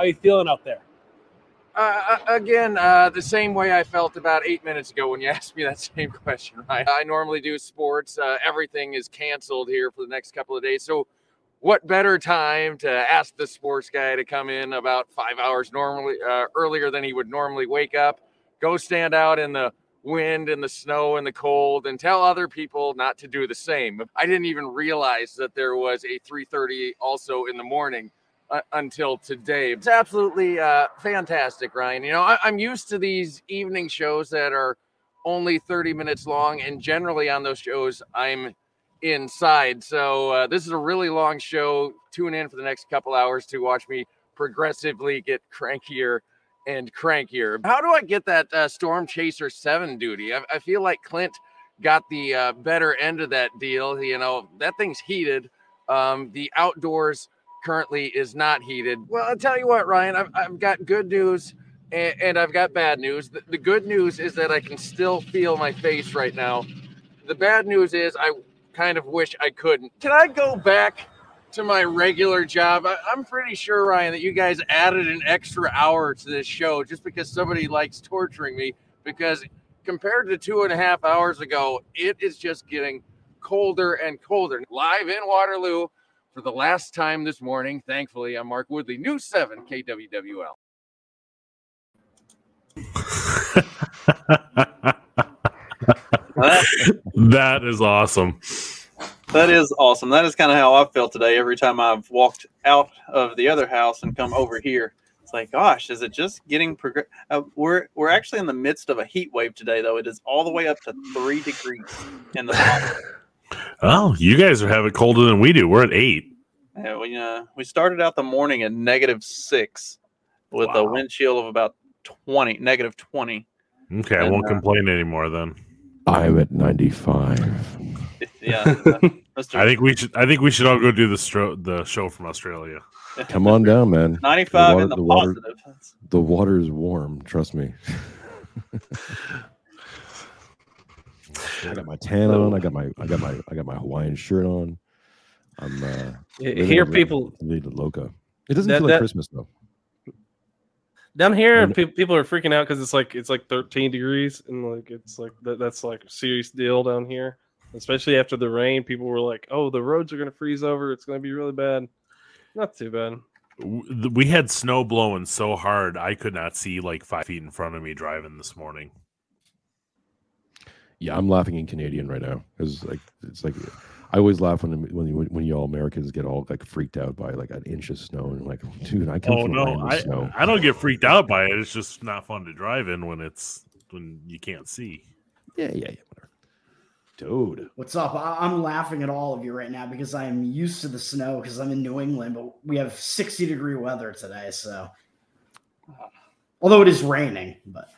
How you feeling out there? Uh, again, uh, the same way I felt about eight minutes ago when you asked me that same question. Right? I normally do sports. Uh, everything is canceled here for the next couple of days. So, what better time to ask the sports guy to come in about five hours normally uh, earlier than he would normally wake up, go stand out in the wind and the snow and the cold, and tell other people not to do the same. I didn't even realize that there was a 3:30 also in the morning until today. It's absolutely uh, fantastic, Ryan. You know, I, I'm used to these evening shows that are only 30 minutes long, and generally on those shows, I'm inside. So uh, this is a really long show. Tune in for the next couple hours to watch me progressively get crankier and crankier. How do I get that uh, Storm Chaser 7 duty? I, I feel like Clint got the uh, better end of that deal. You know, that thing's heated. Um, the outdoors currently is not heated. Well, I'll tell you what, Ryan, I've, I've got good news and, and I've got bad news. The, the good news is that I can still feel my face right now. The bad news is I kind of wish I couldn't. Can I go back to my regular job? I, I'm pretty sure, Ryan, that you guys added an extra hour to this show just because somebody likes torturing me. Because compared to two and a half hours ago, it is just getting colder and colder. Live in Waterloo for the last time this morning. Thankfully, I'm Mark Woodley, News 7 KWWL. that is awesome. That is awesome. That is kind of how I felt today. Every time I've walked out of the other house and come over here, it's like, gosh, is it just getting progress? Uh, we're we're actually in the midst of a heat wave today, though. It is all the way up to three degrees in the. oh, you guys are having colder than we do. We're at eight. Yeah, we uh, we started out the morning at negative six, with wow. a wind chill of about twenty, negative twenty. Okay, and, I won't uh, complain anymore then. I'm at ninety five. Yeah, I think we should. I think we should all go do the stro- the show from Australia. Come on down, man. Ninety five in the, the water, positive. The water is warm. Trust me. I got my tan on. I got my I got my I got my Hawaiian shirt on. I'm uh here people need loca. It doesn't that, feel like that, Christmas though. Down here, and, people are freaking out because it's like it's like 13 degrees, and like it's like that, that's like a serious deal down here. Especially after the rain, people were like, "Oh, the roads are gonna freeze over. It's gonna be really bad." Not too bad. We had snow blowing so hard, I could not see like five feet in front of me driving this morning. Yeah, I'm laughing in Canadian right now because like it's like I always laugh when when you, when you all Americans get all like freaked out by like an inch of snow and like, dude, I come oh, from no, I, snow. I don't get freaked out by it. It's just not fun to drive in when it's when you can't see. Yeah, yeah, yeah. Dude, what's up? I- am laughing at all of you right now because I am used to the snow because I'm in New England, but we have 60 degree weather today. So, although it is raining, but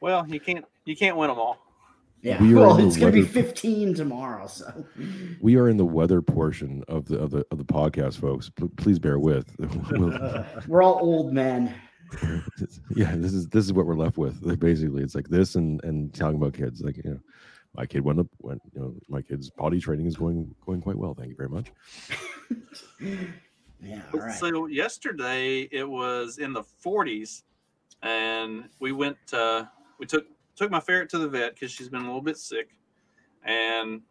well, you can't you can't win them all. Yeah, we well, it's going to be 15 tomorrow. So we are in the weather portion of the of the of the podcast, folks. P- please bear with. we're all old men. yeah, this is this is what we're left with. Like basically, it's like this and and talking about kids. Like you know, my kid went up. Went you know, my kid's potty training is going going quite well. Thank you very much. yeah. All right. So yesterday it was in the 40s, and we went. Uh, we took took my ferret to the vet because she's been a little bit sick. And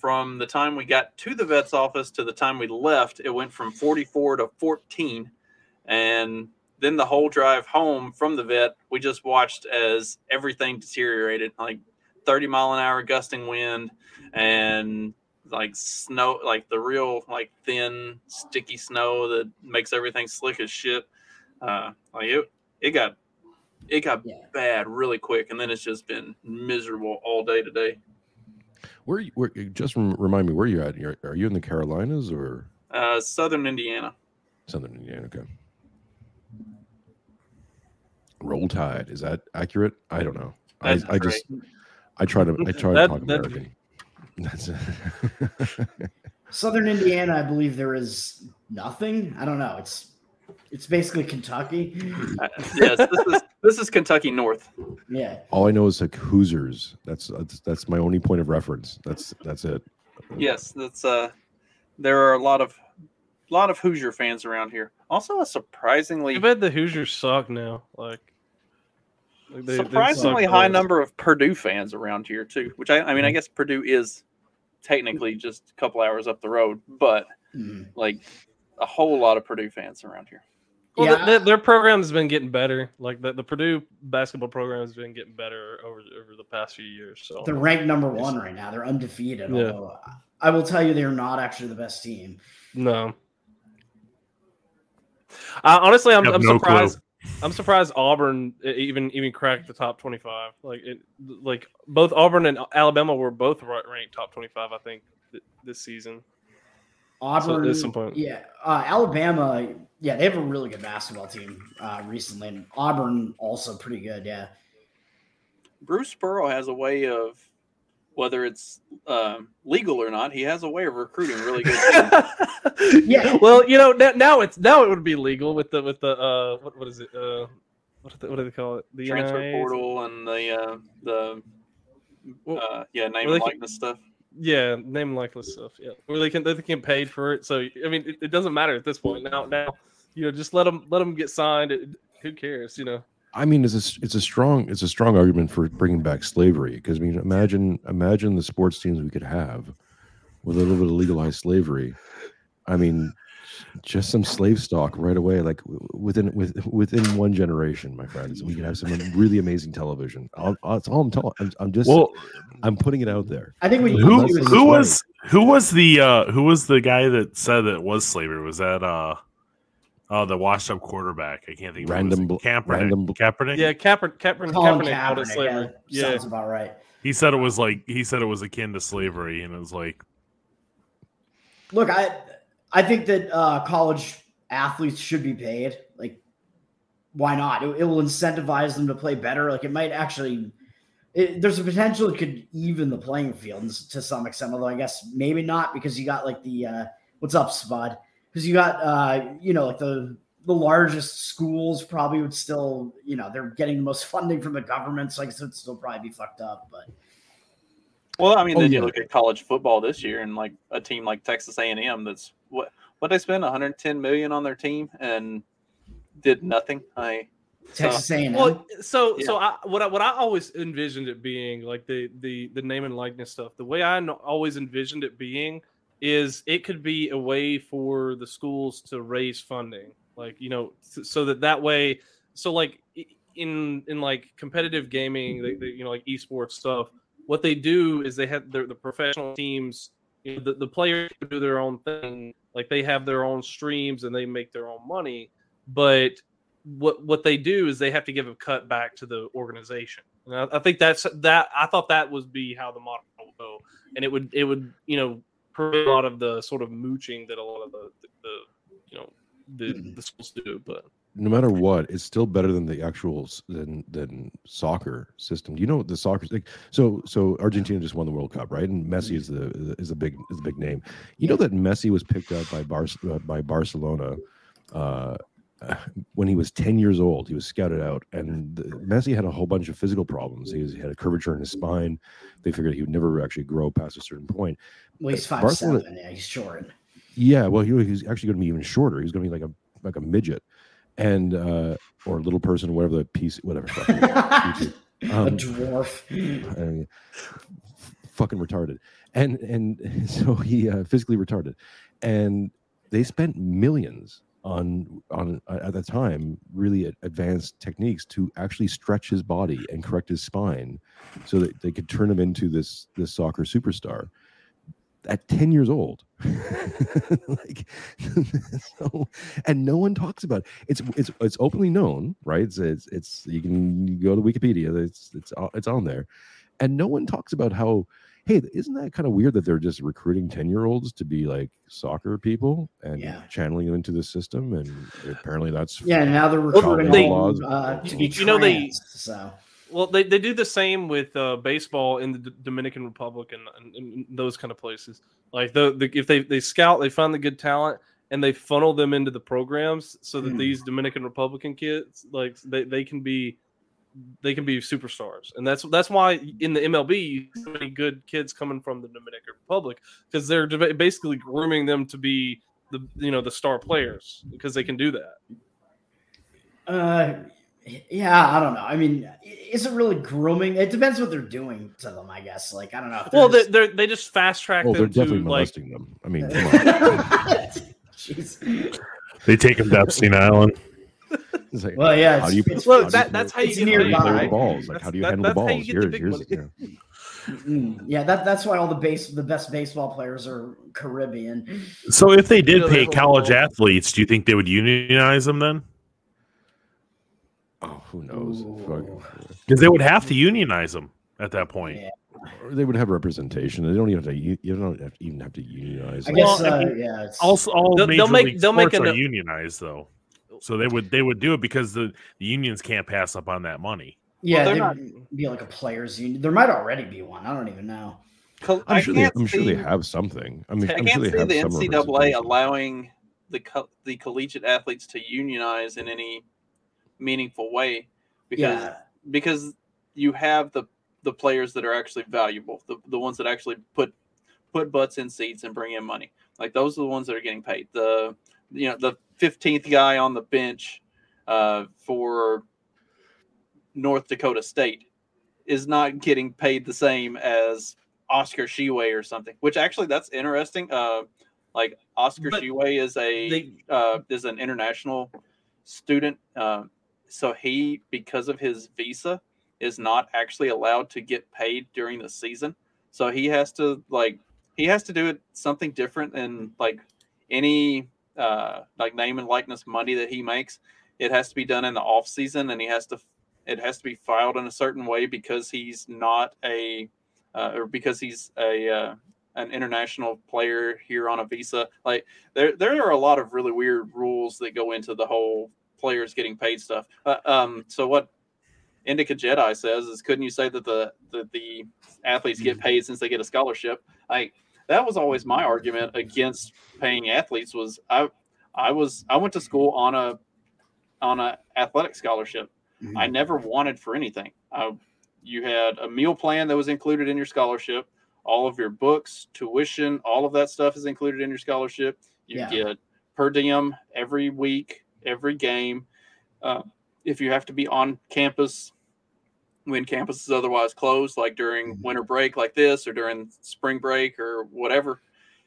from the time we got to the vet's office to the time we left, it went from 44 to 14. And then the whole drive home from the vet, we just watched as everything deteriorated like 30 mile an hour gusting wind and like snow, like the real, like thin, sticky snow that makes everything slick as shit. Uh, like it, it got it got yeah. bad really quick, and then it's just been miserable all day today. Where, where just remind me where you're at? You're, are you in the Carolinas or uh, Southern Indiana? Southern Indiana, okay. Roll Tide is that accurate? I don't know. I, I just I try to I try that, to talk that, American. That's Southern Indiana, I believe there is nothing. I don't know. It's it's basically Kentucky. Uh, yes, this is this is Kentucky North. Yeah. All I know is like Hoosiers. That's that's, that's my only point of reference. That's that's it. Yes, that's uh there are a lot of lot of Hoosier fans around here. Also, a surprisingly I bet the Hoosiers suck now. Like, like they- they surprisingly suck high balls. number of Purdue fans around here too. Which I, I mean, I guess Purdue is technically just a couple hours up the road, but Mhm. like a whole lot of Purdue fans around here. Well, Yeah. the, the, their program has been getting better. Like the, the Purdue basketball program has been getting better over over the past few years. So They're ranked number one right now. They're undefeated. Yeah. Although I will tell you, they're not actually the best team. no. Uh, honestly, I'm, I'm no surprised. I'm surprised Auburn even even cracked the top 25. Like it, like both Auburn and Alabama were both ranked top 25. I think th- this season. Auburn, at some point. yeah, uh, Alabama, yeah, they have a really good basketball team uh, recently, and Auburn also pretty good. Yeah, Bruce Burrow has a way of whether it's um, legal or not, he has a way of recruiting really good. Yeah. Well, you know now, now it's now it would be legal with the with the uh what what is it uh what do they, what do they call it the transfer NILs? portal and the uh, the Well, uh, yeah name well, and they can- likeness stuff. Yeah, name likeness stuff. Yeah, where they can they can get paid for it. So I mean, it, it doesn't matter at this point. Now, now, you know, just let them let them get signed. It, who cares? You know. I mean, it's a it's a strong it's a strong argument for bringing back slavery because I mean, imagine imagine the sports teams we could have with a little bit of legalized slavery. I mean, just some slave stock right away, like within with, within one generation, my friends. We could have some really amazing television. I'll, I'll- that's all I'm telling. I'm, I'm just Well, I'm putting it out there. I think we who Unless it's who right. was who was the uh who was the guy that said that it was slavery? Was that uh oh the washed up quarterback? I can't think of Random it. bl- Was Kaepernick. random bl- Kaepernick. Yeah, Kaepernick, Kaepernick, Colin Kaepernick called Kaepernick, yeah, Yeah, sounds about right. He said it was like he said it was akin to slavery, and it was like Look, I I think that uh, college athletes should be paid. Like, why not? It, it will incentivize them to play better. Like, it might actually. It, there's a potential it could even the playing field to some extent. Although I guess maybe not because you got like the uh, what's up, Spud? Because you got uh, you know like the the largest schools probably would still you know they're getting the most funding from the government, so I guess it'd still probably be fucked up. But Well, I mean, Oh, then yeah. you look at college football this year, and like a team like Texas A and M, that's what what they spend 110 million on their team and did nothing. I Texas A&M. Well, so so I, what I, what I always envisioned it being like the the the name and likeness stuff. The way I no- always envisioned it being is it could be a way for the schools to raise funding, like you know, so that that way, so like in in like competitive gaming, they, they, you know, like esports stuff. What they do is they have their the professional teams. You know, the, the players do their own thing, like they have their own streams and they make their own money. But what what they do is they have to give a cut back to the organization. And I, I think that's that. I thought that would be how the model would go, and it would it would you know prevent a lot of the sort of mooching that a lot of the the, the you know the Mhm. the schools do. But no matter what, it's still better than the actual than than soccer system. Do you know the soccer like so so Argentina just won the World Cup, right? And Messi is the is a big is a big name. You know that Messi was picked up by Bar uh, by Barcelona uh, when he was 10 years old. He was scouted out, and the, Messi had a whole bunch of physical problems. He, was, he had a curvature in his spine. They figured he would never actually grow past a certain point. Well, he's five Barcelona- seven. Yeah, he's short. Yeah, well, he, he's actually going to be even shorter. He's going to be like a like a midget, and uh, or little person, whatever the piece, whatever. fucking- YouTube. a Um, dwarf. uh, fucking retarded, and and so he uh, physically retarded, and they spent millions on on uh, at the time really advanced techniques to actually stretch his body and correct his spine, so that they could turn him into this this soccer superstar at 10 years old. Like so and no one talks about it. it's it's it's openly known right? It's it's, it's you can go to wikipedia it's it's it's on there. And no one talks about how hey isn't that kind of weird that they're just recruiting 10 year olds to be like soccer people and Yeah. channeling them into the system? And apparently that's Yeah, now they're Well, recruiting they- all, uh, to be You know, they- so well, they, they do the same with uh, baseball in the D- Dominican Republic and, and, and those kind of places. Like the, the if they they scout, they find the good talent and they funnel them into the programs so that Hmm. these Dominican Republican kids like they, they can be they can be superstars and that's that's why in the MLB you see so many good kids coming from the Dominican Republic because they're basically grooming them to be the you know the star players because they can do that. Uh, yeah, I don't know. I mean, is it really grooming? It depends what they're doing to them, I guess. Like, I don't know. if they're Well, they just- they they just fast track Well, they're them to definitely like molesting them. I mean, come on. Jeez. They take him to Epstein Island. It's like, Well, yeah. how do you, it's- Well, how do that- that's how you get how do you nearby. handle the balls? Like, That's- how do you that- handle the that's you balls? get the Here's, big here's, money. you know. Mm, yeah, that, that's why all the base the best baseball players are Caribbean. So if they did Yeah, pay they- college athletes, do you think they would unionize them then? Oh, who knows? Because they would have to unionize them at that point. Yeah. Or They would have representation. They don't even have to. You you don't have to even have to unionize. I guess, Well, I uh, mean, yeah. It's, Also, all They'll- major they'll make- league they'll make sports a are no- unionized though, so they would they would do it because the, the unions can't pass up on that money. yeah, they're they not- would be like a players union. There might already be one. I don't even know. I'm I sure they. I'm sure they have something. I mean, I I'm can't sure they see have the some NCAA allowing the co- the collegiate athletes to unionize in any meaningful way because Yeah. because you have the the players that are actually valuable, the, the ones that actually put put butts in seats and bring in money. Like those are the ones that are getting paid. The you know the fifteenth guy on the bench uh, for North Dakota State is not getting paid the same as Oscar Tshiebwe or something. Which actually that's interesting. Uh, like Oscar But Tshiebwe is a they uh, is an international student. So he, because of his visa, is not actually allowed to get paid during the season. So he has to like he has to do it something different than like any uh, like name and likeness money that he makes. It has to be done in the off season, and he has to it has to be filed in a certain way because he's not a uh, or because he's a uh, an international player here on a visa. Like there there are a lot of really weird rules that go into the whole players getting paid stuff. Uh, um, so what Indica Jedi says is, couldn't you say that the the, the athletes get paid since they get a scholarship? Like that was always my argument against paying athletes. Was I I was I went to school on a on a athletic scholarship. I never wanted for anything. I, you had a meal plan that was included in your scholarship. All of your books, tuition, all of that stuff is included in your scholarship. You Yeah. get per diem every week, every game. Uh, if you have to be on campus when campus is otherwise closed, like during Mhm. winter break, like this, or during spring break, or whatever,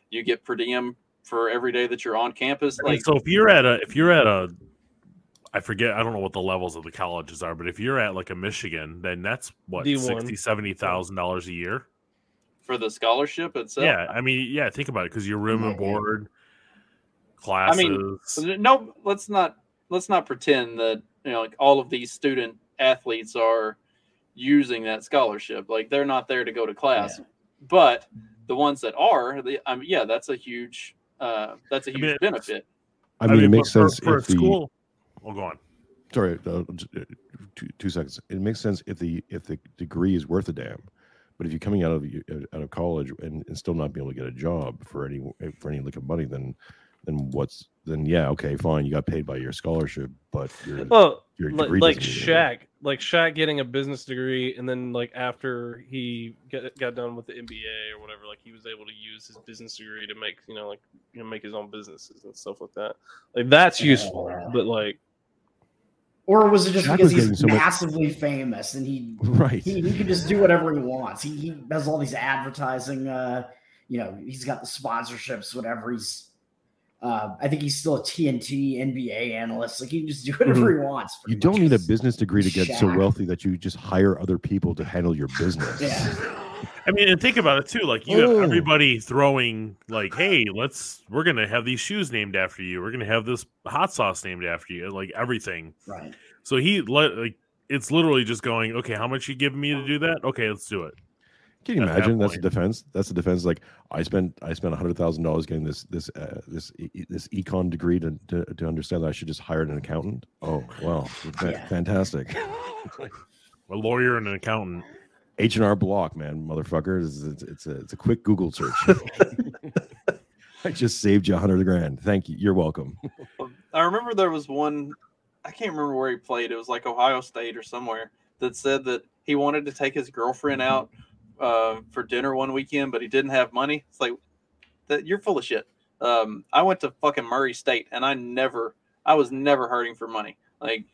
you get per diem for every day that you're on campus. Like, so if you're at a if you're at a I forget I don't know what the levels of the colleges are, but if you're at like a Michigan, then that's what D1. sixty seventy thousand dollars a year. for the scholarship itself, yeah, I mean, yeah, think about it because your room and Yeah. Board, I mean, no let's not let's not pretend that you know like all of these student athletes are using that scholarship like they're not there to go to class but the ones that are the, I mean, yeah that's a huge uh that's a huge mean, benefit I mean, it makes for- sense for, if a the school. Oh, go on. sorry, uh, uh, two, two seconds. It makes sense if the if the degree is worth a damn, but if you're coming out of out of college and, and still not being able to get a job for any for any lick of money, then then what's then yeah okay fine you got paid by your scholarship, but your well your like, degree like doesn't. Shaq, like Shaq getting a business degree, and then like after he got, got done with the MBA or whatever, like he was able to use his business degree to make you know like you know make his own businesses and stuff like that. Like that's useful, Yeah. but like Or was it just Shaq because he's so much- massively famous and he right. he, he can just do whatever he wants. He, he has all these advertising. Uh, you know, he's got the sponsorships, whatever. He's, uh, I think he's still a TNT NBA analyst. Like he can just do whatever he wants. You don't need a business degree to get so wealthy that you just hire other people to handle your business. Yeah. I mean, and think about it too. Like you Oh. have everybody throwing like, "Hey, let's we're gonna have these shoes named after you. We're gonna have this hot sauce named after you. Like everything." Right. So he let like it's literally just going, "Okay, how much you giving me to do that? Okay, let's do it." Can you At that imagine? That's a defense. That's a defense. Like I spent, I spent a hundred thousand dollars getting this, this, uh, this, e- e- this econ degree to, to, to understand that I should just hire an accountant. Oh, wow, Yeah. fantastic. A lawyer and an accountant. H and R Block, man, motherfucker. It's, it's, it's a, it's a quick Google search. I just saved you a hundred grand. Thank you. You're welcome. I remember there was one, I can't remember where he played. It was like Ohio State or somewhere that said that he wanted to take his girlfriend out uh, for dinner one weekend, but he didn't have money. It's like that you're full of shit. Um, I went to fucking Murray State, and I never, I was never hurting for money. Like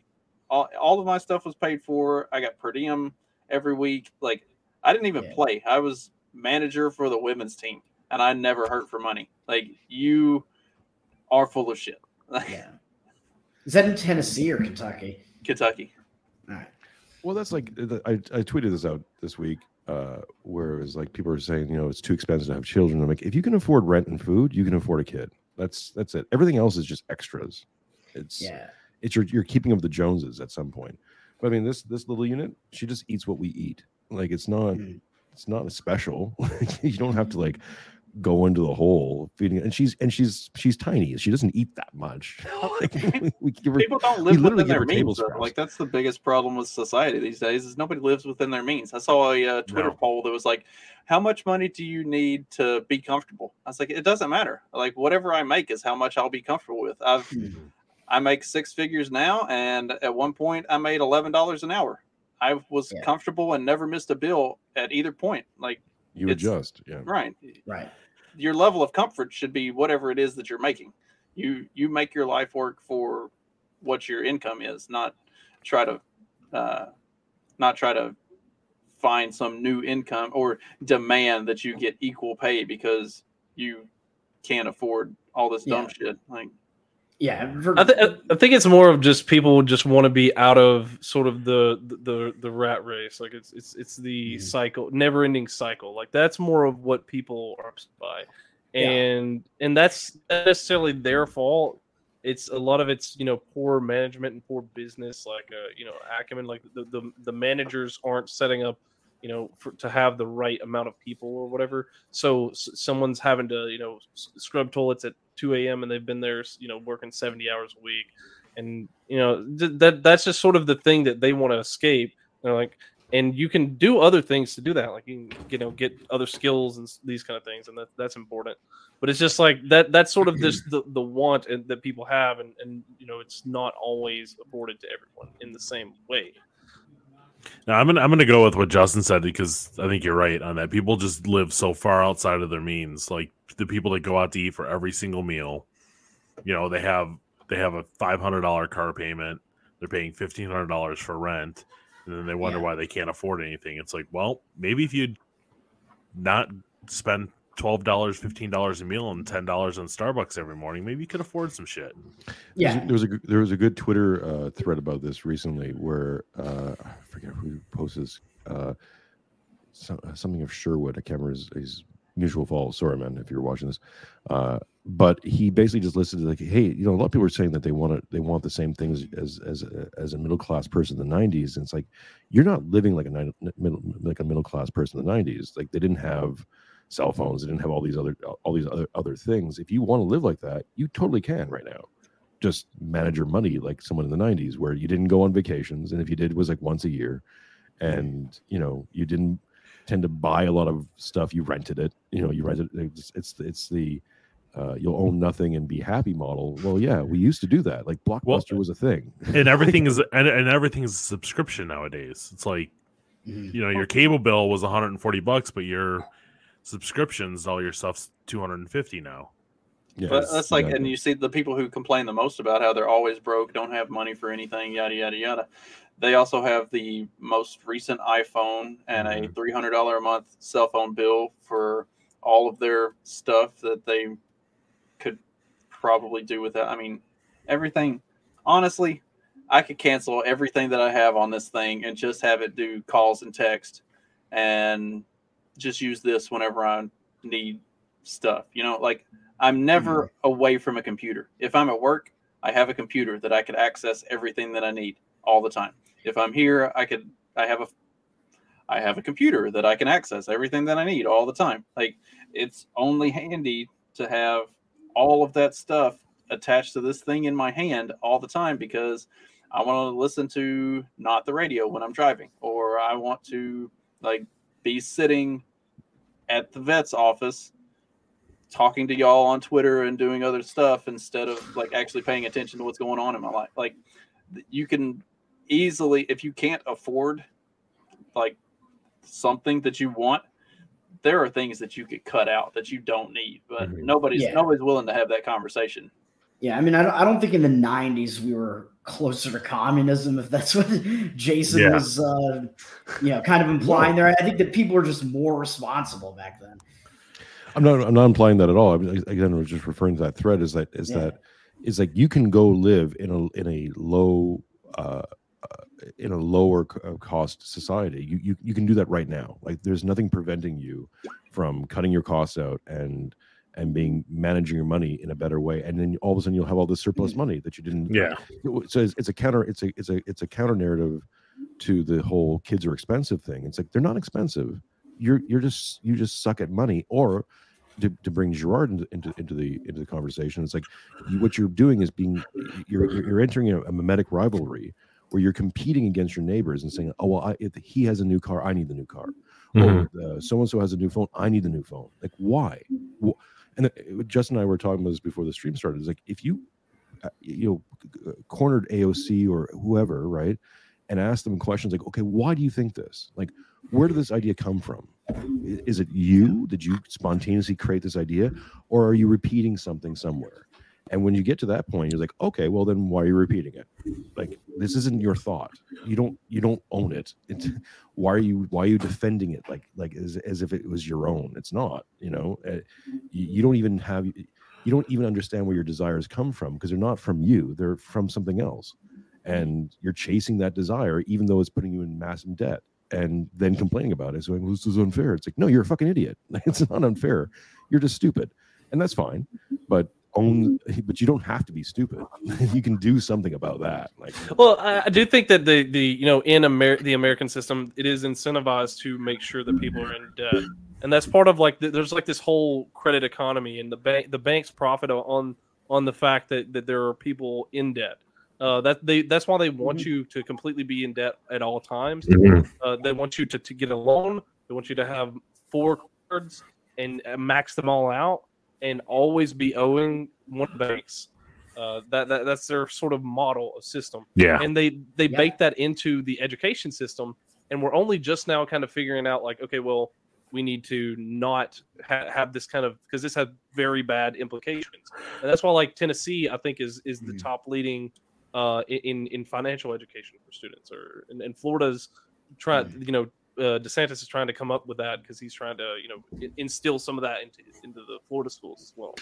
all, all of my stuff was paid for. I got per diem every week. Like I didn't even Yeah. play. I was manager for the women's team, and I never hurt for money. Like you are full of shit. Yeah. Is that in Tennessee or Kentucky? Kentucky. All right. Well, that's like the- I, I tweeted this out this week, uh, where it was like people are saying, you know, it's too expensive to have children. I'm like, if you can afford rent and food, you can afford a kid. That's that's it. Everything else is just extras. It's Yeah. it's your you're keeping up the Joneses at some point. But I mean, this this little unit, she just eats what we eat. Like it's not Mhm. it's not a special. you don't have to like go into the hole feeding and she's and she's she's tiny. She doesn't eat that much. like, we, we give her People don't live literally within their means. Like that's the biggest problem with society these days is nobody lives within their means. I saw a uh, Twitter No. poll that was like, "How much money do you need to be comfortable?" I was like, "It doesn't matter. Like whatever I make is how much I'll be comfortable with." I've Mhm. I make six figures now, and at one point I made eleven dollars an hour. I was Yeah. comfortable and never missed a bill at either point. Like you it's- adjust. Yeah. right, Right. your level of comfort should be whatever it is that you're making. You you make your life work for what your income is, not try to uh, not try to find some new income or demand that you get equal pay because you can't afford all this dumb shit. Like Yeah. for- I, th- I think it's more of just people just want to be out of sort of the the the rat race. Like it's it's it's the Mhm. cycle, never ending cycle. Like that's more of what people are upset by, Yeah. and and that's not necessarily their fault. It's a lot of it's you know poor management and poor business, like uh, you know acumen. Like the, the the managers aren't setting up you know for, to have the right amount of people or whatever. So s- someone's having to you know s- scrub toilets at 2 a.m. and they've been there, you know, working 70 hours a week, and you know th- that that's just sort of the thing that they want to escape. They're like, and you can do other things to do that, like you can you know get other skills and these kind of things, and that that's important. But it's just like that that's sort of just the the want and, that people have, and and you know it's not always afforded to everyone in the same way. Now, I'm gonna I'm gonna go with what Justin said because I think you're right on that. People just live so far outside of their means. Like the people that go out to eat for every single meal, you know, they have they have a five hundred dollar car payment. They're paying fifteen hundred dollars for rent, and then they wonder Yeah. why they can't afford anything. It's like, well, maybe if you not spend twelve dollars, fifteen dollars a meal, and ten dollars on Starbucks every morning, maybe you could afford some shit. yeah. There was a there was a good Twitter uh, thread about this recently where uh, I forget who posted this, uh, so, something of Sherwood. I can't remember his, his mutual falls. Sorry, man, if you're watching this. Uh, but he basically just listed like, hey, you know, a lot of people are saying that they want to, they want the same things as as as a middle class person in the '90s, and it's like you're not living like a nine, middle like a middle class person in the '90s. Like they didn't have cell phones, they didn't have all these other all these other other things. If you want to live like that, you totally can right now just manage your money like someone in the 90s where you didn't go on vacations and if you did it was like once a year and you know you didn't tend to buy a lot of stuff you rented it you know you rented it's it's, it's the uh, you'll own nothing and be happy model well yeah we used to do that like blockbuster was a thing And everything is and, and everything is a subscription nowadays. It's like Mhm. you know your cable bill was 140 bucks, but your subscriptions, all your stuff's 250 now. yeah But that's like, and you see the people who complain the most about how they're always broke, don't have money for anything, yada yada yada. They also have the most recent iPhone and a Mm-hmm. three hundred dollar a month cell phone bill for all of their stuff that they could probably do with that. I mean, everything. Honestly, I could cancel everything that I have on this thing and just have it do calls and text, and just use this whenever I need stuff. You know, like I'm never mm-hmm. away from a computer. If I'm at work, I have a computer that I could access everything that I need all the time. If I'm here, I could I have a I have a computer that I can access everything that I need all the time. Like it's only handy to have all of that stuff attached to this thing in my hand all the time because I want to listen to not the radio when I'm driving or I want to like be sitting at the vet's office talking to y'all on Twitter and doing other stuff instead of like actually paying attention to what's going on in my life. Like you can easily if you can't afford like something that you want, there are things that you could cut out that you don't need, but Mhm. nobody's Yeah. nobody's willing to have that conversation. Yeah, I mean, I don't, I don't think in the '90s we were closer to communism, if that's what Jason Yeah. was, uh, you know, kind of implying there. I think that people are just more responsible back then. I'm not. I'm not implying that at all. Again, I was just referring to that thread. Is that is Yeah. that is like you can go live in a in a low uh, uh, in a lower uh, cost society. You, you you can do that right now. Like there's nothing preventing you from cutting your costs out and and being managing your money in a better way. And then all of a sudden you'll have all this surplus mm. money that you didn't. Yeah. So it's, it's a counter. It's a it's a it's a counter narrative to the whole kids are expensive thing. It's like they're not expensive. You're you're just you just suck at money or to, to bring Girard into, into into the into the conversation, it's like you, what you're doing is being you're you're entering a, a mimetic rivalry where you're competing against your neighbors and saying, "Oh well, I, he has a new car, I need the new car. Or so and so has a new phone, I need the new phone." Like why? Wh- And uh, Justin and I were talking about this before the stream started. It's like if you uh, you know c- cornered AOC or whoever, right, and asked them questions like, "Okay, why do you think this? Like, where did this idea come from? Is it you? Did you spontaneously create this idea, or are you repeating something somewhere? And when you get to that point, you're like, okay, well then why are you repeating it? Like this isn't your thought. You don't you don't own it. It's, why are you why are you defending it like like as, as if it was your own? It's not. You know, Uh, you, don't even have you don't even understand where your desires come from because they're not from you. They're from something else, and you're chasing that desire even though it's putting you in massive debt and then complaining about it. So like, this is unfair. It's like, no, you're a fucking idiot. It's not unfair. You're just stupid. And that's fine. But own but you don't have to be stupid. you can do something about that. Like Well, I, I do think that the the you know in Amer- the American system, it is incentivized to make sure that people are in debt, and that's part of like the, there's like this whole credit economy, and the bank the banks profit on on the fact that that there are people in debt. Uh, that they that's why they want you to completely be in debt at all times. Uh, they want you to, to get a loan. They want you to have four cards and uh, max them all out, and always be owing one of the banks. Uh, that, that that's their sort of model of system Yeah. and they they Yeah. bake that into the education system and we're only just now kind of figuring out like okay well we need to not ha- have this kind of because this had very bad implications and that's why like tennessee i think is is the Mhm. top leading uh in in financial education for students or and, and florida's trying you know uh, DeSantis is trying to come up with that because he's trying to, you know, instill some of that into into the Florida schools as well.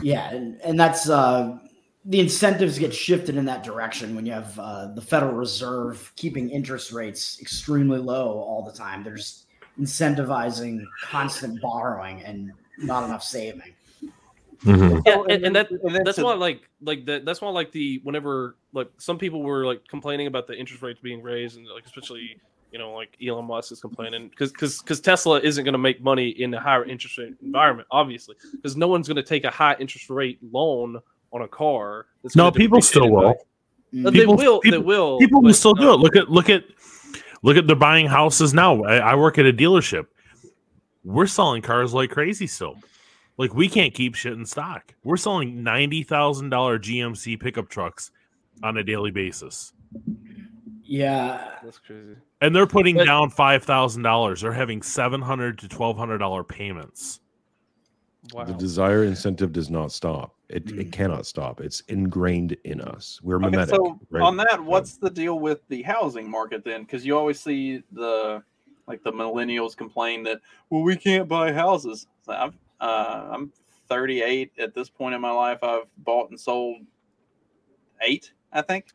Yeah, and, and that's uh, the incentives get shifted in that direction when you have uh, the Federal Reserve keeping interest rates extremely low all the time. They're just incentivizing constant borrowing and not enough saving. Mhm. Yeah, and, and that and that's why like like that that's why like the whenever like some people were like complaining about the interest rates being raised and like especially you know like Elon Musk is complaining because because because Tesla isn't going to make money in a higher interest rate environment obviously because no one's going to take a high interest rate loan on a car. That's No, people still will. value. Mm. Uh, People- they will. people- they will. People will but still do it. Look at look at look at they're buying houses now. I, I work at a dealership. We're selling cars like crazy still. Like we can't keep shit in stock. We're selling ninety thousand dollar GMC pickup trucks on a daily basis, Yeah, That's crazy. And they're putting But- down five thousand dollars. They're having seven hundred to twelve hundred dollar payments. Wow. the desire incentive does not stop. It, Mm. it cannot stop. It's ingrained in us. We're Okay, mimetic. so right? on that, what's the deal with the housing market then? Because you always see the like the millennials complain that well we can't buy houses. So I've, uh, I'm 38 at this point in my life. I've bought and sold eight, I think.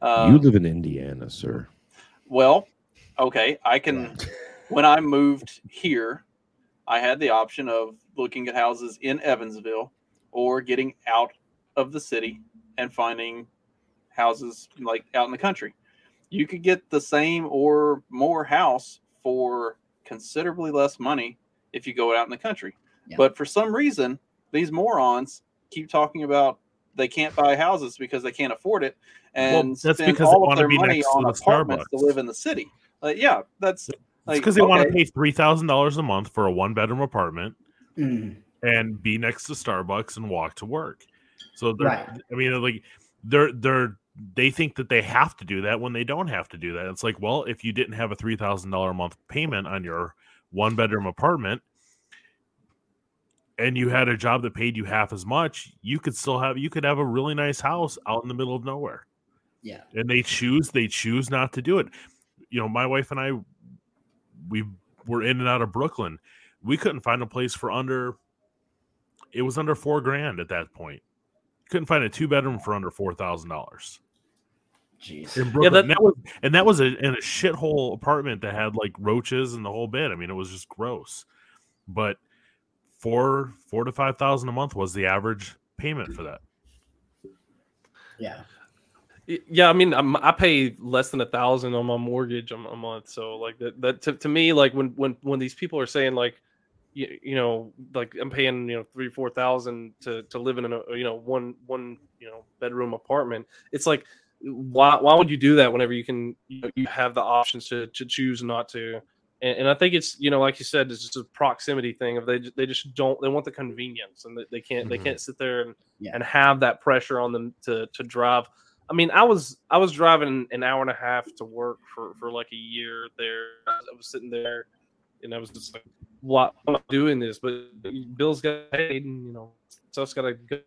Uh, you live in Indiana, sir. well, okay, I can. When I moved here, I had the option of looking at houses in Evansville or getting out of the city and finding houses like out in the country. You could get the same or more house for considerably less money if you go out in the country. Yeah. But for some reason, these morons keep talking about they can't buy houses because they can't afford it and Well, that's spend because they all of their money on the apartments to live in the city. Like, yeah, that's It's like because they want to pay three thousand dollars a month for a one bedroom apartment Mm. and be next to Starbucks and walk to work. So they're, Right. I mean, like they're they're they think that they have to do that when they don't have to do that. It's like, well, if you didn't have a three thousand dollar a month payment on your one bedroom apartment and you had a job that paid you half as much, you could still have you could have a really nice house out in the middle of nowhere. Yeah. And they choose they choose not to do it. You know, my wife and I we were in and out of Brooklyn. We couldn't find a place for under it was under 4 grand at that point. Couldn't find a two bedroom for under $4,000 Jeez. in Brooklyn. that- and that was and that was a, in a shithole apartment that had like roaches and the whole bit. I mean, it was just gross. But four four to five thousand a month was the average payment for that. Yeah. Yeah, I mean, I'm, I pay less than a thousand on my mortgage a, a month. So like that, that to, to me, like when when when these people are saying like, you, you know, like I'm paying you know three four thousand to to live in a you know one one you know bedroom apartment, it's like why why would you do that whenever you can you, know, you have the options to to choose not to. And, and I think it's you know like you said it's just a proximity thing of they they just don't they want the convenience and they, they can't they Mhm. can't sit there and Yeah. and have that pressure on them to to drive I mean, I was I was driving an hour and a half to work for for like a year there. I was sitting there, and I was just like, "Why am I doing this?" But uh, bills got paid, and you know, stuff's got to go.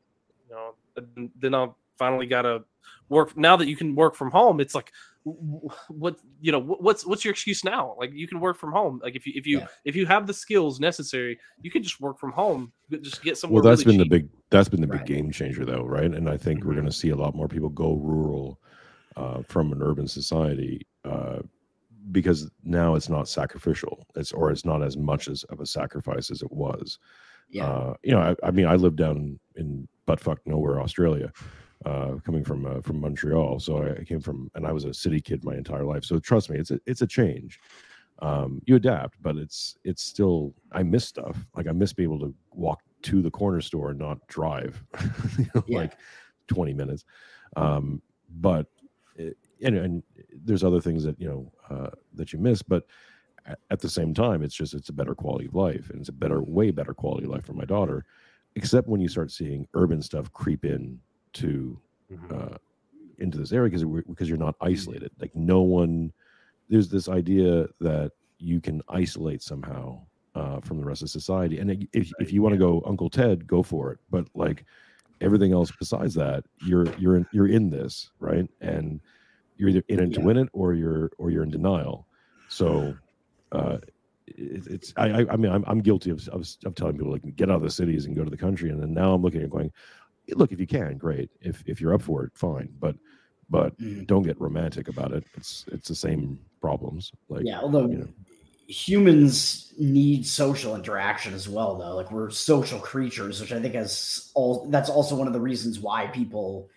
You know, then I finally got to work. Now that you can work from home, it's like, what you know, what's what's your excuse now? Like you can work from home. Like if you if you Yeah. if you have the skills necessary, you can just work from home. but Just get somewhere. Well, that's really been the big that's been the big Right. game changer, though, right? And I think we're Mhm. going to see a lot more people go rural uh, from an urban society uh, because now it's not sacrificial. It's or it's not as much as of a sacrifice as it was. Yeah. Uh, you know, I, I mean, I lived down in buttfuck nowhere, Australia, uh, coming from uh, from Montreal. So I, came from, and I was a city kid my entire life. So trust me, it's a, it's a change. Um, you adapt, but it's it's still. I miss stuff. Like I miss being able to walk to the corner store and not drive, you know, Yeah. like twenty minutes. Um, but it, and, and there's other things that you know uh, that you miss, but at the same time, it's just it's a better quality of life, and it's a better, way better quality of life for my daughter. Except when you start seeing urban stuff creep in to Mhm. uh, into this area because because you're not isolated. Like no one, there's this idea that you can isolate somehow uh, from the rest of society, and if if you want to go Uncle Ted, go for it. But like everything else besides that, you're you're in, you're in this right, and you're either in it to win it or you're or you're in denial. So. Uh, it, it's I, I I mean I'm, I'm guilty of, of of telling people like get out of the cities and go to the country and then now I'm looking at going look if you can great if if you're up for it fine but but Mhm. don't get romantic about it it's it's the same problems like yeah. Although you know humans need social interaction as well, though. Like we're social creatures, which I think is all. That's also one of the reasons why people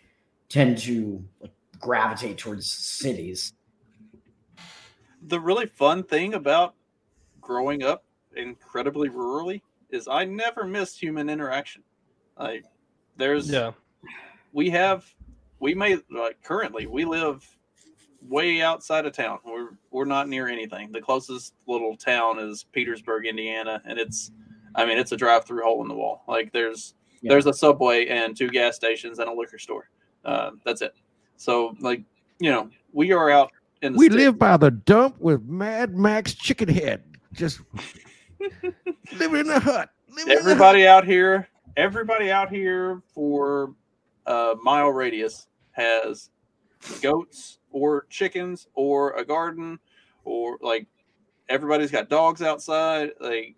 tend to like gravitate towards cities. the really fun thing about growing up incredibly rurally is I never missed human interaction. Like there's yeah. we have we may like currently we live way outside of town. We're we're not near anything. The closest little town is Petersburg, Indiana, and it's I mean it's a drive through hole in the wall. Like there's Yeah. there's a subway and two gas stations and a liquor store. Uh, that's it. So like you know we are out in the we sticks. live by the dump with mad max chicken head just living in a hut living in a hut. everybody out here everybody out here for a mile radius has goats or chickens or a garden or like everybody's got dogs outside. Like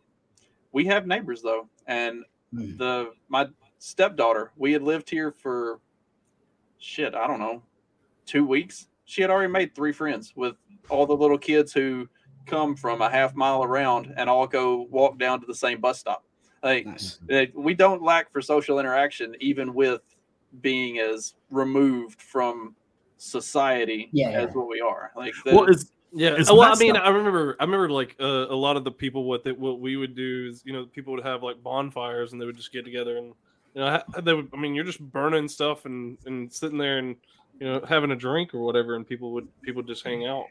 we have neighbors though. And Hmm. the my stepdaughter we had lived here for shit i don't know two weeks. She had already made three friends with all the little kids who come from a half mile around and all go walk down to the same bus stop like Nice. like, we don't lack for social interaction even with being as removed from society Yeah, as yeah. what we are like Well, the- it's Yeah, It's well, I mean, up. I remember, I remember, like uh, a lot of the people. What they, what we would do is, you know, people would have like bonfires, and they would just get together, and you know, they would. I mean, you're just burning stuff and and sitting there and you know having a drink or whatever, and people would people just hang out.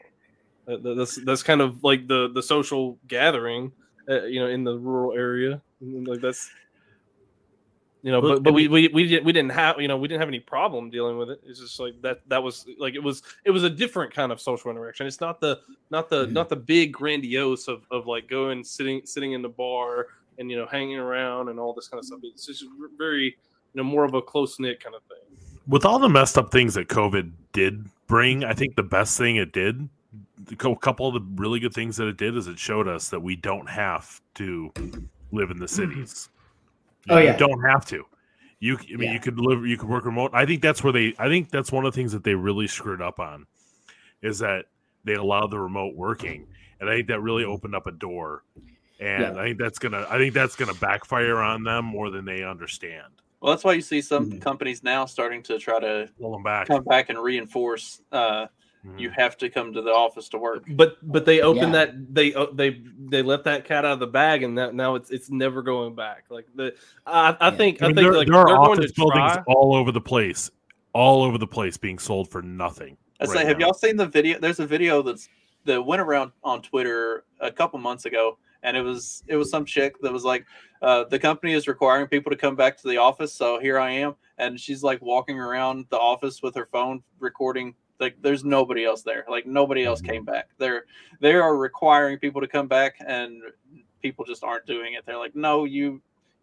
That- that- That's that's kind of like the the social gathering, uh, you know, in the rural area. Like that's you know, But- but we we we didn't we didn't have you know we didn't have any problem dealing with it. It's just like that that was like it was it was a different kind of social interaction. It's not the not the Mhm. not the big grandiose of of like going sitting sitting in the bar and you know hanging around and all this kind of stuff. It's just very you know more of a close knit kind of thing. with all the messed up things that COVID did bring, I think the best thing it did, a couple of the really good things that it did, is it showed us that we don't have to live in the cities. Oh, yeah. you don't have to. You, I mean, Yeah. you could live, you could work remote. I think that's where they. I think that's one of the things that they really screwed up on, is that they allowed the remote working, and I think that really opened up a door. And Yeah. I think that's gonna. I think that's gonna backfire on them more than they understand. Well, that's why you see some Mhm. companies now starting to try to Pull them back. come back and reinforce. Uh, Mhm. You have to come to the office to work. But but they opened Yeah. that they uh, they they let that cat out of the bag and that now it's it's never going back. Like the I, I Yeah. think I I, think there, like there are they're going office to buildings try. all over the place, all over the place, being sold for nothing. I say, right have y'all seen the video? There's a video that's that went around on Twitter a couple months ago, and it was it was some chick that was like, uh, "The company is requiring people to come back to the office, so here I am." And she's like walking around the office with her phone recording. Like, there's nobody else there. Like, nobody else Mm-hmm. came back. They're they are requiring people to come back, and people just aren't doing it. They're like, "No, you."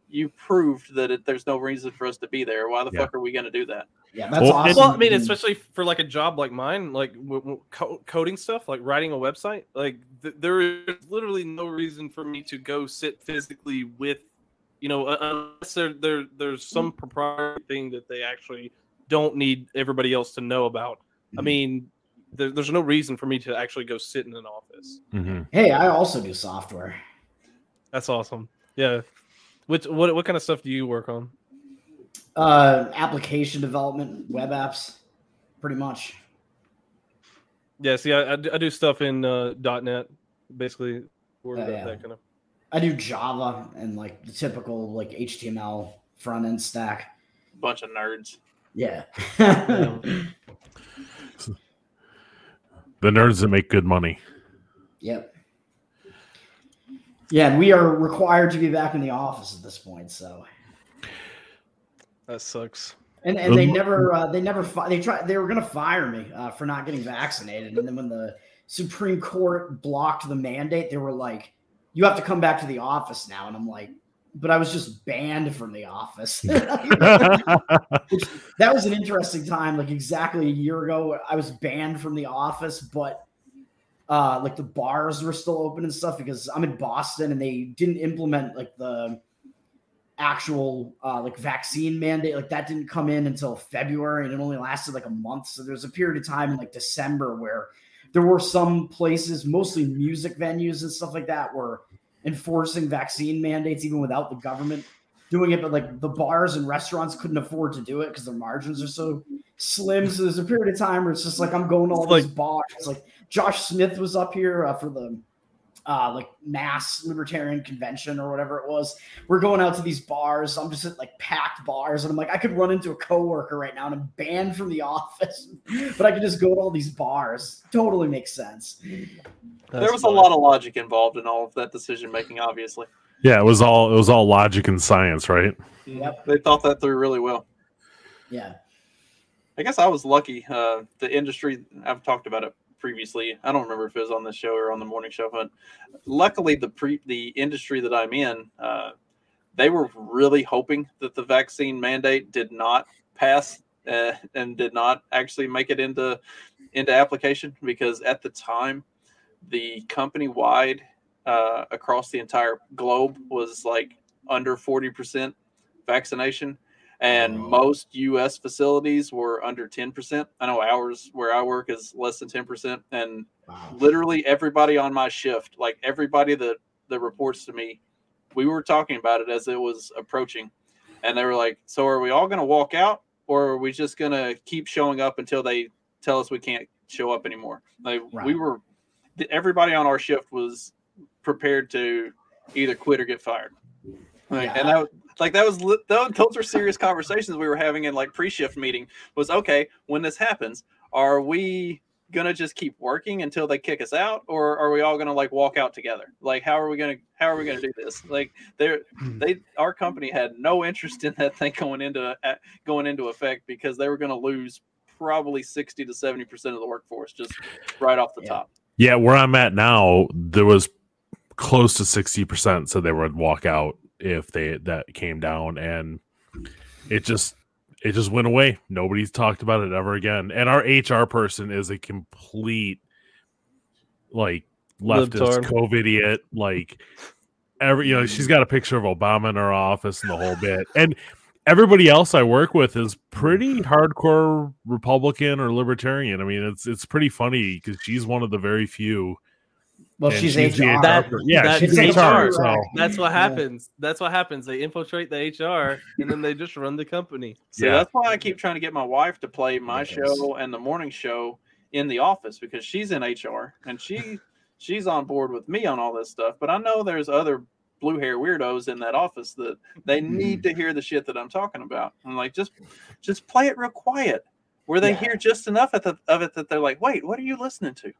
You proved that it, there's no reason for us to be there. Why the Yeah. fuck are we going to do that? Yeah, that's Well, awesome. Well, I mean, especially for like a job like mine, like w- w- co- coding stuff, like writing a website, like th- there is literally no reason for me to go sit physically with, you know, uh, unless there, there there's some proprietary thing that they actually don't need everybody else to know about. I Mhm. mean, there, there's no reason for me to actually go sit in an office. Mhm. hey, I also do software. That's awesome. Yeah. Which what what kind of stuff do you work on? Uh, application development, web apps, pretty much. Yeah, see, I, I, do, I do stuff in uh, .NET, basically, or Oh, yeah. that kind of. I do Java and like the typical like HTML front end stack. Bunch of nerds. Yeah. The nerds that make good money. yep. Yeah, and we are required to be back in the office at this point. So, That sucks. and and they Um, never uh, they never fi- they tried they were gonna fire me uh, for not getting vaccinated, and then when the Supreme Court blocked the mandate, they were like, "You have to come back to the office now," and I'm like. But I was just banned from the office. That was an interesting time. Like exactly a year ago, I was banned from the office, but uh, like the bars were still open and stuff because I'm in Boston and they didn't implement like the actual uh, like vaccine mandate. Like that didn't come in until February and it only lasted like a month. So there's a period of time in like December where there were some places, mostly music venues and stuff like that, were enforcing vaccine mandates even without the government doing it, but like the bars and restaurants couldn't afford to do it because their margins are so slim. So there's a period of time where it's just like I'm going to all It's these bars. Like Josh Smith was up here uh, for the uh, like mass libertarian convention or whatever it was. We're going out to these bars. I'm just at like packed bars, and I'm like, I could run into a coworker right now and I'm banned from the office, but I could just go to all these bars. Totally makes sense. there was a lot of logic involved in all of that decision making. Obviously, Yeah, it was all it was all logic and science, right? Yep. they thought that through really well. Yeah. I guess I was lucky. Uh, the industry I've talked about it previously. I don't remember if it was on the show or on the morning show, but luckily the pre the industry that I'm in, uh, they were really hoping that the vaccine mandate did not pass uh, and did not actually make it into into application because at the time the company wide uh, across the entire globe was like under 40% vaccination and most US facilities were under 10%. I know ours where I work is less than 10% and Wow. literally everybody on my shift, like everybody that that reports to me, we were talking about it as it was approaching. And they were like, "So are we all going to walk out or are we just going to keep showing up until they tell us we can't show up anymore?" Like we were everybody on our shift was prepared to either quit or get fired. Like, Yeah. And that, like that was those, those were serious conversations we were having in like pre-shift meeting. Was okay when this happens. Are we gonna just keep working until they kick us out, or are we all gonna like walk out together? Like, how are we gonna how are we gonna do this? Like, they're hmm. they our company had no interest in that thing going into going into effect because they were gonna lose probably sixty to seventy percent of the workforce just right off the Yeah. top. Yeah, where I'm at now, there was close to sixty percent said they would walk out if they that came down, and it just it just went away. Nobody's talked about it ever again. And our HR person is a complete like leftist Libtard. COVID idiot. Like every you know, she's got a picture of Obama in her office and the whole bit. And everybody else I work with is pretty hardcore Republican or libertarian. I mean, it's it's pretty funny because she's one of the very few. Well, and she's, the HR. That- yeah, that's she's HR, HR. So That's what Yeah. happens. That's what happens. They infiltrate the HR and then they just run the company. So Yeah. that's why I keep trying to get my wife to play my Yes. show and the morning show in the office because she's in HR and she she's on board with me on all this stuff. But I know there's other blue hair weirdos in that office that they hmm. need to hear the shit that I'm talking about. I'm like, just just play it real quiet, where they Yeah. hear just enough of, the, of it that they're like, wait, what are you listening to?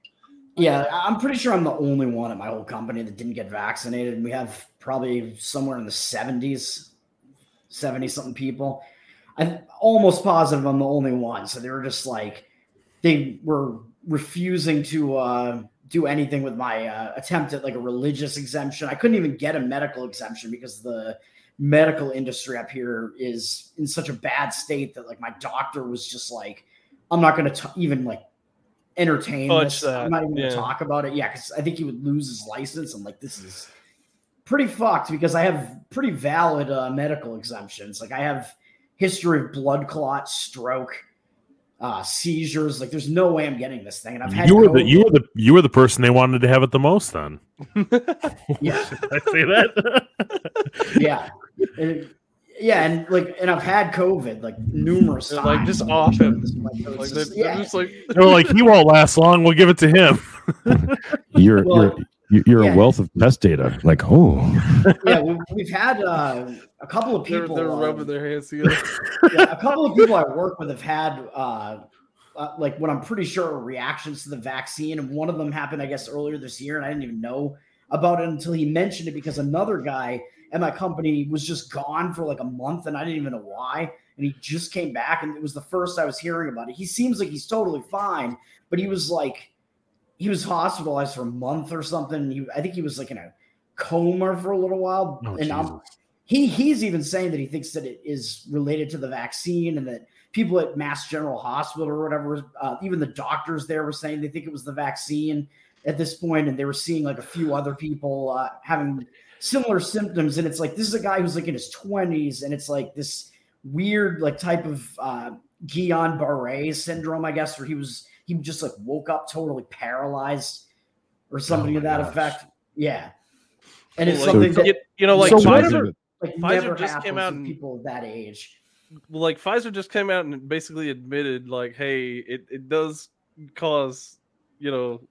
Yeah, I'm pretty sure I'm the only one at my whole company that didn't get vaccinated. And we have probably somewhere in the 70s, 70 something people. I'm almost positive I'm the only one. So they were just like, they were refusing to uh, do anything with my uh, attempt at like a religious exemption. I couldn't even get a medical exemption because the medical industry up here is in such a bad state that like my doctor was just like, I'm not going to even like entertain Touch this. that, I'm not even gonna talk about it. Yeah, because I think he would lose his license. I'm like, this is pretty fucked because I have pretty valid uh, medical exemptions. Like I have history of blood clot, stroke, uh, seizures. Like there's no way I'm getting this thing. And I've had you were the you were the you were the person they wanted to have it the most. Then yeah, I say that? yeah, And- yeah, and like, and I've had COVID like numerous times. like, just I'm off him. this is Like code. they're, Just- yeah. just like they were like, he won't last long. We'll give it to him. You're Well, you're you're yeah. a wealth of test data. Like, oh, yeah, we, we've had uh, a couple of they're, people. they're uh, rubbing their hands together. yeah, a couple of people I work with have had uh, uh, like what I'm pretty sure are reactions to the vaccine, and one of them happened, I guess, earlier this year, and I didn't even know about it until he mentioned it because another guy at my company was just gone for like a month, and I didn't even know why, and he just came back, and it was the first I was hearing about it. He seems like he's totally fine, but he was like, he was hospitalized for a month or something. He, I think he was like in a coma for a little while, Oh, and I'm he he's even saying that he thinks that it is related to the vaccine and that people at Mass General Hospital or whatever, uh, even the doctors there were saying they think it was the vaccine at this point, and they were seeing like a few other people uh, having similar symptoms. And it's like this is a guy who's like in his twenties, and it's like this weird like type of uh, Guillain Barre syndrome, I guess, where he was he just like woke up totally paralyzed or something Oh to that gosh. effect. Yeah. And it's Like, something that you, you know, like So Pfizer, like Pfizer just came out and- people that age. like Pfizer just came out and basically admitted, like, hey, it, it does cause, you know,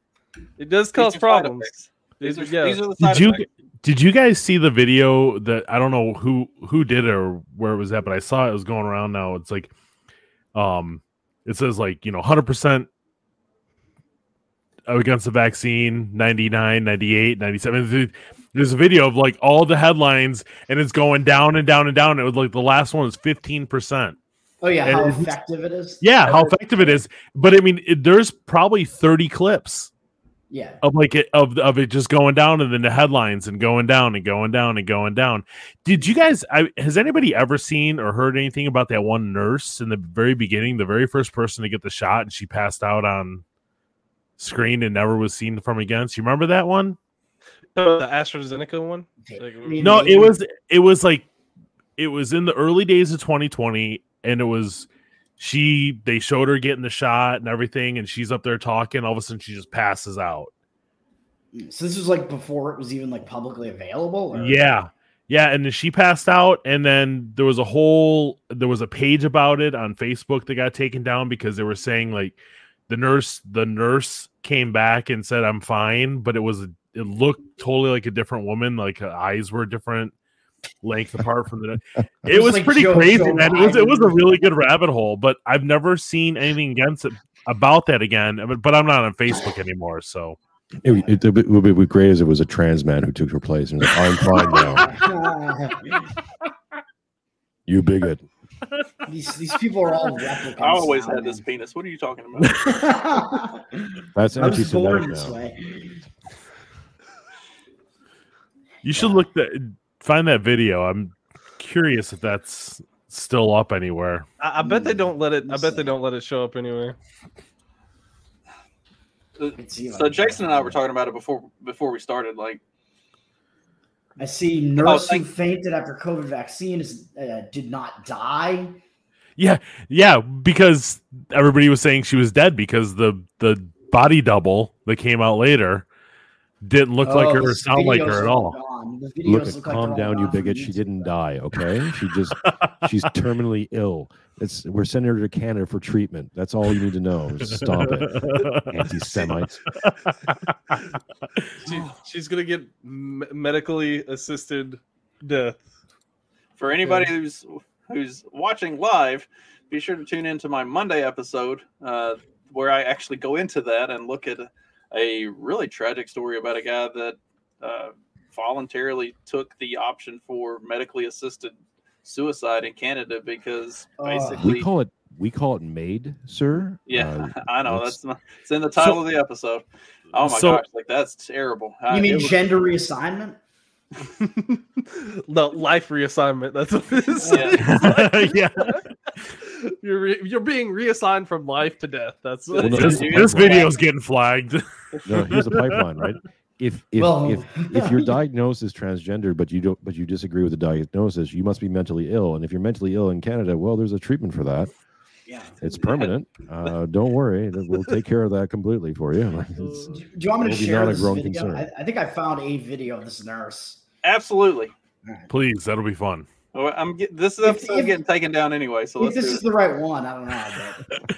it does cause are problems. These are, yeah. these are the side Did you effects. Did you guys see the video that I don't know who who did it or where it was at, but I saw it was going around now. It's like, um, it says like you know, hundred percent against the vaccine 99 98 97 there's a video of like all the headlines and it's going down and down and down. It was like the last one was 15% Oh yeah, And how effective it is. yeah how effective it is. But i mean it, there's probably 30 clips Yeah. of like it of of it just going down and then the headlines and going down and going down and going down. Did you guys? I, has anybody ever seen or heard anything about that one nurse in the very beginning, the very first person to get the shot, and she passed out on screen and never was seen from again? So you remember that one? Oh, the AstraZeneca one. Like, No, it was it was like it was in the early days of 2020, and it was she. They showed her getting the shot and everything, and she's up there talking. All of a sudden, she just passes out. So this was like before it was even like publicly available. Or? Yeah. Yeah, and then she passed out, and then there was a whole there was a page about it on Facebook that got taken down because they were saying like the nurse the nurse came back and said I'm fine, but it was it looked totally like a different woman, like her eyes were different length apart from the it was was like pretty Joe- crazy, Joe man. It was it was a really good rabbit hole, but I've never seen anything against it about that again, but- but I'm not on Facebook anymore. So It, it, it would be great as it was a trans man who took her place and was like, I'm fine now. You bigot. these these people are all replicants. I always now, had this penis. What are you talking about? That's I was born anti-Semitic this now. way. you should look that find that video. I'm curious if that's still up anywhere. I, I bet they don't let it. I bet they don't let it show up anywhere. Let's see if I so Jason and I were talking about it before before we started. Like, I see nurse thank- who fainted after COVID vaccine is, uh, did not die. Yeah, yeah, because everybody was saying she was dead because the the body double that came out later didn't look like Oh, her or sound like her at are all. Gone. The Look, videos at look like calm they're down, you gone bigot. She didn't die. Okay, she just she's terminally ill. It's we're sending her to Canada for treatment. That's all you need to know. Stop it, anti-Semites. She, she's gonna get m- medically assisted death. for anybody who's who's watching live, be sure to tune into my Monday episode uh, where I actually go into that and look at a, a really tragic story about a guy that uh, voluntarily took the option for medically assisted suicide in Canada because basically, We call it we call it made, sir. yeah, Uh, I know that's- that's my, it's in the title of the episode. Oh my So- gosh, like that's terrible. I- You mean it was- gender reassignment? no life reassignment. That's what it is. yeah, You're re- you're being reassigned from life to death. That's Well, no, this, you this get- video's getting flagged. no, here's a pipeline, right? If if, Well- if if you're diagnosed as transgender, but you don't, but you disagree with the diagnosis, you must be mentally ill. And if you're mentally ill in Canada, well, there's a treatment for that. Yeah. It's permanent. Uh, don't worry, we'll take care of that completely for you. It's- Do, do you want me to share not a this grown video? concern. I, I think I found a video of this nurse. absolutely. Please, that'll be fun. Well, I'm get, this If- episode's if- getting taken down anyway, so if let's this is it. the right one, I don't know. But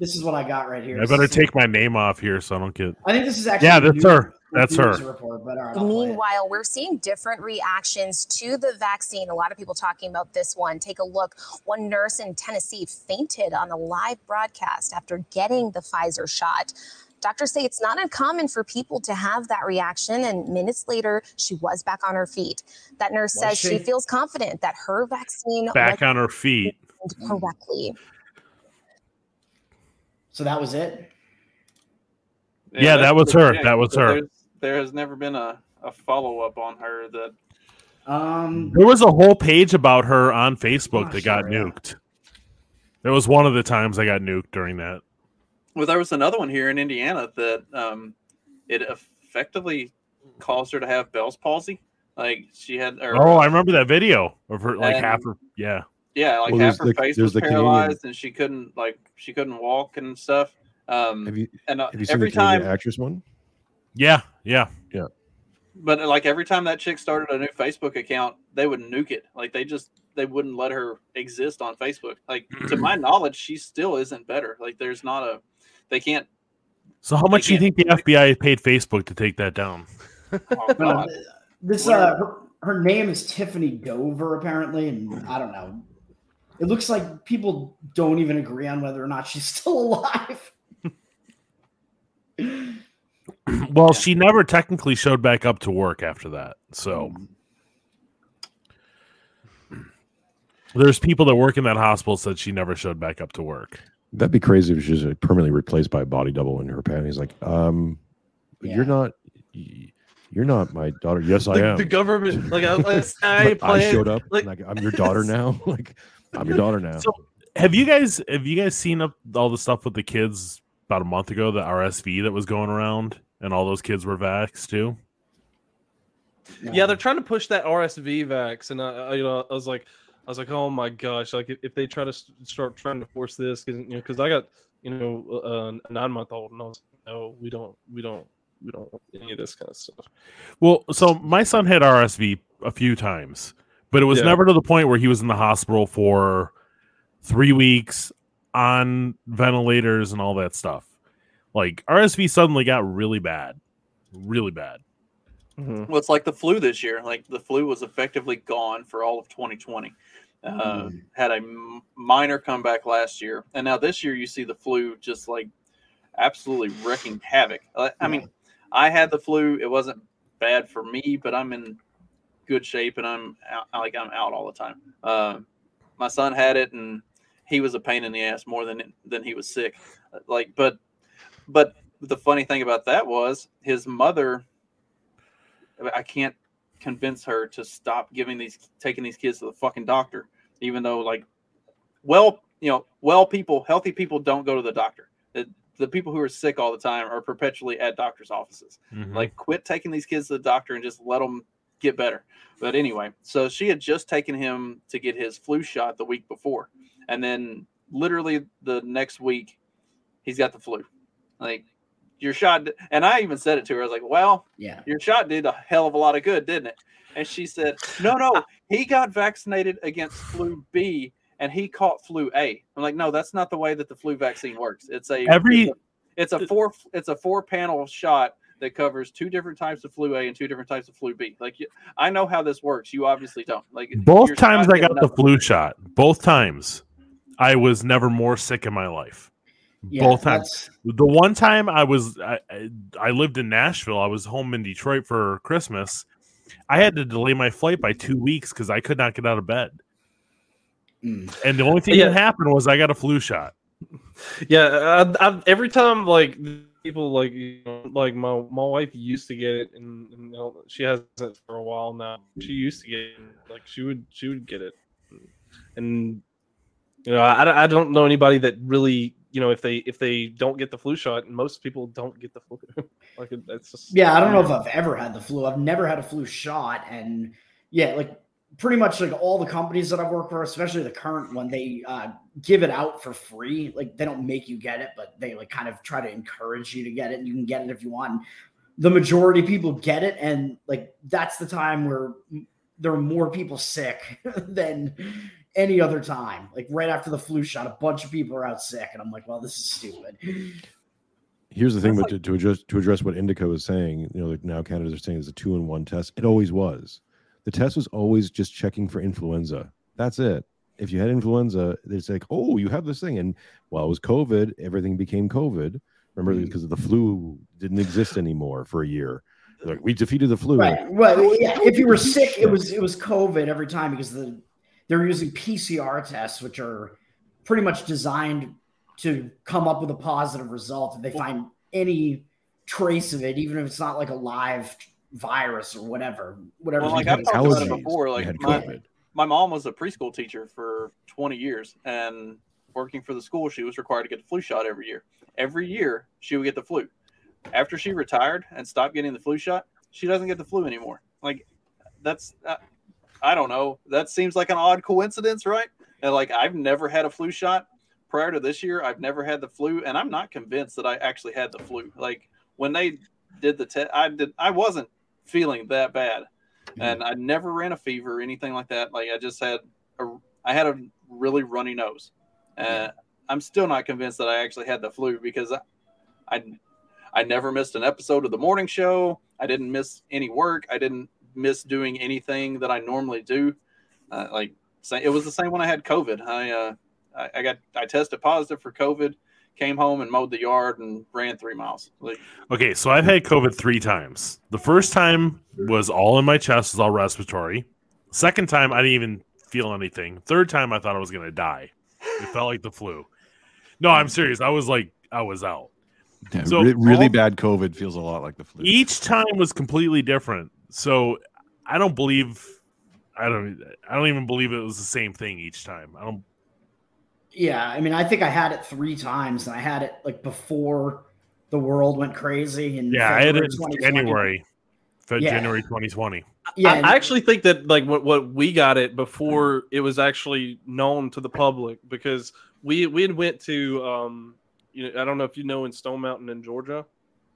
this is what I got right here. I better is- take my name off here so I don't get. I think this is actually. Yeah, a that's her. A That's her. Report, but all right, I'll play it. Meanwhile, we're seeing different reactions to the vaccine. A lot of people talking about this one. Take a look. One nurse in Tennessee fainted on a live broadcast after getting the Pfizer shot. Doctors say it's not uncommon for people to have that reaction, and minutes later, she was back on her feet. That nurse Was says she? she? feels confident that her vaccine Back on her feet. correctly. So that was it. Yeah, that was her. thing, That was but her. There's- There has never been a, a follow up on her that Um, There was a whole page about her on Facebook Oh, that got sure, yeah. nuked. That was one of the times I got nuked during that. Well, there was another one here in Indiana that um, it effectively caused her to have Bell's palsy. Like she had, or, Oh, I remember that video of her, like And- half her. Yeah, yeah, like Well, half her the- face was the Canadian- paralyzed, and she couldn't like she couldn't walk and stuff. Um, Have you and uh, have you seen every the Canadian time, actress one? yeah, yeah. Yeah. But like every time that chick started a new Facebook account, they would nuke it. Like they just they wouldn't let her exist on Facebook. Like to my knowledge, she still isn't better. Like there's not a they can't. So, how much do you think the FBI paid Facebook to take that down? Oh, this What uh, her, her name is Tiffany Dover apparently, and I don't know. It looks like people don't even agree on whether or not she's still alive. well, she never technically showed back up to work after that. So, there's people that work in that hospital said she never showed back up to work. That'd be crazy if she's permanently replaced by a body double in her panties. Like, um, Yeah. you're not, y- you're not my daughter. Yes, I am. the government, like I, I, I, I showed up. like- Like, I'm your daughter now. like, I'm your daughter now. So, have you guys have you guys seen up all the stuff with the kids about a month ago, the RSV that was going around, and all those kids were vaxxed too? Yeah, they're trying to push that RSV vax, and I, I, you know, I was like, I was like, oh my gosh, like if, if they try to s- start trying to force this, because you know, because I got you know uh, a nine month old, and I was like, no, we don't, we don't, we don't want any of this kind of stuff. Well, so my son had RSV a few times, but it was Yeah. never to the point where he was in the hospital for three weeks on ventilators and all that stuff. Like RSV suddenly got really bad, really bad. Mhm. Well, it's like the flu this year. Like the flu was effectively gone for all of 2020, Uh, Had a m- minor comeback last year, and now this year you see the flu just like absolutely wrecking havoc. Uh, I mean, I had the flu; it wasn't bad for me, but I'm in good shape and I'm out, like I'm out all the time. Uh, my son had it, and he was a pain in the ass more than than he was sick. Like, but but the funny thing about that was his mother. I can't convince her to stop giving these taking these kids to the fucking doctor, even though like, well, you know, well people, healthy people don't go to the doctor. The, the people who are sick all the time are perpetually at doctors' offices. Mhm. Like, quit taking these kids to the doctor and just let them get better. But anyway, so she had just taken him to get his flu shot the week before, and then literally the next week, he's got the flu. Like, your shot, and I even said it to her. I was like, "Well, Yeah. your shot did a hell of a lot of good, didn't it?" And she said, "No, no, he got vaccinated against flu B." And he caught flu A. I'm like, no, that's not the way that the flu vaccine works. It's a Every- it's a, four it's a four panel shot that covers two different types of flu A and two different types of flu B. Like you- I know how this works. You obviously don't. Like Both times I got the flu shot. Both times, I was never more sick in my life. Yeah, Both times. The one time I was, I, I- I lived in Nashville. I was home in Detroit for Christmas. I had to delay my flight by two weeks because I could not get out of bed. Mm. And the only thing Yeah. that happened was I got a flu shot. Yeah, I, I, every time like people like you know, like my my wife used to get it, and, and you know, she hasn't for a while now. She used to get it, and, like she would she would get it, and you know I, I don't know anybody that really you know if they if they don't get the flu shot, and most people don't get the flu. like it, that's just Yeah, I don't know if I've ever had the flu. I've never had a flu shot, and yeah, like pretty much like all the companies that I've worked for, especially the current one, they uh, give it out for free. Like they don't make you get it, but they like kind of try to encourage you to get it. And you can get it if you want. The majority of people get it, and like that's the time where there are more people sick than any other time. Like right after the flu shot, a bunch of people are out sick, and I'm like, well, this is stupid. Here's the thing, That's but to, to address to address what Indica was saying, you know, like now Canada's are saying it's a two in one test. It always was. The test was always just checking for influenza. That's it. If you had influenza, it's like, oh, you have this thing, and while it was COVID, everything became COVID. Remember, Mm. because the flu didn't exist anymore for a year. Like we defeated the flu. Right. Well, yeah, if you were sick, it was it was COVID every time because the they're using PCR tests, which are pretty much designed to come up with a positive result if they find any trace of it, even if it's not like a live virus or whatever. Whatever. Well, like I've talked about it before. Like had my, my mom was a preschool teacher for 20 years and working for the school she was required to get the flu shot every year every year she would get the flu after she retired and stopped getting the flu shot she doesn't get the flu anymore like that's uh, i don't know that seems like an odd coincidence right and like i've never had a flu shot prior to this year i've never had the flu and i'm not convinced that i actually had the flu like when they did the test i did i wasn't feeling that bad and I never ran a fever or anything like that. Like I just had a, I had a really runny nose. Uh, I'm still not convinced that I actually had the flu because I, I, I never missed an episode of the morning show. I didn't miss any work. I didn't miss doing anything that I normally do. Uh, like sa- it was the same when I had COVID. I, uh, I, I got I tested positive for COVID. Came home and mowed the yard and ran three miles. Like Okay, so I've had COVID three times. The first time was all in my chest, was all respiratory. Second time, I didn't even feel anything. Third time, I thought I was going to die. It felt like the flu. No, I'm serious. I was like, I was out. Yeah, So re- really all- bad COVID feels a lot like the flu. Each time was completely different. So I don't believe. I don't. I don't even believe it was the same thing each time. I don't. Yeah, I mean, I think I had it three times, and I had it like before the world went crazy. In Yeah, I had it in January, Fe- Yeah. January 2020. Yeah, I, I actually think that like what, what we got it before it was actually known to the public because we we had went to um you know I don't know if you know in Stone Mountain in Georgia.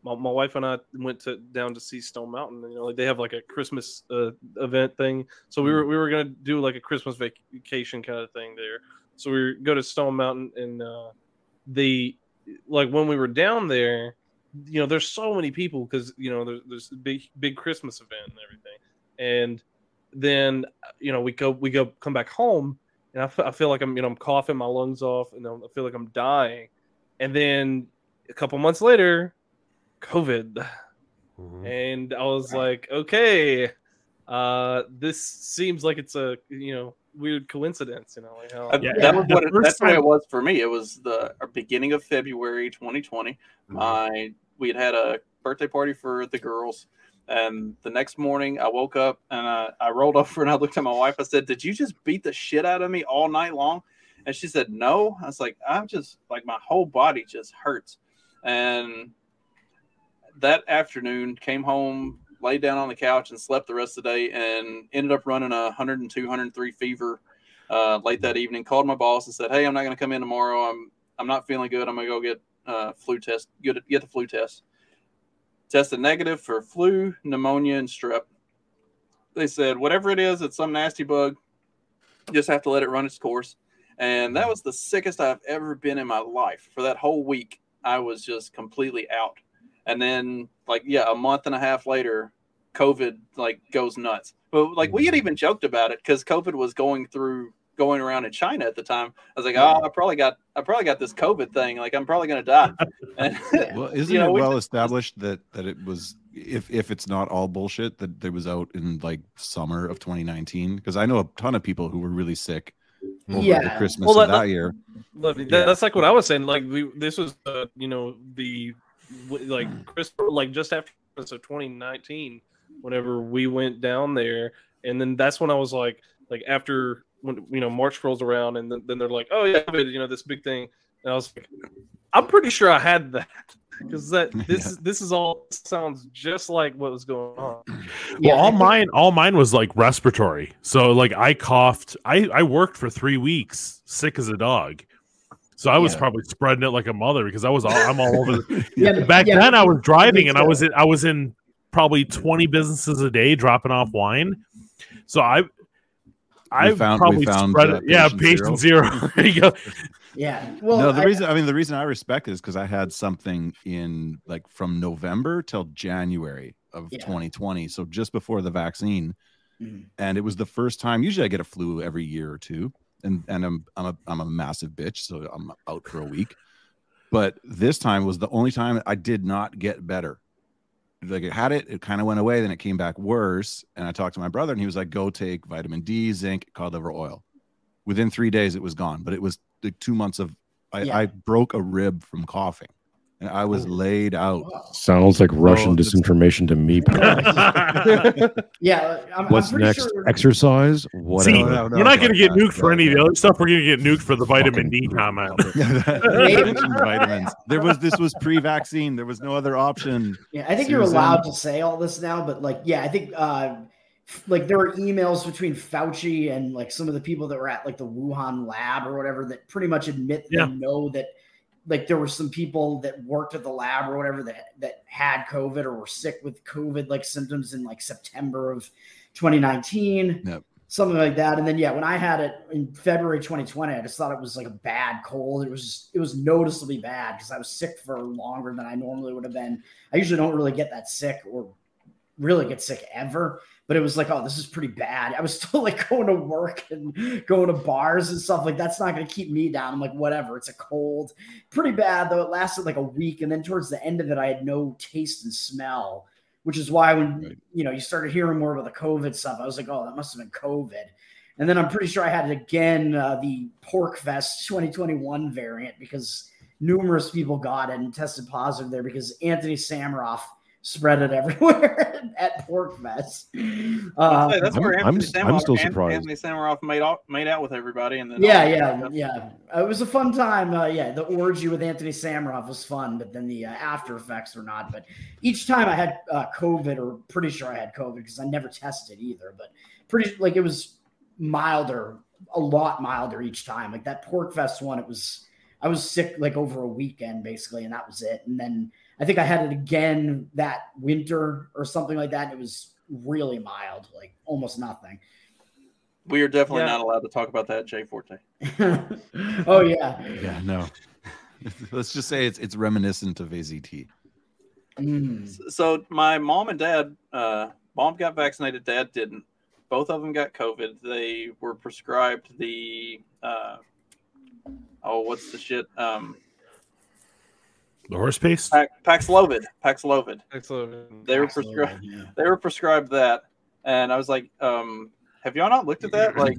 My, my wife and I went to down to see Stone Mountain. You know, like they have like a Christmas uh, event thing. So we were we were gonna do like a Christmas vacation kind of thing there. So we go to Stone Mountain and uh, the like when we were down there, you know, there's so many people because you know there's there's a big big Christmas event and everything and then you know we go we go come back home and I I feel like I'm you know I'm coughing my lungs off, and I feel like I'm dying, and then a couple months later, COVID, Mhm. and I was like, okay, uh, this seems like it's a you know weird coincidence, you know, like how Uh, Yeah, that was the what it, first that's what it was for me. It was the uh, beginning of February 2020. Mm-hmm. My we had had a birthday party for the girls, and the next morning I woke up and I, I rolled over and I looked at my wife. I said, "Did you just beat the shit out of me all night long?" And she said, "No." I was like, "I'm just like my whole body just hurts," and that afternoon came home laid down on the couch and slept the rest of the day and ended up running a 102 103 fever uh, late that evening. Called my boss and said hey i'm not going to come in tomorrow. I'm i'm not feeling good. I'm going to go get uh, flu test get, get the flu test. Tested negative for flu pneumonia and strep. They said whatever it is it's some nasty bug. Just have to let it run its course. And that was the sickest i've ever been in my life. For that whole week i was just completely out and then like yeah a month and a half later covid like goes nuts but like we had mm-hmm. even joked about it because covid was going through going around in china at the time i was like oh i probably got i probably got this covid thing like i'm probably going to die and Well, isn't You know, it we well just- established that that it was if if it's not all bullshit that it was out in like summer of 2019? Because I know a ton of people who were really sick mm-hmm. over the Yeah. Christmas Well, of that- that year. Look, that, Yeah. that's like what I was saying. Like we, this was, uh, you know, the w- like hmm. Chris, like just after so 2019, whenever we went down there, and then that's when I was like, like after when you know March rolls around, and then, then they're like, oh yeah, COVID, you know, this big thing, and I was like, I'm pretty sure I had that because that this Yeah. this is all sounds just like what was going on. Yeah, well, all mine, all mine was like respiratory. So like I coughed. I I worked for three weeks, sick as a dog. So I was Yeah. probably spreading it like a mother because I was all I'm all over. The, Yeah, back yeah, then, I was driving and I was in, I was in probably twenty businesses a day dropping off wine. So I. I found- we probably found, spread uh, it. Yeah, patient patient zero. there you go. Yeah. Well, no, the I- reason I mean the reason I respect it is because I had something in like from November till January of Yeah. 2020, so just before the vaccine, Mhm. and it was the first time. Usually, I get a flu every year or two, and and I'm I'm a I'm a massive bitch, so I'm out for a week. But this time was the only time I did not get better. Like it had it, it kind of went away, then it came back worse. And I talked to my brother, and he was like, "Go take vitamin D, zinc, cod liver oil." Within three days, it was gone. But it was like two months of I, Yeah. I broke a rib from coughing, and I was laid out. Sounds like Russian it's- disinformation to me. yeah. I'm, What's I'm next? Sure, Exercise? Whatever. See, No, no, we're not it's going to get that. nuked for any of the other stuff. We're going to get nuked for the vitamin Fucking- D comment. vitamins. There was this was pre-vaccine. There was no other option. Yeah, I think you're allowed to say all this now, but like, yeah, I think uh like there were emails between Fauci and like some of the people that were at like the Wuhan lab or whatever that pretty much admit Yeah. they know that like there were some people that worked at the lab or whatever that that had COVID or were sick with COVID like symptoms in like September of 2019. Yep. Something like that. And then yeah, when I had it in February 2020, I just thought it was like a bad cold. It was just, it was noticeably bad because I was sick for longer than I normally would have been. I usually don't really get that sick or really get sick ever. But it was like, oh, this is pretty bad. I was still like going to work and going to bars and stuff. Like, that's not going to keep me down. I'm like, whatever. It's a cold. Pretty bad, though. It lasted like a week. And then towards the end of it, I had no taste and smell, which is why when, Right. you know, you started hearing more about the COVID stuff, I was like, oh, that must have been COVID. And then I'm pretty sure I had it again, uh, the PorcFest 2021 variant, because numerous people got it and tested positive there because Anthony Samaroff spread it everywhere at PorcFest. Uh, Hey, that's I'm- where I'm Anthony s- I'm still An- surprised. Anthony Samaroff made out made out with everybody, and then yeah, all- yeah, yeah. It was a fun time. Uh, yeah, the orgy with Anthony Samaroff was fun, but then the uh, after effects were not. But each time I had uh, COVID, or pretty sure I had COVID because I never tested either. But pretty like it was milder, a lot milder each time. Like that PorcFest one, it was I was sick like over a weekend basically, and that was it. And then I think I had it again that winter or something like that. And it was really mild, like almost nothing. we are definitely Yeah. not allowed to talk about that, Jay Forte. oh yeah. Yeah, no. Let's just say it's it's reminiscent of AZT. Mm. So my mom and dad, uh, mom got vaccinated, dad didn't. both of them got COVID. They were prescribed the uh, oh, what's the shit? Um, The horse paste. Pax- Paxlovid. Paxlovid. Excellent. They were prescribed. yeah. They were prescribed that, and I was like, um, "Have y'all not looked at that? Like,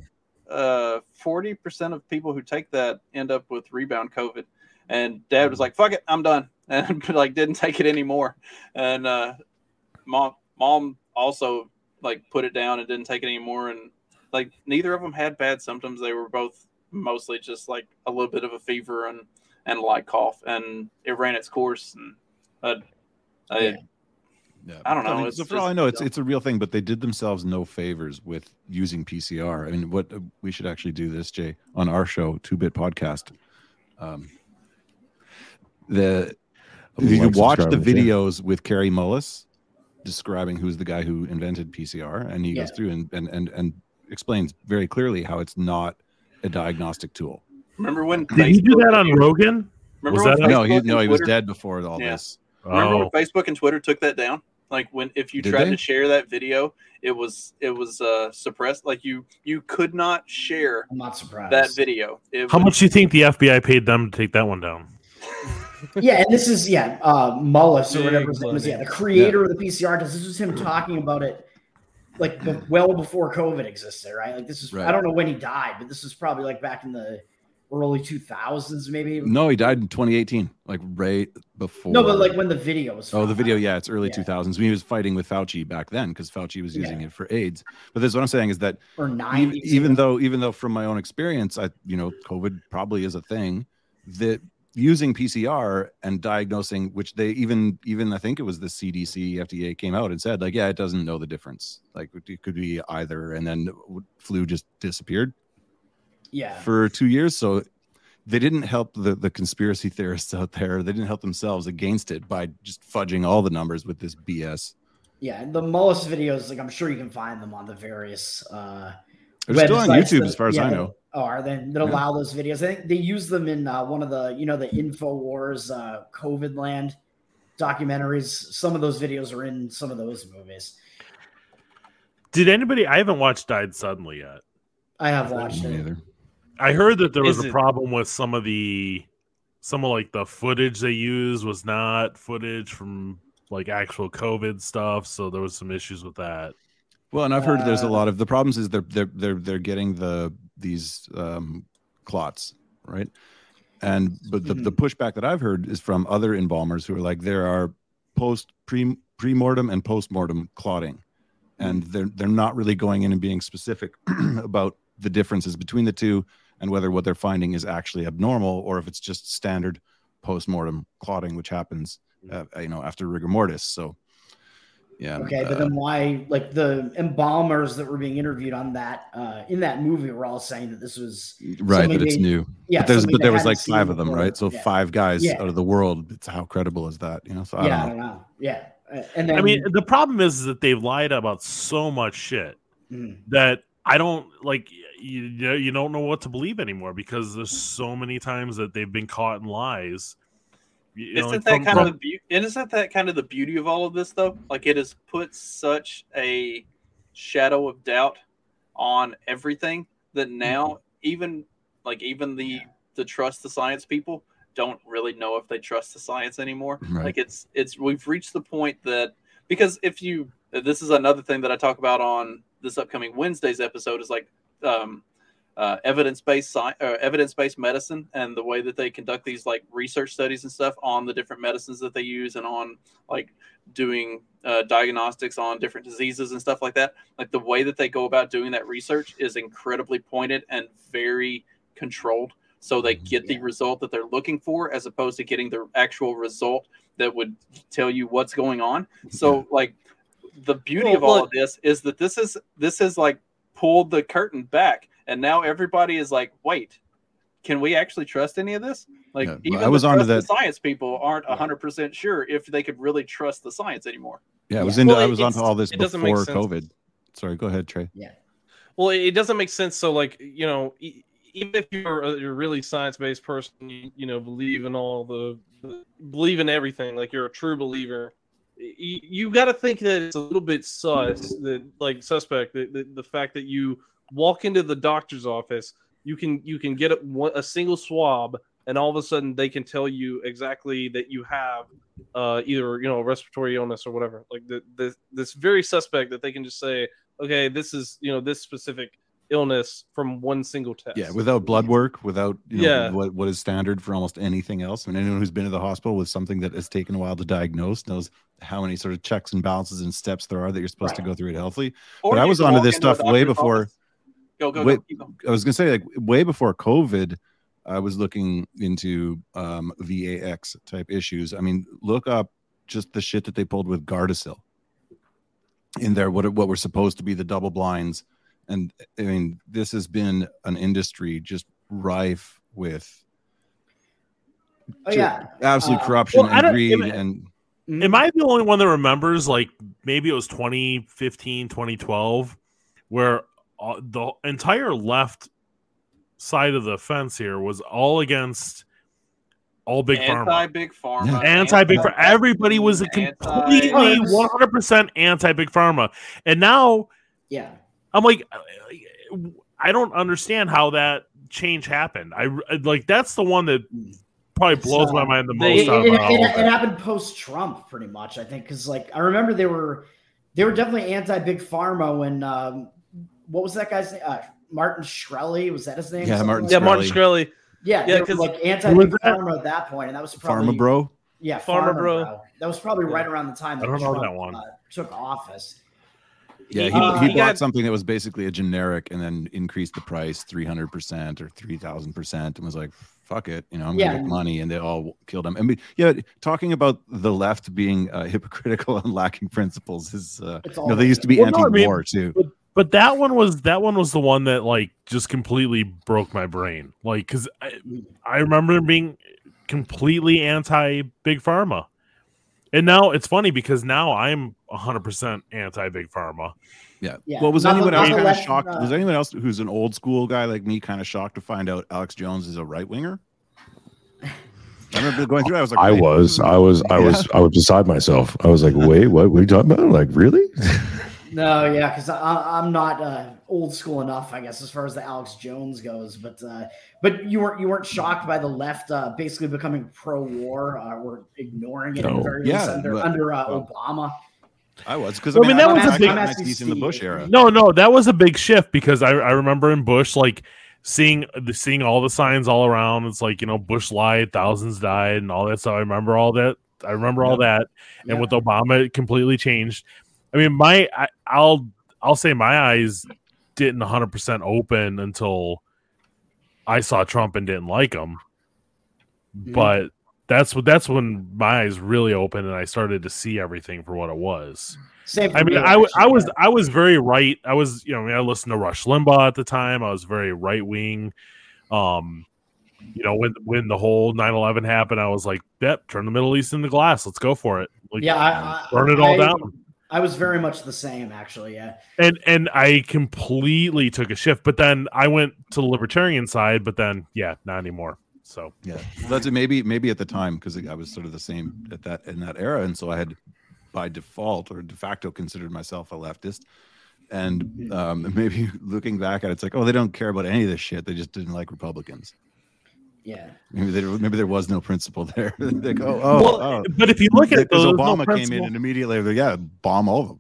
uh, forty percent of people who take that end up with rebound COVID." And Dad was like, "Fuck it, I'm done," and like didn't take it anymore. And uh, mom, mom also like put it down and didn't take it anymore. And like neither of them had bad symptoms. They were both mostly just like a little bit of a fever and and a light cough, and it ran its course. And uh, I, Yeah. Yeah. I don't So, know, mean, it's so for all I know, it's it's a real thing, but they did themselves no favors with using PCR. I mean, what we should actually do this, Jay, on our show, Two Bit Podcast. Um, the I you like can watch the subscribers, yeah. videos with Kary Mullis describing who's the guy who invented PCR, and he goes through and, and and and explains very clearly how it's not a diagnostic tool. Remember when Did he do that on Rogan? Remember Was that- No, he no, he was dead before all Yeah. this. Remember Oh, when Facebook and Twitter took that down? Like when if you Did tried they? to share that video, it was it was uh, suppressed. Like you you could not share I'm not surprised. that video. It how was- much do you think the FBI paid them to take that one down? yeah, and this is yeah, uh Mullis or whatever his name was. Yeah, the creator of the PCR test. This was him talking about it like well before COVID existed, right? Like this is I Right. don't know when he died, but this was probably like back in the early 2000s, maybe. No, he died in 2018, like right before. No, but like when the video was. Oh, the video, yeah, it's early Yeah. 2000s. He was fighting with Fauci back then because Fauci was using Yeah. it for AIDS. But this is what I'm saying is that or even, 90s. even though, even though from my own experience, I, you know, COVID probably is a thing that using PCR and diagnosing, which they even, even I think it was the CDC, FDA came out and said, like, yeah, it doesn't know the difference. Like it could be either, and then flu just disappeared yeah, for two years. So they didn't help the, the conspiracy theorists out there. They didn't help themselves against it by just fudging all the numbers with this BS. yeah, the Mullis videos, like I'm sure you can find them on the various. uh They're still on YouTube, that- as far as yeah, I know. Oh, are they that Yeah. allow those videos? I think they use them in uh, one of the, you know, the Infowars uh, COVID Land documentaries. Some of those videos are in some of those movies. Did anybody? I haven't watched Died Suddenly yet. I have watched Me it. neither. I heard that there was a problem with some of the, some of like the footage they used was not footage from like actual COVID stuff. So there was some issues with that. Well, and I've heard there's a Uh, lot of the problems is they're they're they're they're getting the these um, clots right, and but the, the pushback that I've heard is from other embalmers who are like there are post pre pre mortem and post mortem clotting, and they're they're not really going in and being specific about the differences between the two and whether what they're finding is actually abnormal or if it's just standard post mortem clotting, which happens uh, you know after rigor mortis. So. Yeah. Okay, but uh, then why, like the embalmers that were being interviewed on that uh, in that movie were all saying that this was right something that it's they- new yeah, but there's but there was like five of them before. right so Yeah. five guys Yeah. out of the world it's how credible is that you know so i yeah, don't know Yeah, Uh, and then I mean, the problem is that they've lied about so much shit Mm. that I don't like. You you don't know what to believe anymore because there's so many times that they've been caught in lies. You Isn't like, that from- kind from- of the beauty? Isn't that kind of the beauty of all of this, though? Like it has put such a shadow of doubt on everything that mm-hmm. now even like even the the trust the science people don't really know if they trust the science anymore. Right. Like it's it's we've reached the point that because if you this is another thing that I talk about on this upcoming Wednesday's episode is like um, uh, evidence-based science, uh, evidence-based medicine, and the way that they conduct these like research studies and stuff on the different medicines that they use, and on like doing uh, diagnostics on different diseases and stuff like that. Like the way that they go about doing that research is incredibly pointed and very controlled, so they get the Yeah. result that they're looking for, as opposed to getting the actual result that would tell you what's going on. So like the beauty Well, of all look- of this is that this is this is like pulled the curtain back and now everybody is like wait can we actually trust any of this like Yeah, even I was the onto the that- science people aren't 100% sure if they could really trust the science anymore yeah i was Yeah. into Well, i it- was onto all this doesn't make before covid sorry go ahead trey Yeah. Well, it doesn't make sense. So, like, you know, even if you're a, you're a really science based person, you, you know, believe in all the, the believe in everything, like you're a true believer. You, got to think that it's a little bit sus that like suspect that the, the fact that you walk into the doctor's office you can you can get a, a single swab and all of a sudden they can tell you exactly that you have uh, either you know a respiratory illness or whatever. Like the, the this very suspect that they can just say okay this is you know this specific illness from one single test Yeah, without blood work, without you know, Yeah. what, what is standard for almost anything else. I mean, anyone who's been to the hospital with something that has taken a while to diagnose knows how many sort of checks and balances and steps there are that you're supposed to go through it healthily. Or But I was onto this stuff way before. office- Go go Wait, go. I was gonna say like way before COVID, I was looking into um, VAX type issues. I mean, look up just the shit that they pulled with Gardasil in there. What what were supposed to be the double blinds, and I mean, this has been an industry just rife with Oh yeah, absolute Uh, corruption well, I and don't- greed am I- and Am I the only one that remembers like maybe it was 2015, 2012 where uh, the entire left side of the fence here was all against all big Anti pharma. big pharma. Anti big pharma. Everybody was anti- completely Oh, 100% anti big pharma. And now yeah. I'm like, I don't understand how that change happened. I like that's the one that probably blows So, my mind the most. It, out it, it- it it. happened post Trump, pretty much. I think because like I remember they were they were definitely anti big pharma when um, what was that guy's name? Uh, Martin Shkreli was that his name? Yeah, Martin like yeah martin shkreli Yeah, Yeah, they were 'cause- like anti big pharma at that point, and that was probably Pharma Bro. Yeah, Pharma Pharma Bro. Bro. That was probably right around the time I that don't know Trump that one. Uh, took office. Yeah, he, Uh, he he bought got- something that was basically a generic and then increased the price 300% or 3000% and was like, fuck it, you know, I'm Yeah. gonna make money. And they all killed him. I mean, yeah, talking about the left being uh, hypocritical and lacking principles is, uh, you know, they used to be Well, no, I anti mean- war too. but that one was that one was the one that like just completely broke my brain like because I, I remember being completely anti big pharma and now it's funny because now i'm 100% anti big pharma Yeah. Yeah. Well, was Not anyone not else kind of shocked? uh, was anyone else who's an old school guy like me kind of shocked to find out Alex Jones is a right winger? I remember going through. I was like, I was, I was, I was, I was beside myself. I was like, wait, what? What are you talking about? Like, really? No, yeah, because I'm not uh, old school enough, I guess, as far as the Alex Jones goes. But uh, but you weren't you weren't shocked by the left uh, basically becoming pro-war uh, or ignoring it No. the very least Yeah, under but- under uh, well, Obama. I was because Well, I mean, that I was was a big- I'm back asking in the Bush era. no no that was a big shift because i, I remember in bush like seeing the seeing all the signs all around it's like you know bush lied thousands died and all that so i remember all that i remember all that and Yeah. with Obama, it completely changed. I mean, my I, I'll I'll say my eyes didn't 100 percent open until I saw Trump and didn't like him. Mhm. But that's what that's when my eyes really opened and I started to see everything for what it was. Same. I mean, me, I, w- I actually, was yeah. I was very right. I was you know I, mean, I listened to Rush Limbaugh at the time. I was very right wing. Um, you know when when the whole 9-11 happened, I was like, "Yep, turn the Middle East into glass. Let's go for it. Like, Yeah, I, burn it all I- down." I was very much the same, actually. Yeah. and and I completely took a shift. But then I went to the libertarian side. But then, yeah, not anymore. So Yeah, that's it. Maybe maybe at the time because I was sort of the same at that in that era, and so I had by default or de facto considered myself a leftist. And um, maybe looking back at it, it's like, oh, they don't care about any of this shit. They just didn't like Republicans. Yeah. Maybe there, maybe there was no principle there. like, oh, oh, well, oh. but if you look at because those, no Obama came in and immediately, like, yeah, bomb all of them.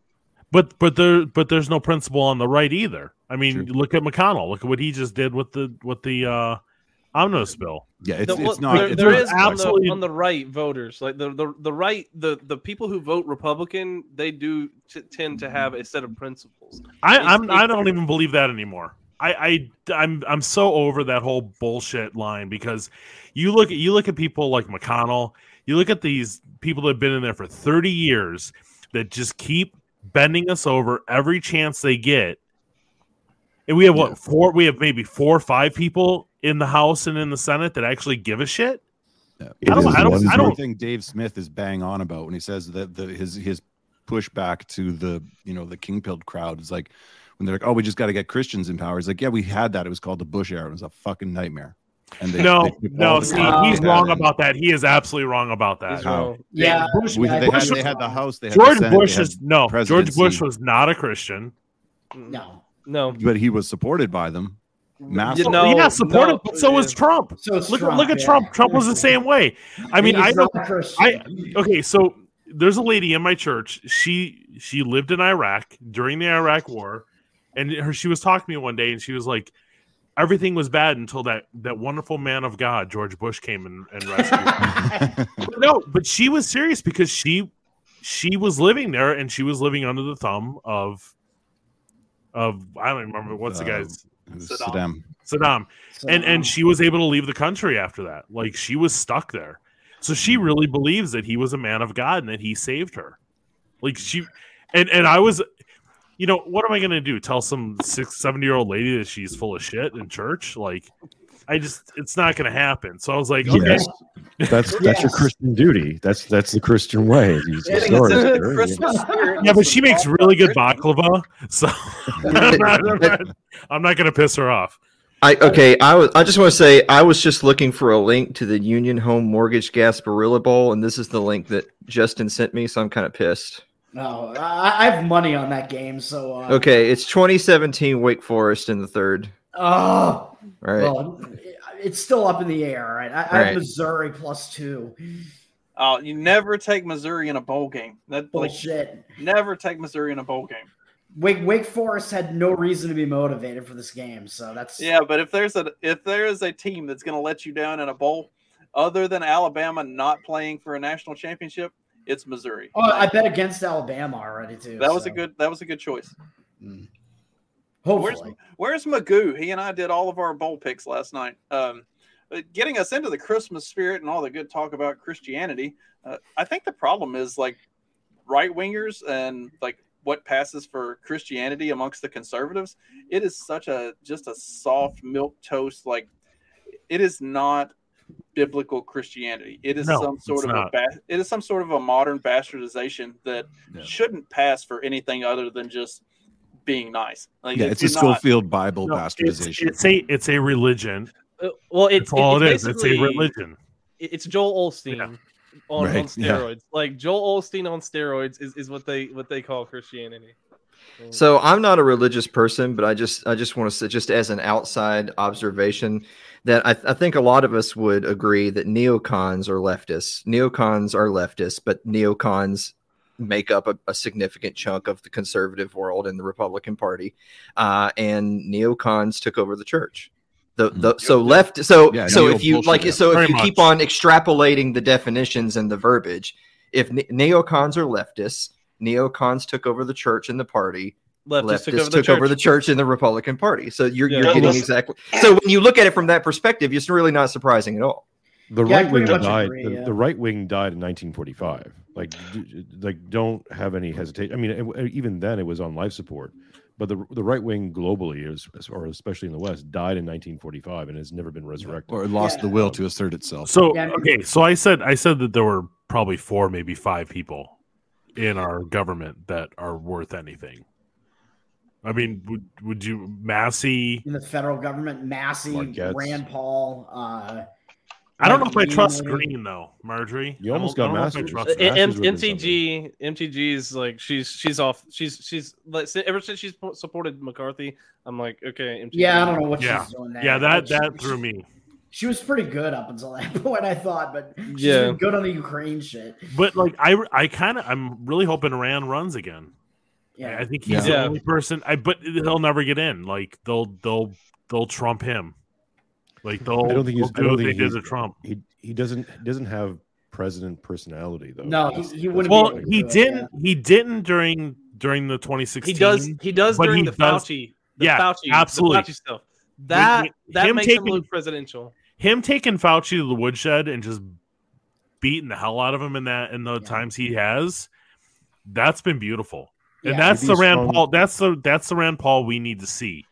but but there but there's no principle on the right either. I mean, True. look at McConnell. Look at what he just did with the with the uh, omnibus bill. Yeah, it's, The- it's not. there, it's there not is like- on, the, on the right voters like the, the the right the the people who vote republican they do t- tend to have a set of principles I It's- I'm, I don't even believe that anymore. I, I I'm I'm so over that whole bullshit line because you look at you look at people like McConnell, you look at these people that have been in there for 30 years that just keep bending us over every chance they get. And we have what four we have maybe four or five people in the House and in the Senate that actually give a shit. Yeah. I don't- is I don't- I don't- the thing Dave Smith is bang on about when he says that the his his pushback to the you know the king pilled crowd is like when they're like, oh, we just got to get Christians in power. It's like, yeah, we had that. It was called the Bush era. It was a fucking nightmare. And they, no, they no. the See, he's wrong about that. He is absolutely wrong about that. Wrong. Yeah, Bush- We- yeah, they, had, Bush they had the House. They had the George Senate, they Bush had is no. George Bush was not a Christian. no. No. but he was supported by them. Massive. You know- yeah, supported, no, but so was. Trump. So it's Look, Trump, look at yeah. Trump. Trump was the same way. I mean, He's I don't. a okay, so there's a lady in my church. She she lived in Iraq during the Iraq War, and her she was talking to me one day, and she was like, everything was bad until that that wonderful man of God, George Bush, came and, and rescued. her." But no, but she was serious because she she was living there, and she was living under the thumb of of I don't remember what's the Uh, guy's Saddam. Saddam. Saddam and um, and she was able to leave the country after that like she was stuck there so she really believes that he was a man of god and that he saved her like she and and i was you know what am i gonna do tell some six seven year old lady that she's full of shit in church like i just it's not gonna happen so i was like okay Yes. That's that's your Christian duty. That's that's the Christian way. You Yeah, it's stories, in the sure. Christmas spirit. yeah but she makes really good baklava so I'm, not, I'm not- I'm not gonna piss her off I okay. I was. I just want to say I was just looking for a link to the Union Home Mortgage Gasparilla Bowl, and this is the link that Justin sent me. So I'm kind of pissed. No, I, I have money on that game, so uh, Okay, it's 2017 Wake Forest in the third. Oh, All right. well, it's still up in the air, right? I, I Right. have Missouri plus two. Oh, you never take Missouri in a bowl game. That like Bullshit. never take Missouri in a bowl game. Wake Wake Forest had no reason to be motivated for this game, so that's Yeah, but if there's a if there is a team that's going to let you down in a bowl, other than Alabama not playing for a national championship, it's Missouri. Oh, I bet against Alabama already too. that was a good that was a good choice. Hopefully, Where's where's Magoo? He and I did all of our bowl picks last night. Um, uh, getting us into the Christmas spirit and all the good talk about Christianity. Uh, I think the problem is like right wingers and like what passes for Christianity amongst the conservatives. It is such a just a soft milk toast. Like it is not biblical Christianity. It is No, some sort it's of a ba- it is some sort of a modern bastardization that Yeah. shouldn't pass for anything other than just being nice. Like Yeah, it's a did not. Scofield Bible No, it's, bastardization. it's a it's a religion Uh, well, it's that's all it's it is it's a religion It's Joel Osteen Yeah. on, on Right, yeah. steroids. Like Joel Osteen on steroids is, is what they what they call Christianity. So I'm not a religious person, but I just I just want to say, just as an outside observation, that I, I think a lot of us would agree that neocons are leftists. Neocons are leftists, but neocons make up a, a significant chunk of the conservative world and the Republican Party, uh, and neocons took over the church. The, the so left so Yeah, so if you bullshit, like yeah. so if Very you keep on extrapolating the definitions and the verbiage, if ne- neocons are leftists, neocons took over the church and the party, Leftists leftists took, over, the, church and the Republican Party. So you're, Yeah. you're getting exactly. So when you look at it from that perspective, it's really not surprising at all. The Yeah, right wing died. agree, the, yeah. the right wing died in 1945. Like, d- like don't have any hesitation. I mean, it- even then it was on life support. But the the right wing globally is, or especially in the West, died in 1945 and has never been resurrected. or lost Yeah. the will to assert itself. So Yeah, I mean- okay, so I said I said that there were probably four, maybe five people in our government that are worth anything. I mean, would would you Massey? in the federal government, Massey, Mark Gaetz. Rand Paul. Uh, I don't know if I trust. Greene though, Marjorie. You almost got don't know if I Masters. trust her. M- Masters would've been MTG MTG's like she's she's off she's she's like ever since she's supported McCarthy I'm like okay MTG. yeah, I don't know what Yeah. she's doing there. Yeah, that she- that threw me. She was pretty good up until that point, I thought, but she's Yeah. been good on the Ukraine shit. But like I I kind of I'm really hoping Rand runs again. Yeah, I think he's Yeah. the only person. I but he'll never get in. Like they'll they'll they'll trump him. Like they'll, I don't think they'll he's. I do don't they think did he's, to Trump. He he doesn't doesn't have president personality though. No, That's- he- he wouldn't Well, thing. he Yeah. didn't. He didn't during during the 2016. he does he does during he the does- Fauci the Yeah, Fauci absolutely. the Fauci stuff that Him that makes him taking- look presidential Him taking Fauci to the woodshed and just beating the hell out of him in that in the Yeah. times he has. That's been beautiful, and Yeah. that's the Rand strong- Paul. That's the that's the Rand Paul we need to see.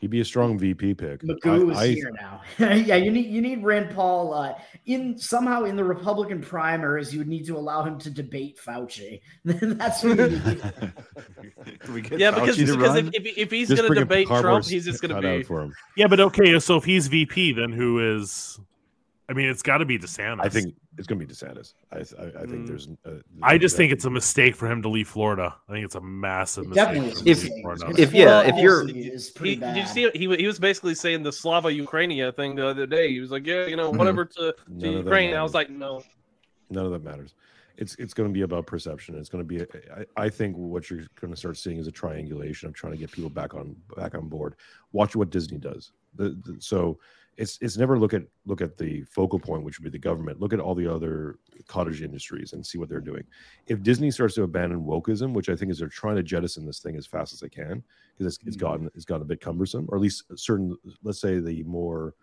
He'd be a strong VP pick. Magoo is I- I- here now. yeah, you need you need Rand Paul uh, in somehow in the Republican primaries. You would need to allow him to debate Fauci. That's what you need. We get Yeah, because, Fauci to because if, if, if he's going to debate Trump, he's just going to cutout be. for him. Yeah, but okay, so if he's VP, then who is? I mean, it's got to be DeSantis. I think it's going to be DeSantis. I, I, I think Mm. there's. Uh, I just think it's a mistake for him to leave Florida. I think it's a massive It mistake. definitely for is him a to If- leave mistake. If- yeah, if you're- He, did you see? He, he was basically saying the Slava Ukrainia thing the other day. He was like, "Yeah, you know, Mhm. whatever to, to None of that Ukraine." I was like, "No." none of that matters. It's it's going to be about perception. It's going to be. I, I think what you're going to start seeing is a triangulation of trying to get people back on back on board. Watch what Disney does. The, the, so it's it's never look at look at the focal point, which would be the government. Look at all the other cottage industries and see what they're doing. If Disney starts to abandon wokeism, which I think is they're trying to jettison this thing as fast as they can, because it's, it's gotten it's gotten a bit cumbersome, or at least certain, let's say the more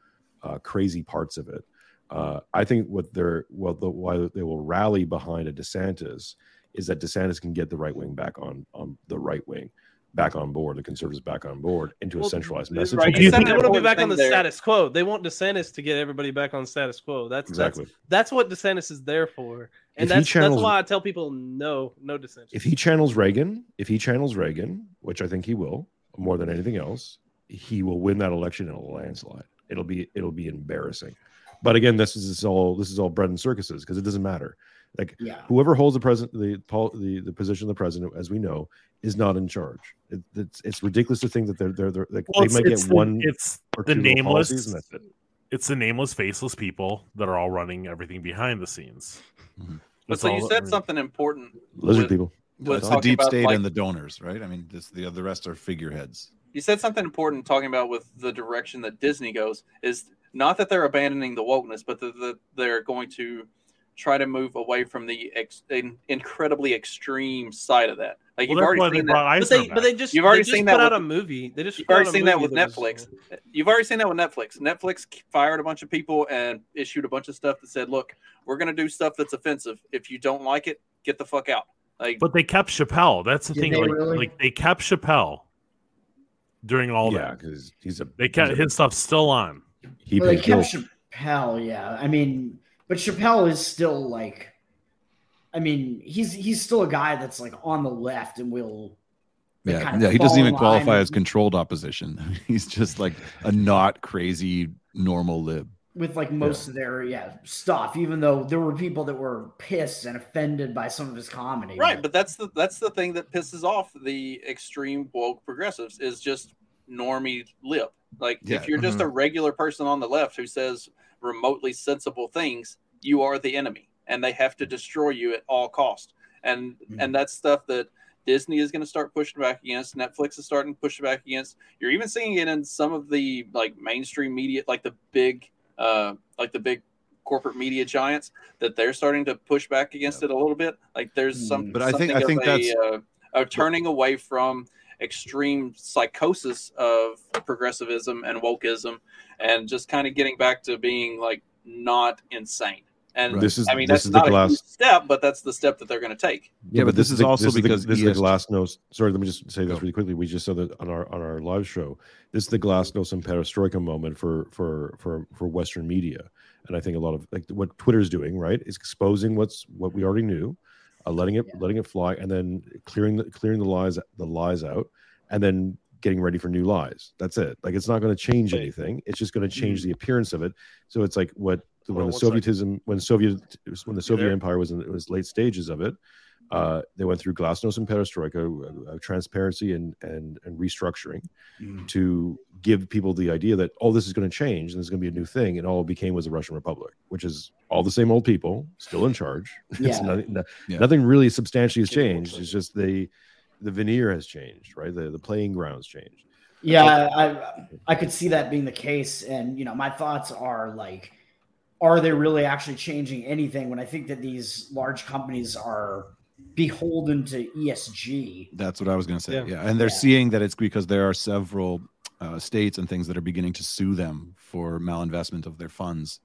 uh, crazy parts of it. Uh, I think what they're well, the, why they will rally behind a DeSantis is that DeSantis can get the right wing back on on the right wing, back on board, the conservatives back on board into a Well, centralized right, message. you They want to be back on the there. status quo. They want DeSantis to get everybody back on status quo. That's exactly. that's that's what DeSantis is there for, and If that's channels- that's why I tell people no, no DeSantis. If he channels Reagan, if he channels Reagan, which I think he will more than anything else, he will win that election in a landslide. It'll be it'll be embarrassing. But again, this is this is all this is all bread and circuses because it doesn't matter. Like Yeah. whoever holds the president the, the the position of the president, as we know, is not in charge. It, it's it's ridiculous to think that they're they're, they're like, Well, they might get the, one it's or the two nameless. policies it. It's the nameless, faceless people that are all running everything behind the scenes. Mhm. But so all you that- said something important. Lizard with- people. with It's the deep state like- and the donors, right? I mean, this, the the rest are figureheads. you said something important talking about with the direction that Disney goes is not that they're abandoning the wokeness, but that that they're going to try to move away from the ex, incredibly extreme side of that. Like Well, you've already seen that. but they, but they just You've already just seen put that out with- a movie. They just You've already seen that with was- Netflix. Uh, you've already seen that with Netflix. Netflix fired a bunch of people and issued a bunch of stuff that said, "Look, we're going to do stuff that's offensive. If you don't like it, get the fuck out." Like, But they kept Chappelle. That's the thing. they Like, really? like they kept Chappelle during all that. yeah, that. because he's a They kept he's a- his stuff still on. he Well, they kept. Chappelle, yeah. I mean, but Chappelle is still like, I mean, he's he's still a guy that's like on the left and will. Yeah, kind of yeah. He doesn't even qualify as controlled opposition. He's just like a not crazy normal lib. with like most of their yeah stuff. Even though there were people that were pissed and offended by some of his comedy, right, but that's the that's the thing that pisses off the extreme woke progressives is just normie lip. Like, Yeah, if you're just mm-hmm. a regular person on the left who says remotely sensible things, you are the enemy, and they have to destroy you at all cost. And and that's stuff that Disney is going to start pushing back against. Netflix is starting to push back against. You're even seeing it in some of the like mainstream media, like the big, uh, like the big corporate media giants, that they're starting to push back against it a little bit. Like there's some, But I think- I think a, that's- uh, a turning away from extreme psychosis of progressivism and wokeism, and just kind of getting back to being like not insane. And This is- I mean, this that's is the not a glass- huge step, but that's the step that they're going to take. Yeah, but this is the- also the- because this is the ES Glasnost. Sorry, let me just say this Go. really quickly. We just saw that on our on our live show. This is the Glasnost and Perestroika moment for for for for Western media, and I think a lot of like what Twitter's doing right is exposing what's what we already knew, uh, letting it letting it fly, and then clearing the clearing the lies the lies out, and then getting ready for new lies. That's it. Like it's not going to change anything. It's just going to change the appearance of it. So it's like what when on the one second. Sovietism when Soviet when the Soviet? Empire was in it was late stages of it. Uh, they went through glasnost and perestroika, uh, uh, transparency and and and restructuring Mm. to give people the idea that oh, this is going to change and there's going to be a new thing, and all it became was a Russian Republic, which is all the same old people still in charge. It's Yeah. nothing, no- Yeah. nothing really substantially has Give it one changed. It's just the the veneer has changed, right? The the playing grounds changed. Yeah, I I could see that being the case, and you know, my thoughts are like, are they really actually changing anything? When I think that these large companies are beholden to ESG. That's what I was going to say. Yeah. Yeah. And they're Yeah. seeing that it's because there are several uh, states and things that are beginning to sue them for malinvestment of their funds.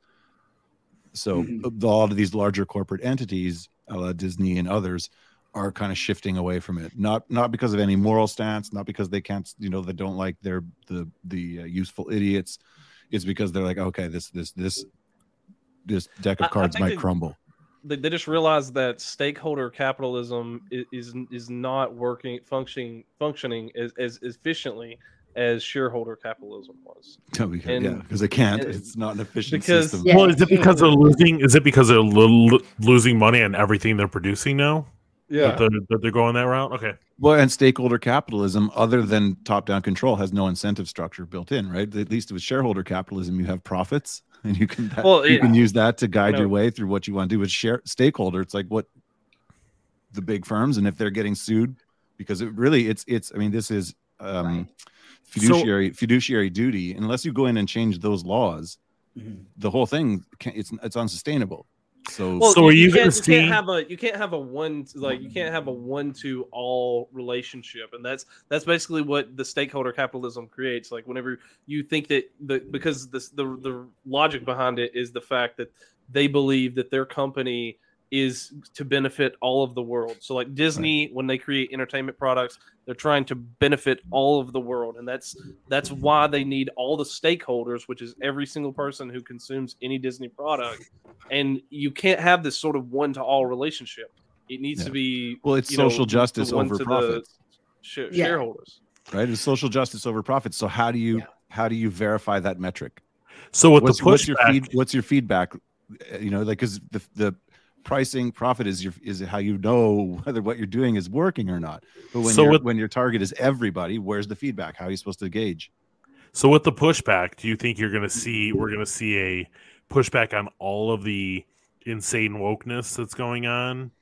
So Mhm. a lot of these larger corporate entities, a la Disney and others, are kind of shifting away from it. Not not because of any moral stance, not because they can't, you know, they don't like their the the uh, useful idiots. It's because they're like, okay, this this this this deck I- of I cards might they- crumble. They, they just realized that stakeholder capitalism is is, is not working functioning functioning as, as efficiently as shareholder capitalism was. Yeah, because, and- yeah, because they can't. and- It's not an efficient because- system. Yeah, well, is it because they're losing? Is it because they're lo- lo- losing money on everything they're producing now? Yeah, that they're, that they're going that route. Okay, Well, and stakeholder capitalism, other than top-down control, has no incentive structure built in, right? At least with shareholder capitalism, you have profits, and you can that, Well, you it- can use that to guide know- your way through what you want to do. With share stakeholder, it's like what the big firms, and if they're getting sued, because it really, it's it's. I mean, this is um, Right. fiduciary fiduciary duty. Unless you go in and change those laws, Mhm. the whole thing can, it's it's unsustainable. So Well, So are you can't, gonna you see- can't have a you can't have a one like you can't have a one to all relationship, and that's that's basically what the stakeholder capitalism creates. Like whenever you think that the because this the the logic behind it is the fact that they believe that their company is to benefit all of the world. So like Disney, when they create entertainment products, they're trying to benefit all of the world, and that's that's why they need all the stakeholders, which is every single person who consumes any Disney product. And you can't have this sort of one to all relationship. It needs Yeah. to be Well, it's you know, social justice over to the profits. sh- Yeah. shareholders. right, it's social justice over profits. So how do you Yeah. how do you verify that metric? so with what's, the what's your feed, what's your feedback Uh, you know like because the, the pricing profit is your is how you know whether what you're doing is working or not but when So your with- when your target is everybody where's the feedback how are you supposed to gauge so with the pushback, do you think you're going to see we're going to see a pushback on all of the insane wokeness that's going on,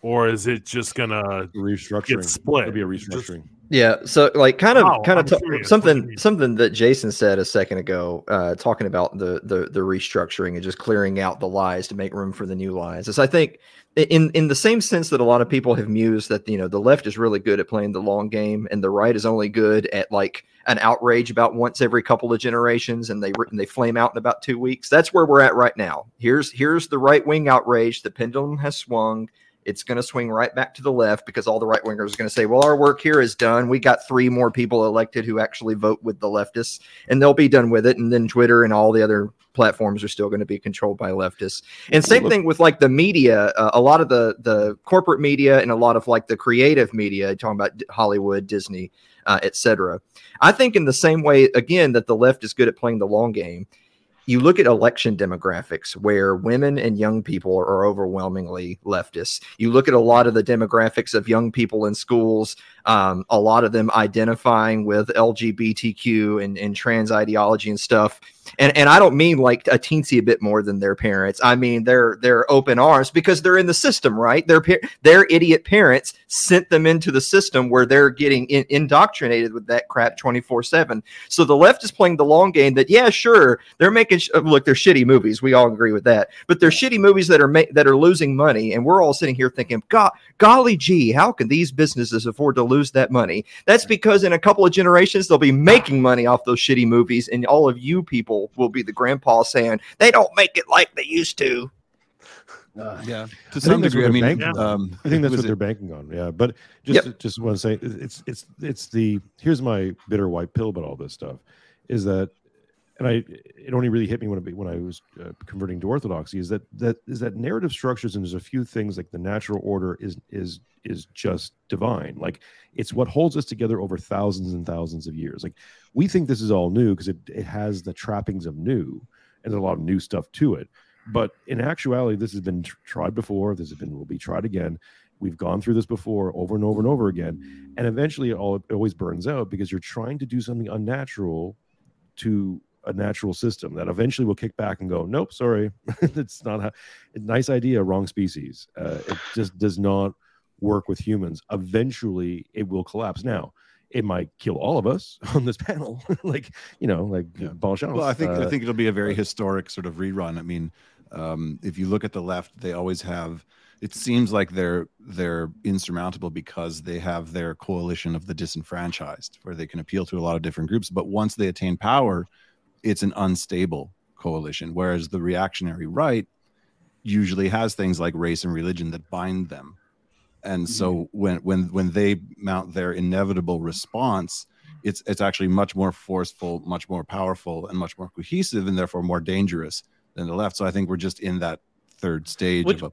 or is it just going to restructuring. get split? It'll be a Just- restructuring. Yeah, so like kind of Wow, kind of t- curious. What do you something something that Jason said a second ago, uh, talking about the, the the restructuring and just clearing out the lies to make room for the new lies. Is I think in in the same sense that a lot of people have mused that you know the left is really good at playing the long game and the right is only good at like an outrage about once every couple of generations and they and they flame out in about two weeks. That's where we're at right now. Here's here's the right wing outrage. The pendulum has swung it's going to swing right back to the left because all the right wingers are going to say, well, our work here is done. We got three more people elected who actually vote with the leftists, and they'll be done with it. And then Twitter and all the other platforms are still going to be controlled by leftists. And same thing with like the media, uh, a lot of the the corporate media and a lot of like the creative media, talking about Hollywood, Disney, uh, etc. I think in the same way, again, that the left is good at playing the long game you look at election demographics where women and young people are overwhelmingly leftists. You look at a lot of the demographics of young people in schools, um, a lot of them identifying with LGBTQ and, and trans ideology and stuff. And and I don't mean like a teensy a bit more than their parents. I mean they're they're open arms because they're in the system, right? Their their idiot parents sent them into the system where they're getting in, indoctrinated with that crap twenty four seven. So the left is playing the long game. That yeah, sure, they're making sh- look. They're shitty movies. We all agree with that. But they're shitty movies that are ma- that are losing money, and we're all sitting here thinking, God, golly gee, how can these businesses afford to lose that money? That's because in a couple of generations they'll be making money off those shitty movies, and all of you people will be the grandpa saying they don't make it like they used to. Uh, yeah to some that's degree i mean banking um I think that's what it- they're banking on. Yeah, but just Yep. just want to say it's it's it's the here's my bitter white pill about all this stuff is that and I it only really hit me when I, when I was uh, converting to orthodoxy is that that is that narrative structures and there's a few things like the natural order is is is just divine. Like it's what holds us together over thousands and thousands of years. Like we think this is all new because it, it has the trappings of new and there's a lot of new stuff to it. But in actuality this has been tr- tried before. This has been will be tried again. We've gone through this before over and over and over again. And eventually it all it always burns out because you're trying to do something unnatural to a natural system that eventually will kick back and go nope sorry it's not a nice idea wrong species uh, it just does not work with humans eventually it will collapse now it might kill all of us on this panel like you know like Yeah. Well, I think I Uh, think it'll be a very uh, historic sort of rerun. I mean, um, if you look at the left, they always have. It seems like they're they're insurmountable because they have their coalition of the disenfranchised, where they can appeal to a lot of different groups. But once they attain power, it's an unstable coalition. Whereas the reactionary right usually has things like race and religion that bind them, and so mm-hmm. when when when they mount their inevitable response it's it's actually much more forceful much more powerful and much more cohesive and therefore more dangerous than the left so i think we're just in that third stage Which- of a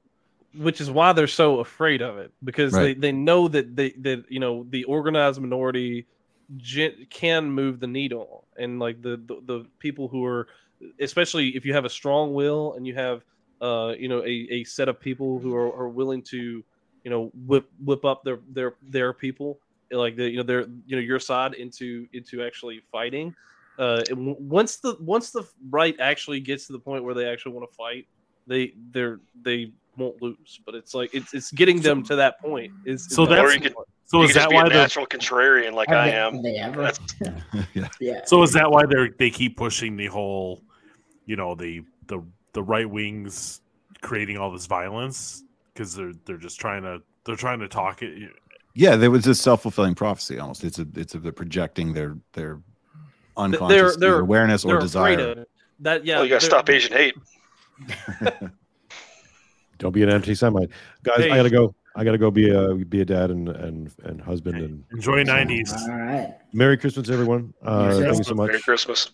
which is why they're so afraid of it because Right. they, they know that they that you know the organized minority gen- can move the needle and like the, the the people who are especially if you have a strong will and you have uh you know a, a set of people who are, are willing to you know whip whip up their their their people like the you know their you know your side into into actually fighting uh and once the once the right actually gets to the point where they actually want to fight they they're they won't lose but it's like it's it's getting them to that point is So that's- or you could, So you is that why a they're natural contrarian like Have I am. have they ever? That's- yeah yeah. So is that why they they keep pushing the whole, you know, the the the right wings creating all this violence because they're they're just trying to they're trying to talk it. yeah there was a self-fulfilling prophecy almost it's a it's a they're projecting their their unconscious they're- either awareness or they're afraid desire of that yeah well, you got to stop Asian hate. Don't be an anti-Semite, guys. Hey. I gotta go. I gotta go be a be a dad and and and husband and Enjoy nineties. All right. Merry Christmas, everyone. Uh, Merry thank you so much, Merry Christmas.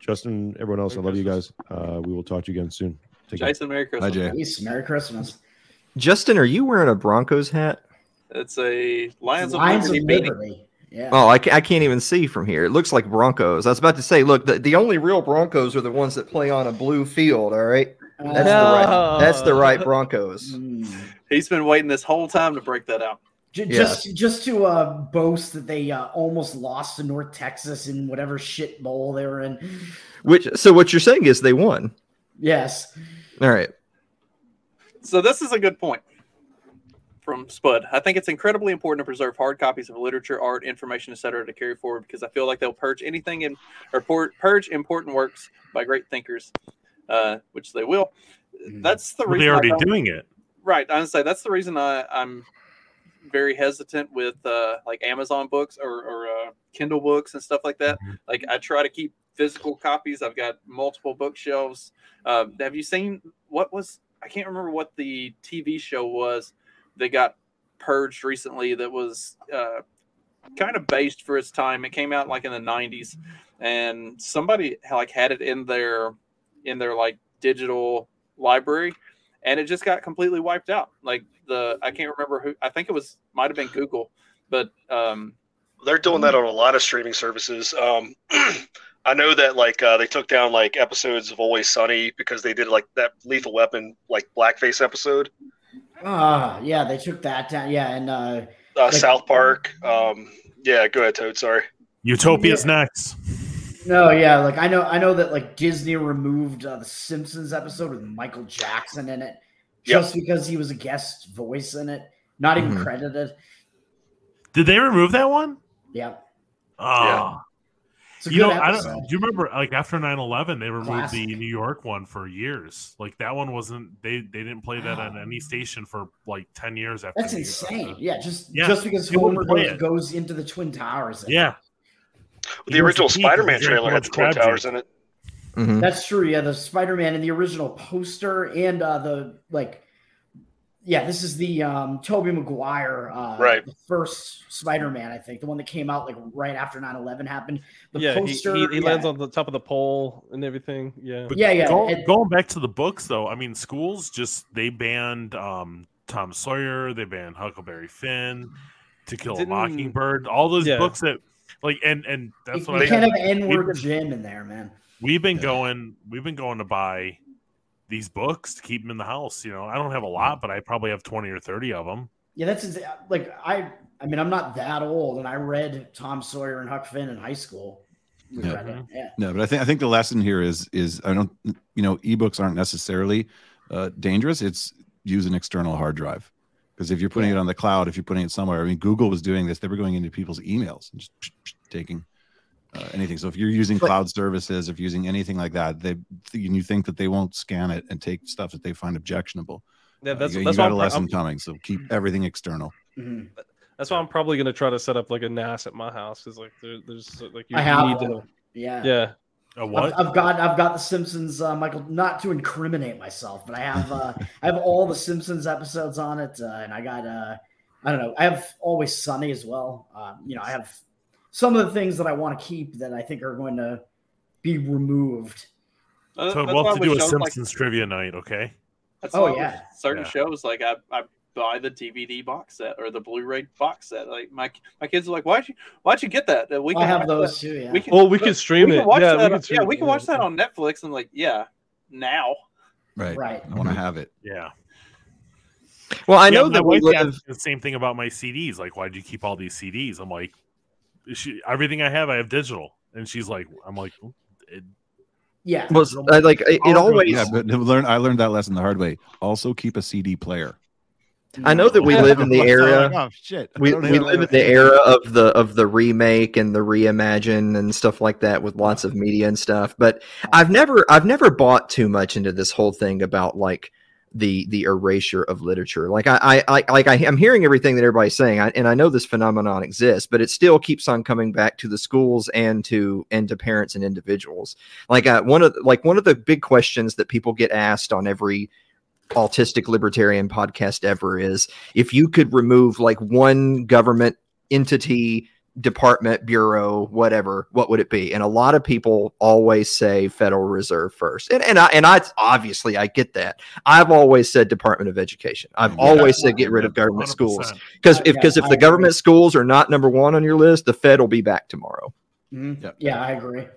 Justin. Everyone else, I Merry love you guys. Uh, we will talk to you again soon. Take care. Jason, Merry Hi, Christmas. Jay. Peace. Merry Christmas. Justin, are you wearing a Broncos hat? It's a Lions of Lions of Liberty beanie. Liberty. Yeah. Oh, I, ca- I can't even see from here. It looks like Broncos. I was about to say, look, the, the only real Broncos are the ones that play on a blue field. All right, Uh, that's the right. That's the right Broncos. He's been waiting this whole time to break that out. J- Yeah. Just, just to uh, boast that they uh, almost lost to North Texas in whatever shit bowl they were in. Which so what you're saying is they won. Yes. All right. So this is a good point from Spud. I think it's incredibly important to preserve hard copies of literature, art, information, etc., to carry forward because I feel like they'll purge anything in or purge important works by great thinkers, uh, which they will. That's the reason They're already don't- doing it. Right. Say that's the reason I, I'm very hesitant with uh, like Amazon books or, or uh, Kindle books and stuff like that. Mhm. Like I try to keep physical copies. I've got multiple bookshelves. Uh, have you seen what was? I can't remember what the TV show was that got purged recently. That was uh, kind of based for its time. It came out like in the '90s, and somebody like had it in their in their like digital library and it just got completely wiped out. Like the I can't remember who I think it was might have been Google, but um They're doing that on a lot of streaming services. Um, I know that like uh, they took down like episodes of Always Sunny because they did like that Lethal Weapon like blackface episode. Ah, yeah, they took that down. Yeah, and uh, Uh, Like- South Park. Um, yeah, go ahead, Toad. Sorry. Utopia's next. No, yeah, like I know, I know that like Disney removed uh, the Simpsons episode with Michael Jackson in it just because he was a guest voice in it, not even Mhm. credited. Did they remove that one? Yeah, Oh, it's a you good know, I don't. Do you remember like after 9-11, they removed Classic. the New York one for years. Like that one wasn't. They they didn't play that on any station for like ten years after. That's insane. Yeah, just Yeah, just because they Homer goes, goes into the Twin Towers. Yeah, The original Spider-Man because he had trailer had the much Twin Towers in it. Mhm. That's true. Yeah, the Spider-Man in the original poster and uh, the like. Yeah, this is the um, Tobey Maguire, uh, Right. The first Spider-Man, I think, the one that came out like right after 9-11 happened. The yeah, poster, he, he, yeah. lands on the top of the pole and everything. Yeah, But Yeah, yeah, Go, and- going back to the books, though, I mean, schools just they banned um, Tom Sawyer, they banned Huckleberry Finn, To Kill a Mockingbird, all those Yeah. books that like, and and that's You, what you I can't have We've N-word been- Jim in there, man. we've been Yeah. going, we've been going to buy these books to keep them in the house. You know, I don't have a lot, but I probably have twenty or thirty of them. Yeah, that's like I. I mean, I'm not that old, and I read Tom Sawyer and Huck Finn in high school. We Yeah. yeah. No, but I think I think the lesson here is is I don't you know ebooks aren't necessarily uh, dangerous. It's use an external hard drive because if you're putting it on the cloud, if you're putting it somewhere, I mean Google was doing this. They were going into people's emails and just taking uh, anything. So if you're using But- cloud services, if you're using anything like that, they and you think that they won't scan it and take stuff that they find objectionable. yeah. uh, That's you, you that's why got a I'm, lesson I'm- coming. So keep everything external. Mhm. that's why I'm probably gonna try to set up like a NAS at my house. Is like there, there's like you, I you need one. to. Yeah. Yeah, A what? I've, I've got I've got the Simpsons, uh, Michael. Not to incriminate myself, but I have uh, I have all the Simpsons episodes on it, uh, and I got uh, I don't know. I have always sunny as well. Uh, you know, I have some of the things that I want to keep that I think are going to be removed. Uh, So we'll have to do a shows like- Simpsons trivia night, okay? That's Oh, yeah. certain Yeah. shows like I, I buy the DVD box set or the Blu-ray box set. Like my my kids are like, why'd you why'd you get that? Uh, We I have those that- too. Yeah. We can, Well, we can stream we it. can watch Yeah, we that. can yeah, we can yeah. watch that on Netflix and like yeah, now. Right. Right. I want to have it. Yeah. Well, I Yeah, know my that we wife live. the same thing about my CDs. Like, why'd you keep all these CDs? I'm like, she, everything I have, I have digital. And she's like, I'm like, "Oh, it, Yeah. Well, I, like it, it always. Yeah, but learn. I learned that lesson the hard way. Also, keep a CD player. I know that we live in the area. oh shit! We, we live in the era of the of the remake and the reimagine and stuff like that with lots of media and stuff. But I've never I've never bought too much into this whole thing about like the the erasure of literature. Like I I, I like I, I'm hearing everything that everybody's saying, I, and I know this phenomenon exists, but it still keeps on coming back to the schools and to and to parents and individuals. Like uh, one of like one of the big questions that people get asked on every autistic libertarian podcast ever is if you could remove like one government entity department bureau whatever what would it be and a lot of people always say federal reserve first and and i and i obviously i get that i've always said department of education i've Yeah. always said get rid of government schools 100%. because if Yeah, because if the government schools are not number one on your list the fed will be back tomorrow Mhm. Yep. Yeah, I agree.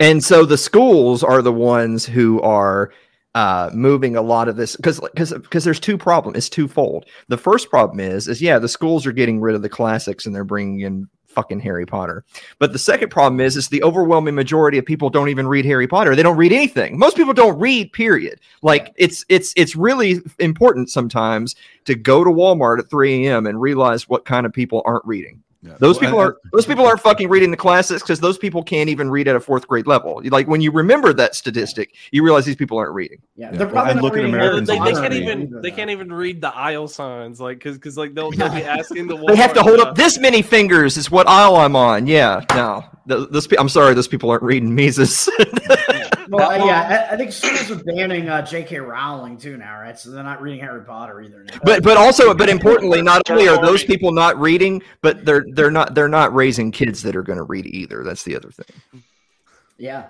and so the schools are the ones who are uh, moving a lot of this because because because there's two problems. It's twofold. The first problem is is yeah, the schools are getting rid of the classics and they're bringing in fucking Harry Potter. But the second problem is is the overwhelming majority of people don't even read Harry Potter. They don't read anything. Most people don't read. Period. Like it's it's it's really important sometimes to go to Walmart at 3 a.m. and realize what kind of people aren't reading. Yeah. Those Well, people I- are those people aren't fucking reading the classics because those people can't even read at a fourth grade level. Like when you remember that statistic, you realize these people aren't reading. Yeah, Yeah, they're probably and not look at reading Well, Americans they, they can't even they can't even read the aisle signs like because because like they'll, they'll be asking the They have to hold up this many fingers is what aisle I'm on. Yeah, no, Th- those I'm sorry, those people aren't reading Mises. Well, uh, yeah, I, I think schools are banning uh, J.K. Rowling too now, right? So they're not reading Harry Potter either now. but but also but importantly, not only are those people not reading, but they're they're not they're not raising kids that are going to read either. That's the other thing. yeah,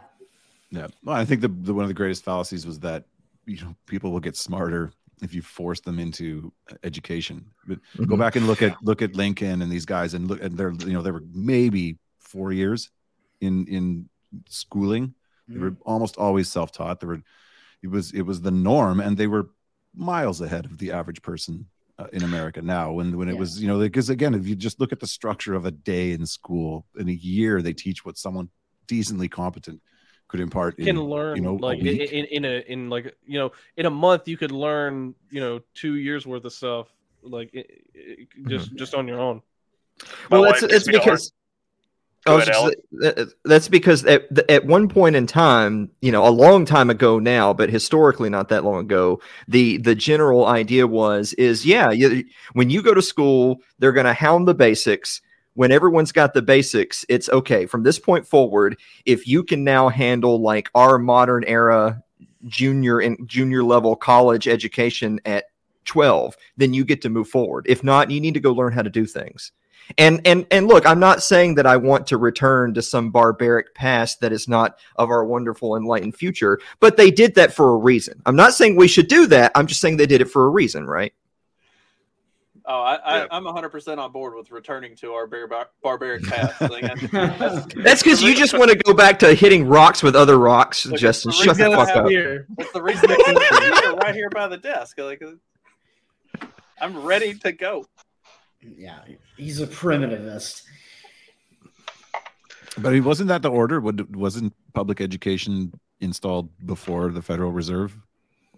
Yeah, well, I think the, the one of the greatest fallacies was that you know people will get smarter if you force them into education. But go Mhm. back and look at look at Lincoln and these guys, and look and they're you know they were maybe four years in in schooling. They were almost always self taught. They were it was it was the norm, and they were miles ahead of the average person uh, in America now. When when it Yeah. was you know because again, if you just look at the structure of a day in school, in a year they teach what someone decently competent could impart. can in, learn you know, like in, in in a in like you know in a month you could learn you know two years worth of stuff like it, it, just just on your own. My Well, wife that's it's me to learn. because Go I was ahead, just- uh, uh, that's because at, at one point in time, you know, a long time ago now, but historically not that long ago, the the general idea was is yeah, you, when you go to school, they're going to hound the basics. When everyone's got the basics, it's okay. From this point forward, if you can now handle like our modern era junior and junior level college education at 12, then you get to move forward. If not, you need to go learn how to do things. And and and look, I'm not saying that I want to return to some barbaric past that is not of our wonderful enlightened future, but they did that for a reason. I'm not saying we should do that. I'm just saying they did it for a reason, right? Oh, I, Yeah. I, I'm 100% on board with returning to our bar- barbaric past. That's, That's because you just want to go back to hitting rocks with other rocks, Look, Justin. the Shut the fuck up. Here, that's the reason I'm here, right here by the desk. Like, I'm ready to go. Yeah, he's a primitivist. But it wasn't that the order? Wasn't public education installed before the Federal Reserve?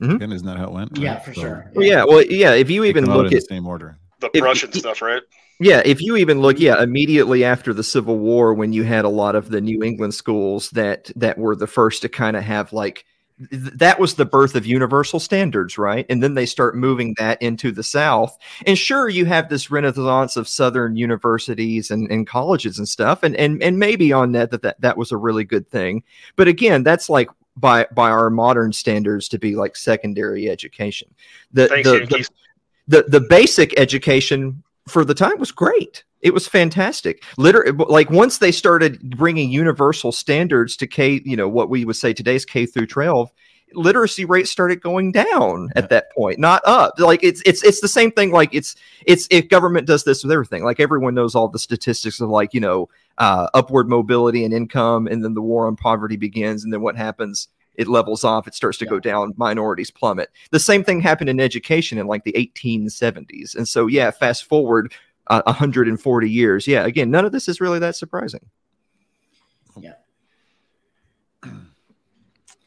Mhm. Again, isn't that how it went? Yeah, Right? for So sure. Well, yeah, well, yeah. If you they even look at the same order. The If- stuff, right? Yeah, if you even look, yeah, immediately after the Civil War, when you had a lot of the New England schools that that were the first to kind of have like th- that was the birth of universal standards, right? And then they start moving that into the South. And sure, you have this renaissance of Southern universities and, and colleges and stuff, and and and maybe on that that, that that was a really good thing. But again, that's like by by our modern standards to be like secondary education. The Thanks, the, the the the basic education for the time was great. It was fantastic. Liter- like once they started bringing universal standards to K, you know, what we would say today's K through 12, literacy rates started going down at that point, not up. Like it's it's it's the same thing. Like it's it's if government does this with everything. Like everyone knows all the statistics of like you know uh, upward mobility and income, and then the war on poverty begins, and then what happens? It levels off. It starts to go down. Minorities plummet. The same thing happened in education in like the 1870s. And so, yeah, fast forward uh, 140 years. Yeah, again, none of this is really that surprising. Yeah.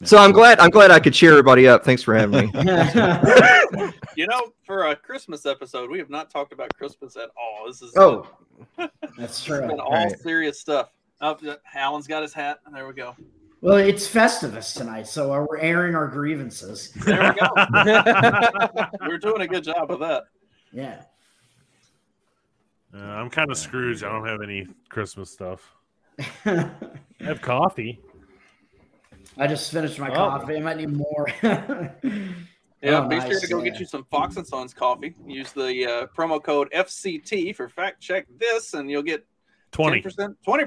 So I'm glad I'm glad I could cheer everybody up. Thanks for having me. You know, for a Christmas episode, we have not talked about Christmas at all. This is Oh, that's true. been all Right. serious stuff. Oh, Alan's got his hat. There we go. Well, it's Festivus tonight, so we're airing our grievances. There we go. We're doing a good job of that. Yeah. Uh, I'm kind of Scrooge. I don't have any Christmas stuff. I have coffee. I just finished my Oh. coffee. I might need more. Yeah, Oh, be sure to go yeah. get you some Fox and Sons coffee. Use the uh, promo code FCT for fact check this, and you'll get 20. 10%, 20%. Twenty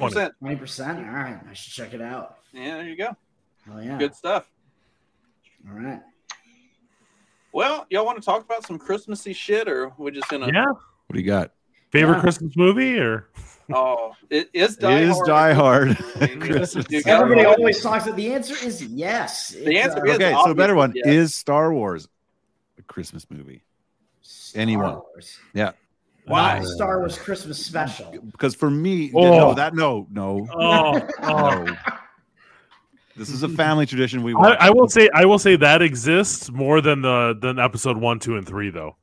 percent. All right, I should check it out. Yeah, there you go. Oh yeah. Good stuff. All right. Well, y'all want to talk about some Christmassy shit, or we're just gonna? Yeah. What do you got? Favorite Yeah. Christmas movie or Oh, it is Die It is Hard. Die Hard. Christmas. Everybody always talks. About, the answer is yes. The It's, answer uh, is- Okay, so better one yes. is Star Wars a Christmas movie? Star anyone. Wars. Yeah. Why Wow. Star Wars Christmas special? Because for me, Oh. no, that no, no, Oh, oh. no. This is a family tradition we I. I will say I will say that exists more than the than episode one, two, and three though.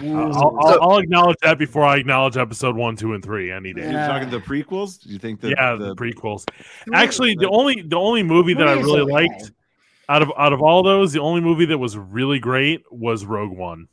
I'll, I'll, I'll acknowledge that before I acknowledge episode one, two, and three any day. You're talking the prequels? Do you think that yeah, the, the prequels. Actually, the only the only movie that I really liked out of out of all those, the only movie that was really great was Rogue One.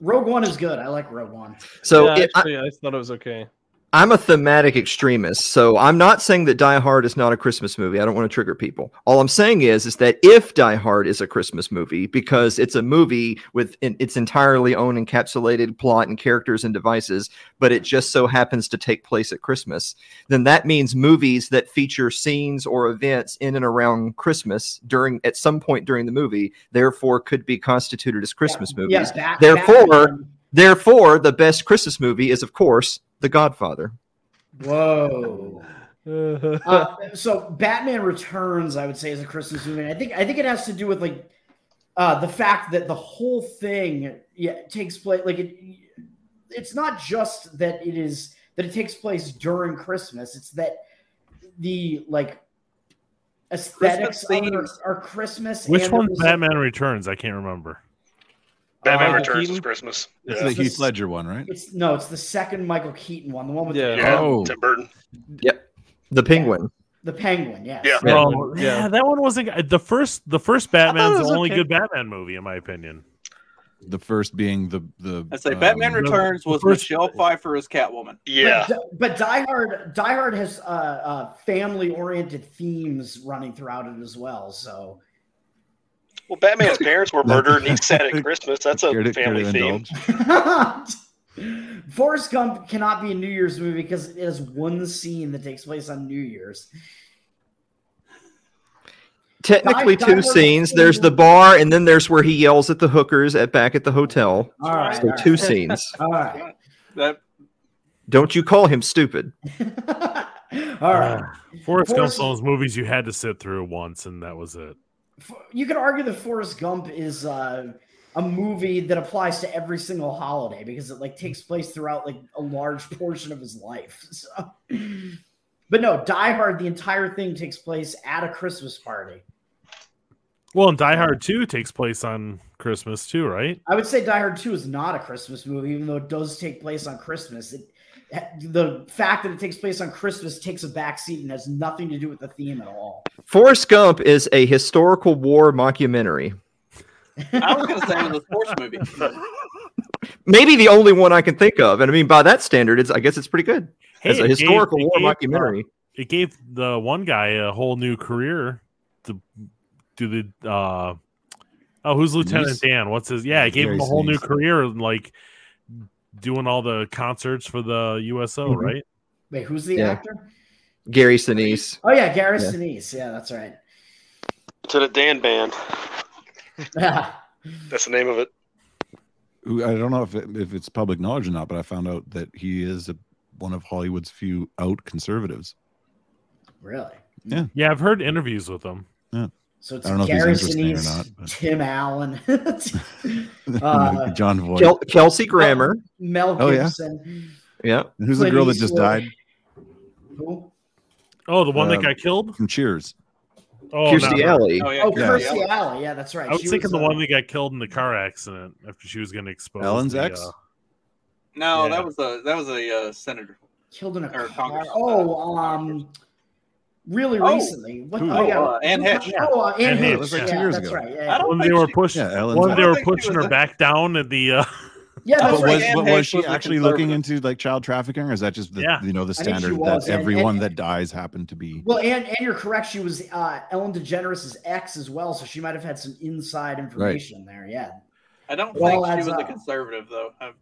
Rogue One is good. I like Rogue One. So yeah, it, I, actually, I thought it was okay. I'm a thematic extremist, so I'm not saying that Die Hard is not a Christmas movie. I don't want to trigger people. All I'm saying is, is that if Die Hard is a Christmas movie because it's a movie with in, its entirely own encapsulated plot and characters and devices, but it just so happens to take place at Christmas, then that means movies that feature scenes or events in and around Christmas during at some point during the movie, therefore could be constituted as Christmas movies. Yes. Bat- Therefore- Batman- Therefore, the best Christmas movie is, of course, The Godfather. Whoa. Uh, so Batman Returns, I would say, is a Christmas movie. And I think I think it has to do with like uh, the fact that the whole thing yeah takes place like it. It's not just that it is that it takes place during Christmas. It's that the like aesthetics of are, are Christmas. Which one's Batman Returns? I can't remember. Batman Michael Returns Keaton? was Christmas. it's Yeah. the Heath Ledger one, right? It's no, it's the second Michael Keaton one, the one with Yeah. the, Yeah, Oh. Tim Burton. Yep, the Penguin. the penguin. Yes. Yeah. Yeah. Oh, yeah. Yeah. that one wasn't the first. The first thought it Batman's the only okay. good Batman movie, in my opinion. The first being the the. I say Batman um, Returns was first- Michelle Pfeiffer as Catwoman. Yeah. But, but Die Hard, Die Hard has uh, uh, family-oriented themes running throughout it as well. So Well, Batman's parents were murdered and he's sad at Christmas. That's a care family theme. indulge? Forrest Gump cannot be a New Year's movie because it has one scene that takes place on New Year's. Technically, Die- Die two Hard scenes. There's the bar, and then there's where he yells at the hookers at back at the hotel. All right, So all two right. scenes. All right, That Don't you call him stupid? all right. Uh, Forrest Gump's Forrest- one of those movies you had to sit through once, and that was it. You could argue that Forrest Gump is uh, a movie that applies to every single holiday because it like takes place throughout like a large portion of his life. So, but no, Die Hard, the entire thing takes place at a Christmas party. Well, and Die Hard Two takes place on Christmas too, right? I would say Die Hard 2 is not a Christmas movie, even though it does take place on Christmas. It, the fact that it takes place on Christmas takes a backseat and has nothing to do with the theme at all. Forrest Gump is a historical war mockumentary. I was going to say it was a sports movie. Maybe the only one I can think of. And I mean, by that standard, it's I guess it's pretty good. As a it gave- historical war gave, uh, it gave the one guy a whole new career to do the uh oh who's Lieutenant Sinise? Dan? What's his yeah, it gave Gary him a whole new career and like doing all the concerts for the USO, Mhm. right? Wait, who's the Yeah. actor? Gary Sinise. Oh yeah, Gary Yeah. Sinise. Yeah, that's right. To the Dan Band. Yeah. That's the name of it. Who- I don't know if it, if it's public knowledge or not, but I found out that he is a, one of Hollywood's few out conservatives. really? Yeah, Yeah, I've heard interviews with them. So it's I don't know if he's Gary interesting or not, but- Tim Allen, Uh, Jon Voight. Kel- Kelsey Grammer. Mel Oh, yeah? Gibson. Yeah. And who's the girl that just died Who? Oh, the one that Um, got killed? from Cheers? Oh, Kirstie no. Alley. Oh yeah, Oh, Yeah. Kirstie Alley. Yeah, that's right. I was She thinking the uh, one that got killed in the car accident after she was going to expose Ellen's the, ex? uh, No, Yeah. that was a that was a uh, senator. killed in a car. Congress. Oh, um, really Oh. recently. What? Who? Oh, yeah. Uh, Anne Heche. Oh, uh, Anne Anne Heche. Heche, It was like yeah, years that's ago. right. I Yeah, when they were she- pushing, Yeah, Ellen's when they were pushing her a- back down at the. Uh, yeah, that's But right. was, Anne but Heche was she was actually looking into like child trafficking, or is that just the Yeah. you know the I think she standard that and- everyone and- that dies happened to be? Well, and and you're correct. She was uh, Ellen DeGeneres' ex as well, so she might have had some inside information there. Yeah. I don't Well, think she was a uh, conservative though. I'm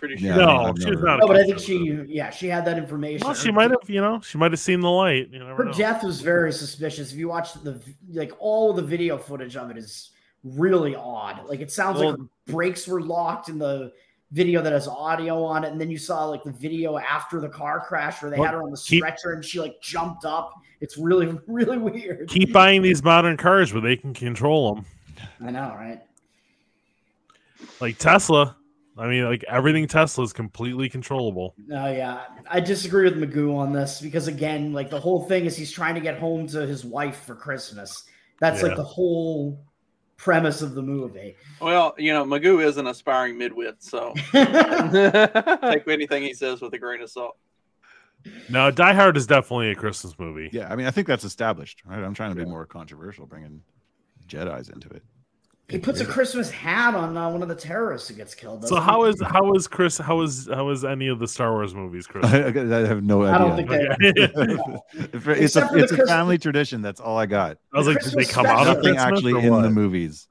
pretty sure. Yeah, no, I've she was not. a No, but I think she, yeah, she had that information. Well, she Her- might have, you know, she might have seen the light. You never Her know. death was very suspicious. If you watch the like all of the video footage of it is really odd. Like it sounds like Well- her brakes were locked in the video that has audio on it, and then you saw like the video after the car crash where they Well, had her on the keep- stretcher and she like jumped up. It's really really weird. Keep buying these modern cars where they can control them, I know, right? like Tesla. I mean, like everything Tesla is completely controllable. No, yeah, I disagree with Magoo on this because again, like the whole thing is he's trying to get home to his wife for Christmas. That's Yeah. like the whole premise of the movie. Well, you know, Magoo is an aspiring midwit, so take anything he says with a grain of salt. No, Die Hard is definitely a Christmas movie. Yeah, I mean, I think that's established, right? I'm trying to be more controversial, bringing Jedi's into it. He puts a Christmas hat on uh, one of the terrorists who gets killed. So doesn't how he? is how is Chris? How is how is any of the Star Wars movies, Chris? I, I have no idea. I don't think they. it's a, Except for it's a Christmas- family tradition. That's all I got. I was like, did they come out of Nothing Christmas actually in the movies.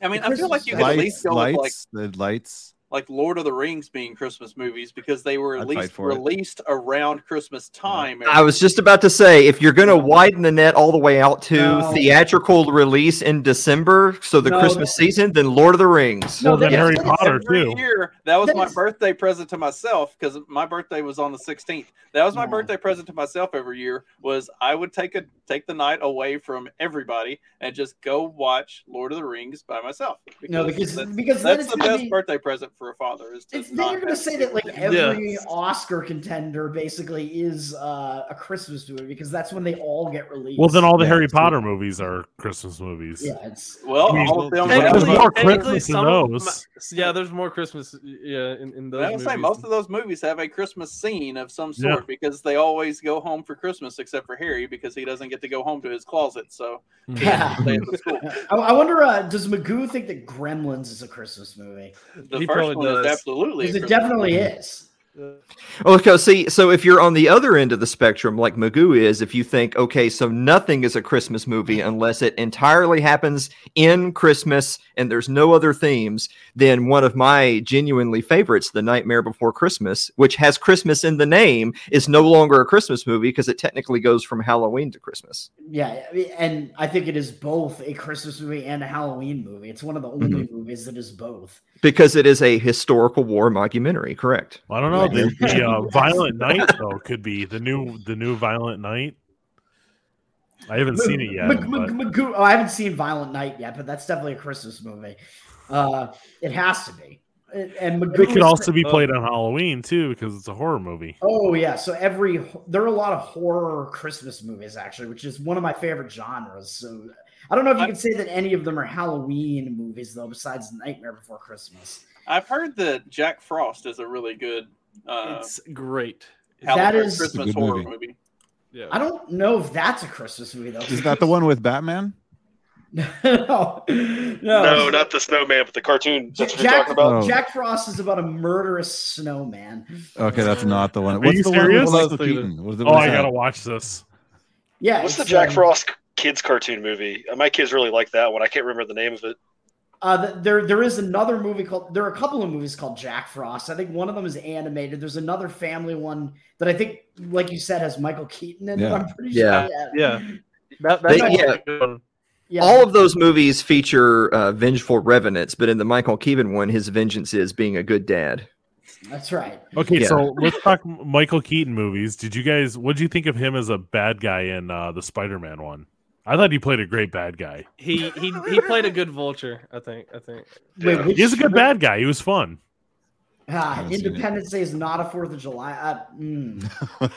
I mean, I feel like you could at least Lights, with like the lights. Like Lord of the Rings being Christmas movies because they were at I'd least for it. released around Christmas time. I was just about to say, if you're going to widen the net all the way out to No. theatrical release in December, so the No. Christmas season, then Lord of the Rings. No, Well, then they- Harry Potter too. year, that was That my is- birthday present to myself because my birthday was on the 16th. That was my No. birthday present to myself every year. Was I would take a take the night away from everybody and just go watch Lord of the Rings by myself. No, because that's, because then that's the best be- birthday present for a father. Is to It's, Then you're gonna say that like every Yeah. Oscar contender basically is uh, a Christmas movie because that's when they all get released. Well, then all the Yeah, Harry it's true. Potter movies are Christmas movies. yeah, it's Well, I mean, all of them. Hey, there's more Christmas in those. them- yeah, there's more Christmas. Yeah, in, in those. I would say most of those movies have a Christmas scene of some Yeah. sort because they always go home for Christmas, except for Harry because he doesn't get to go home to his closet. So yeah. stay at the school. I, I wonder, uh, does Magoo think that Gremlins is a Christmas movie? The He first probably one is does. Absolutely. it definitely movie. is. Okay, see, so if you're on the other end of the spectrum, like Magoo is, if you think, okay, so nothing is a Christmas movie unless it entirely happens in Christmas and there's no other themes, then one of my genuinely favorites, The Nightmare Before Christmas, which has Christmas in the name, is no longer a Christmas movie because it technically goes from Halloween to Christmas. Yeah, and I think it is both a Christmas movie and a Halloween movie. It's one of the only mm-hmm. movies that is both. Because it is a historical war mockumentary, correct? I don't know. The, the uh, Violent Night though could be the new the new Violent Night. I haven't seen it yet. Mag- but- Mag- Magoo- oh, I haven't seen Violent Night yet, but that's definitely a Christmas movie. Uh, it has to be. And- And Magoo It could is- also be played on Halloween too because it's a horror movie. Oh yeah, so every there are a lot of horror Christmas movies actually, which is one of my favorite genres. So I don't know if you I- can say that any of them are Halloween movies though, besides Nightmare Before Christmas. I've heard that Jack Frost is a really good uh, It's great. That Halloween is- Christmas a good horror movie. movie. Yeah. I don't know if that's a Christmas movie though. Is that the one with Batman? no, no, No, not the snowman, but the cartoon. That's what you're Jack, talking about. Oh. Jack Frost is about a murderous snowman. Okay, that's not the one. Are What's you the serious? one with Michael Let's do Keaton? What is it- Oh, I that? gotta watch this. Yeah, What's the Jack um, Frost kids cartoon movie? My kids really like that one. I can't remember the name of it. Uh, there, there is another movie called. There are a couple of movies called Jack Frost. I think one of them is animated. There's another family one that I think, like you said, has Michael Keaton in it. Yeah. I'm pretty Yeah. sure. Yeah. That, They- yeah. a good one. yeah. All of those movies feature uh, vengeful revenants, but in the Michael Keaton one, his vengeance is being a good dad. That's right. Okay, Yeah. so let's talk Michael Keaton movies. Did you guys? What did you think of him as a bad guy in uh, the Spider-Man one? I thought he played a great bad guy. He he he played a good vulture. I think. I think. Wait, which- He's a good bad guy. He was fun. Ah, haven't seen it. Independence Day is not a Fourth of July. Uh, mm.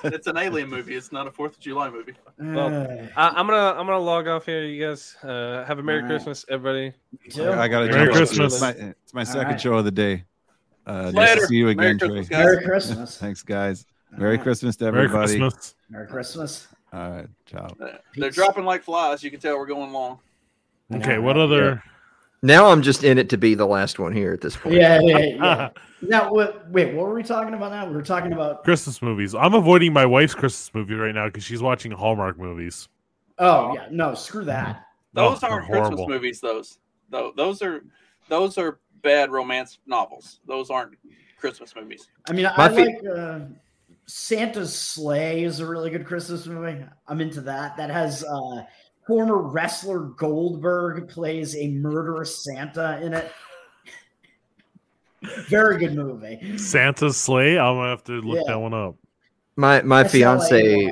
It's an alien movie. It's not a Fourth of July movie. Well, Uh, I, I'm gonna I'm gonna log off here. You guys uh, have a Merry Alright. Christmas, everybody. too. I got to Merry jump. Christmas. It's my, it's my second right. show of the day. Uh, nice Later. to see you again, Christmas, Trey. guys. Merry Christmas. Thanks, guys. Merry right. Christmas to Merry everybody. Christmas. Merry Christmas. All right, ciao. They're Peace. dropping like flies. You can tell we're going long. Okay, what other? Now I'm just in it to be the last one here at this point. Yeah, yeah, yeah. now, what, wait, what were we talking about now? We were talking about. Christmas movies. I'm avoiding my wife's Christmas movie right now because she's watching Hallmark movies. Oh yeah, no, screw that. Those Oh, aren't they're Christmas horrible. movies. Those, Tho- those are those are bad romance novels. Those aren't Christmas movies. I mean, I, My I fe- like uh, Santa's Slay is a really good Christmas movie. I'm into that. That has uh, former wrestler Goldberg plays a murderous Santa in it. Very good movie. Santa's Slay. I'm gonna have to look Yeah. that one up. My my fiance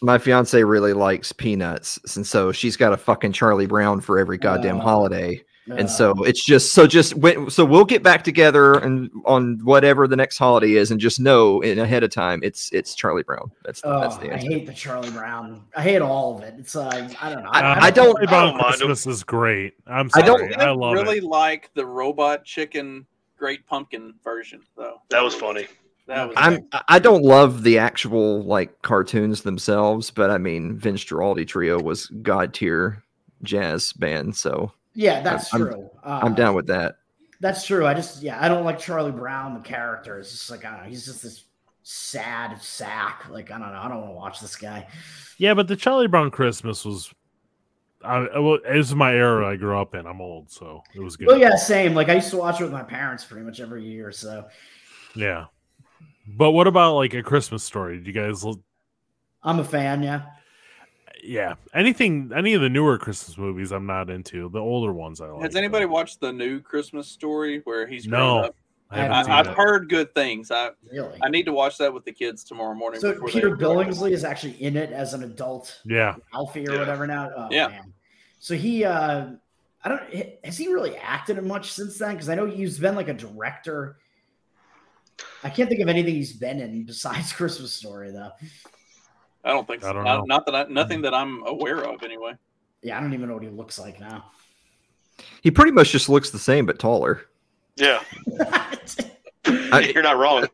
my fiance really likes peanuts, and so she's got a fucking Charlie Brown for every goddamn Uh, holiday. Uh, And so it's just so just when, so we'll get back together and on whatever the next holiday is, and just know in ahead of time it's it's Charlie Brown. That's the, that's oh, the I hate the Charlie Brown. I hate all of it. It's uh, I don't know. I- I don't- Charlie Brown I don't mind him. Christmas is great. I'm I don't I, love really it. like the robot chicken Great Pumpkin version though. That was funny. That was I'm I don't love the actual like cartoons themselves, but I mean Vince Guaraldi Trio was god tier jazz band, so Yeah, that's I'm- true. Uh, I'm down with that. That's true. I just yeah, I don't like Charlie Brown, the character. It's just like I don't know, he's just this sad sack. Like I don't know, I don't want to watch this guy. Yeah, but the Charlie Brown Christmas was. I, I- well, it was my era I grew up in. I'm old, so it was good. Well, yeah, same. Like I used to watch it with my parents pretty much every year. So Yeah. But what about like a Christmas story? Do you guys? I'm a fan. Yeah. Yeah, anything, any of the newer Christmas movies, I'm not into. The older ones, I like. Has anybody though. watched the new Christmas story where he's No, up? I it. heard good things. I Really. I need to watch that with the kids tomorrow morning. So Peter Billingsley is actually in it as an adult Yeah, Alfie or Yeah. whatever now. Oh, Yeah. Man. So he, uh I don't. Has he really acted in much since then? Because I know he's been like a director. I can't think of anything he's been in besides Christmas Story though. I don't think so. I don't not, know. not that I, nothing that I'm aware of anyway. Yeah, I don't even know what he looks like now. He pretty much just looks the same but taller. Yeah, I- you're not wrong.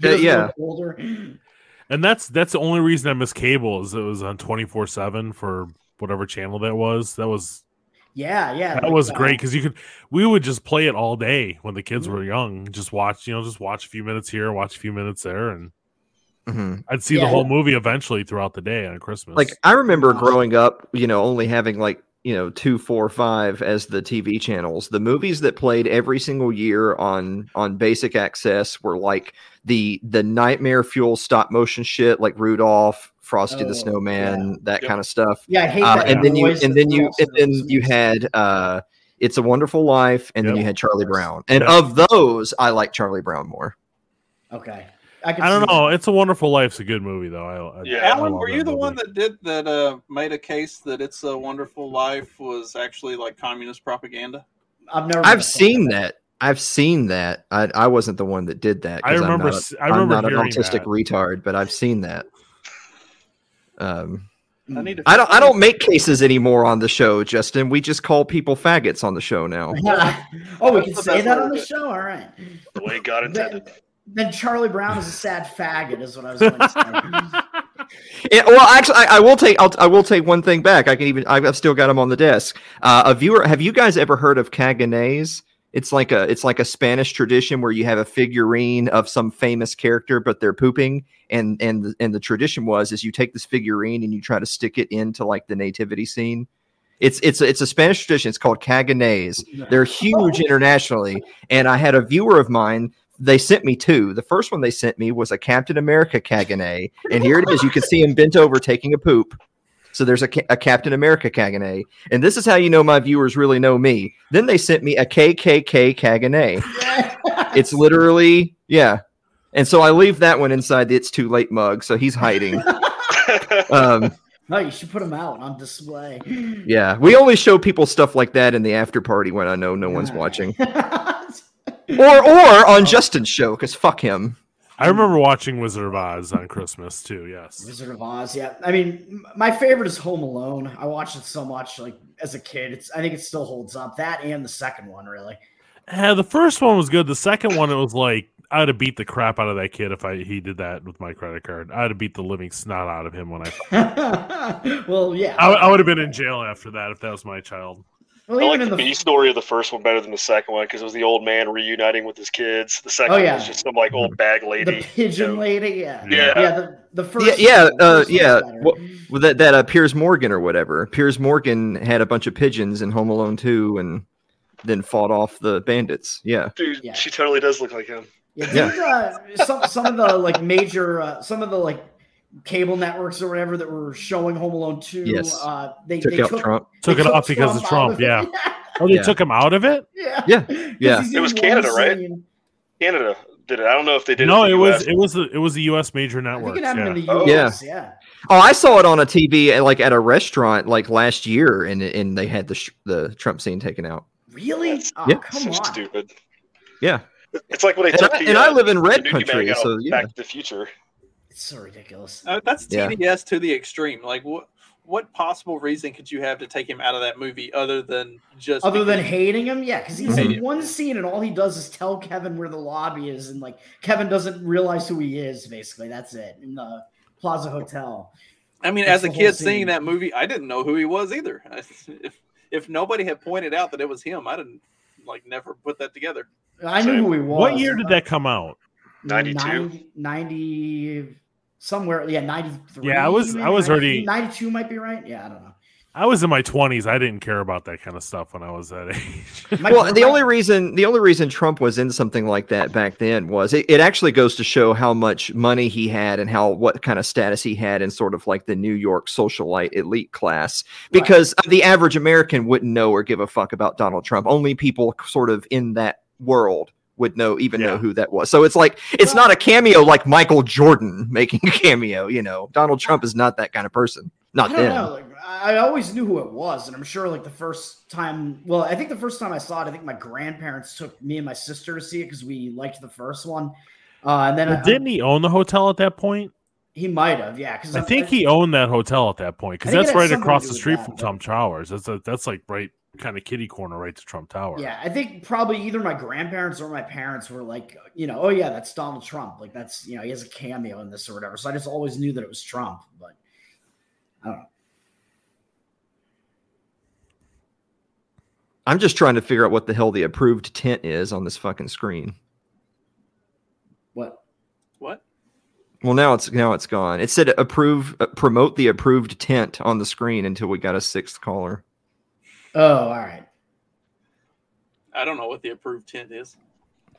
He doesn't yeah. older. and that's that's the only reason I miss cable is it was on 24 seven for whatever channel that was. That was Yeah, yeah. that like, was uh, great because you could we would just play it all day when the kids Mm-hmm. were young. Just watch, you know, just watch a few minutes here, watch a few minutes there, and Mhm. I'd see Yeah. the whole movie eventually throughout the day on Christmas. Like I remember growing up, you know, only having like you know two, four, five as the TV channels. The movies that played every single year on on basic access were like the the nightmare fuel stop motion shit, like Rudolph, Frosty Oh, the Snowman, that Yep. kind of stuff. Yeah, I hate Uh, that. and then you noise and then you and then you had uh It's a Wonderful Life, and then you had Charlie Brown. And Yep. of those, I like Charlie Brown more. Okay. I, can I don't know. that. It's a Wonderful Life's a good movie though. I, I Yeah. Alan, love were you the movie. one that did that? Uh, made a case that "It's a Wonderful Life" was actually like communist propaganda. I've never. I've seen that. I've seen that. I, I wasn't the one that did that. I 'cause remember I'm not, s- a- I remember I'm not an autistic that. retard, but I've seen that. Um, I need to. I don't. I don't make cases anymore on the show, Justin. We just call people faggots on the show now. oh, we can say that on the show. All right. The way God intended. Then Charlie Brown is a sad faggot, is what I was going to say. Yeah, well, actually, I, I will take. I'll, I will take one thing back. I can even. I've still got them on the desk. Uh, a viewer. Have you guys ever heard of caganes? It's like a. It's like a Spanish tradition where you have a figurine of some famous character, but they're pooping. And and the- and the tradition was is you take this figurine and you try to stick it into like the nativity scene. It's it's it's a Spanish tradition. It's called caganes. They're huge internationally. And I had a viewer of mine. They sent me two. The first one they sent me was a Captain America cagane, and here it is. You can see him bent over taking a poop. So there's a, a Captain America cagane, and this is how you know my viewers really know me. Then they sent me a KKK cagane. It's literally yeah. And so I leave that one inside the "It's Too Late" mug, so he's hiding. um, No, you should put them out on display. yeah, we only show people stuff like that in the after party when I know no one's watching, or or on Justin's show because fuck him. I remember watching Wizard of Oz on Christmas too. Yes. Wizard of Oz, yeah. I mean, my favorite is Home Alone. I watched it so much, like as a kid. It's I think it still holds up. That and the second one, really. Yeah, the first one was good. The second one, it was like I'd have beat the crap out of that kid if I he did that with my credit card. I'd have beat the living snot out of him when I. well, yeah. I, I would have been in jail after that if that was my child. Well, I like the the B story of the first one better than the second one because it was the old man reuniting with his kids. The second Oh, one yeah. was just some like old bag lady. the pigeon lady, yeah, Yeah. yeah. The the first, Yeah, yeah, the uh, first yeah. well, that that uh, Piers Morgan or whatever. Piers Morgan had a bunch of pigeons in Home Alone 2 and then fought off the bandits. Yeah. Dude, Yeah. she totally does look like him. Yeah, Yeah. uh, some some of the like major uh, some of the like cable networks or whatever that were showing Home Alone two. Yes. Uh, they Took they out took, Trump. Took they it off because of Trump. of Yeah. it. Oh, they Yeah. took him out of it. yeah, Yeah, 'Cause yeah. It was Canada, one right? Canada did it. I don't know if they did. No, it, it was US. it was the it was the U.S. major I think networks. it Yeah. in the Oh. U.S. Yeah. Oh, I saw it on a TV at, like at a restaurant like last year, and and they had the sh- the Trump scene taken out. Really? That's- Oh, Yeah. come so on. stupid. Yeah, It's like when they And took I- the. and I uh, live in red country, so, yeah. Back to the Future. It's so ridiculous. Uh, that's Yeah. TDS to the extreme. Like what? What possible reason could you have to take him out of that movie other than just Other than hating him, yeah, because he's in him. one scene and all he does is tell Kevin where the lobby is, and like Kevin doesn't realize who he is. Basically, that's it in the Plaza Hotel. I mean, That's as a kid scene. seeing that movie, I didn't know who he was either. If if nobody had pointed out that it was him, I didn't like never put that together. I knew who he was. What year did that come out? 92? 90, 90 somewhere. Yeah, ninety three. Yeah, I was- I was already- ninety two. Might be right. Yeah, I don't know. I was in my twenties. I didn't care about that kind of stuff when I was that age. Well, the only reason the only reason Trump was in something like that back then was it, it actually goes to show how much money he had and how what kind of status he had in sort of like the New York socialite elite class. Because the average American wouldn't know or give a fuck about Donald Trump. Only people sort of in that world would know even know who that was. So it's like it's not a cameo like Michael Jordan making a cameo. You know, Donald Trump is not that kind of person. Not I then. Like, I I always knew who it was, and I'm sure like the first time. Well, I think the first time I saw it, I think my grandparents took me and my sister to see it because we liked the first one. Uh, and then Well, I, didn't he own the hotel at that point? he might have, yeah. Because I think he owned that hotel at that point because I think it that's right across the street that, from but- Trump Towers. That's a, that's like right kind of kitty corner right to Trump Tower. Yeah, I think probably either my grandparents or my parents were like, you know, oh yeah, that's Donald Trump. Like that's you know he has a cameo in this or whatever. So I just always knew that it was Trump, but I don't know. I'm just trying to figure out what the hell the approved tent is on this fucking screen. What? What? Well, now it's now it's gone. It said approve uh, promote the approved tent on the screen until we got a sixth caller. Oh, all right. I don't know what the approved tent is.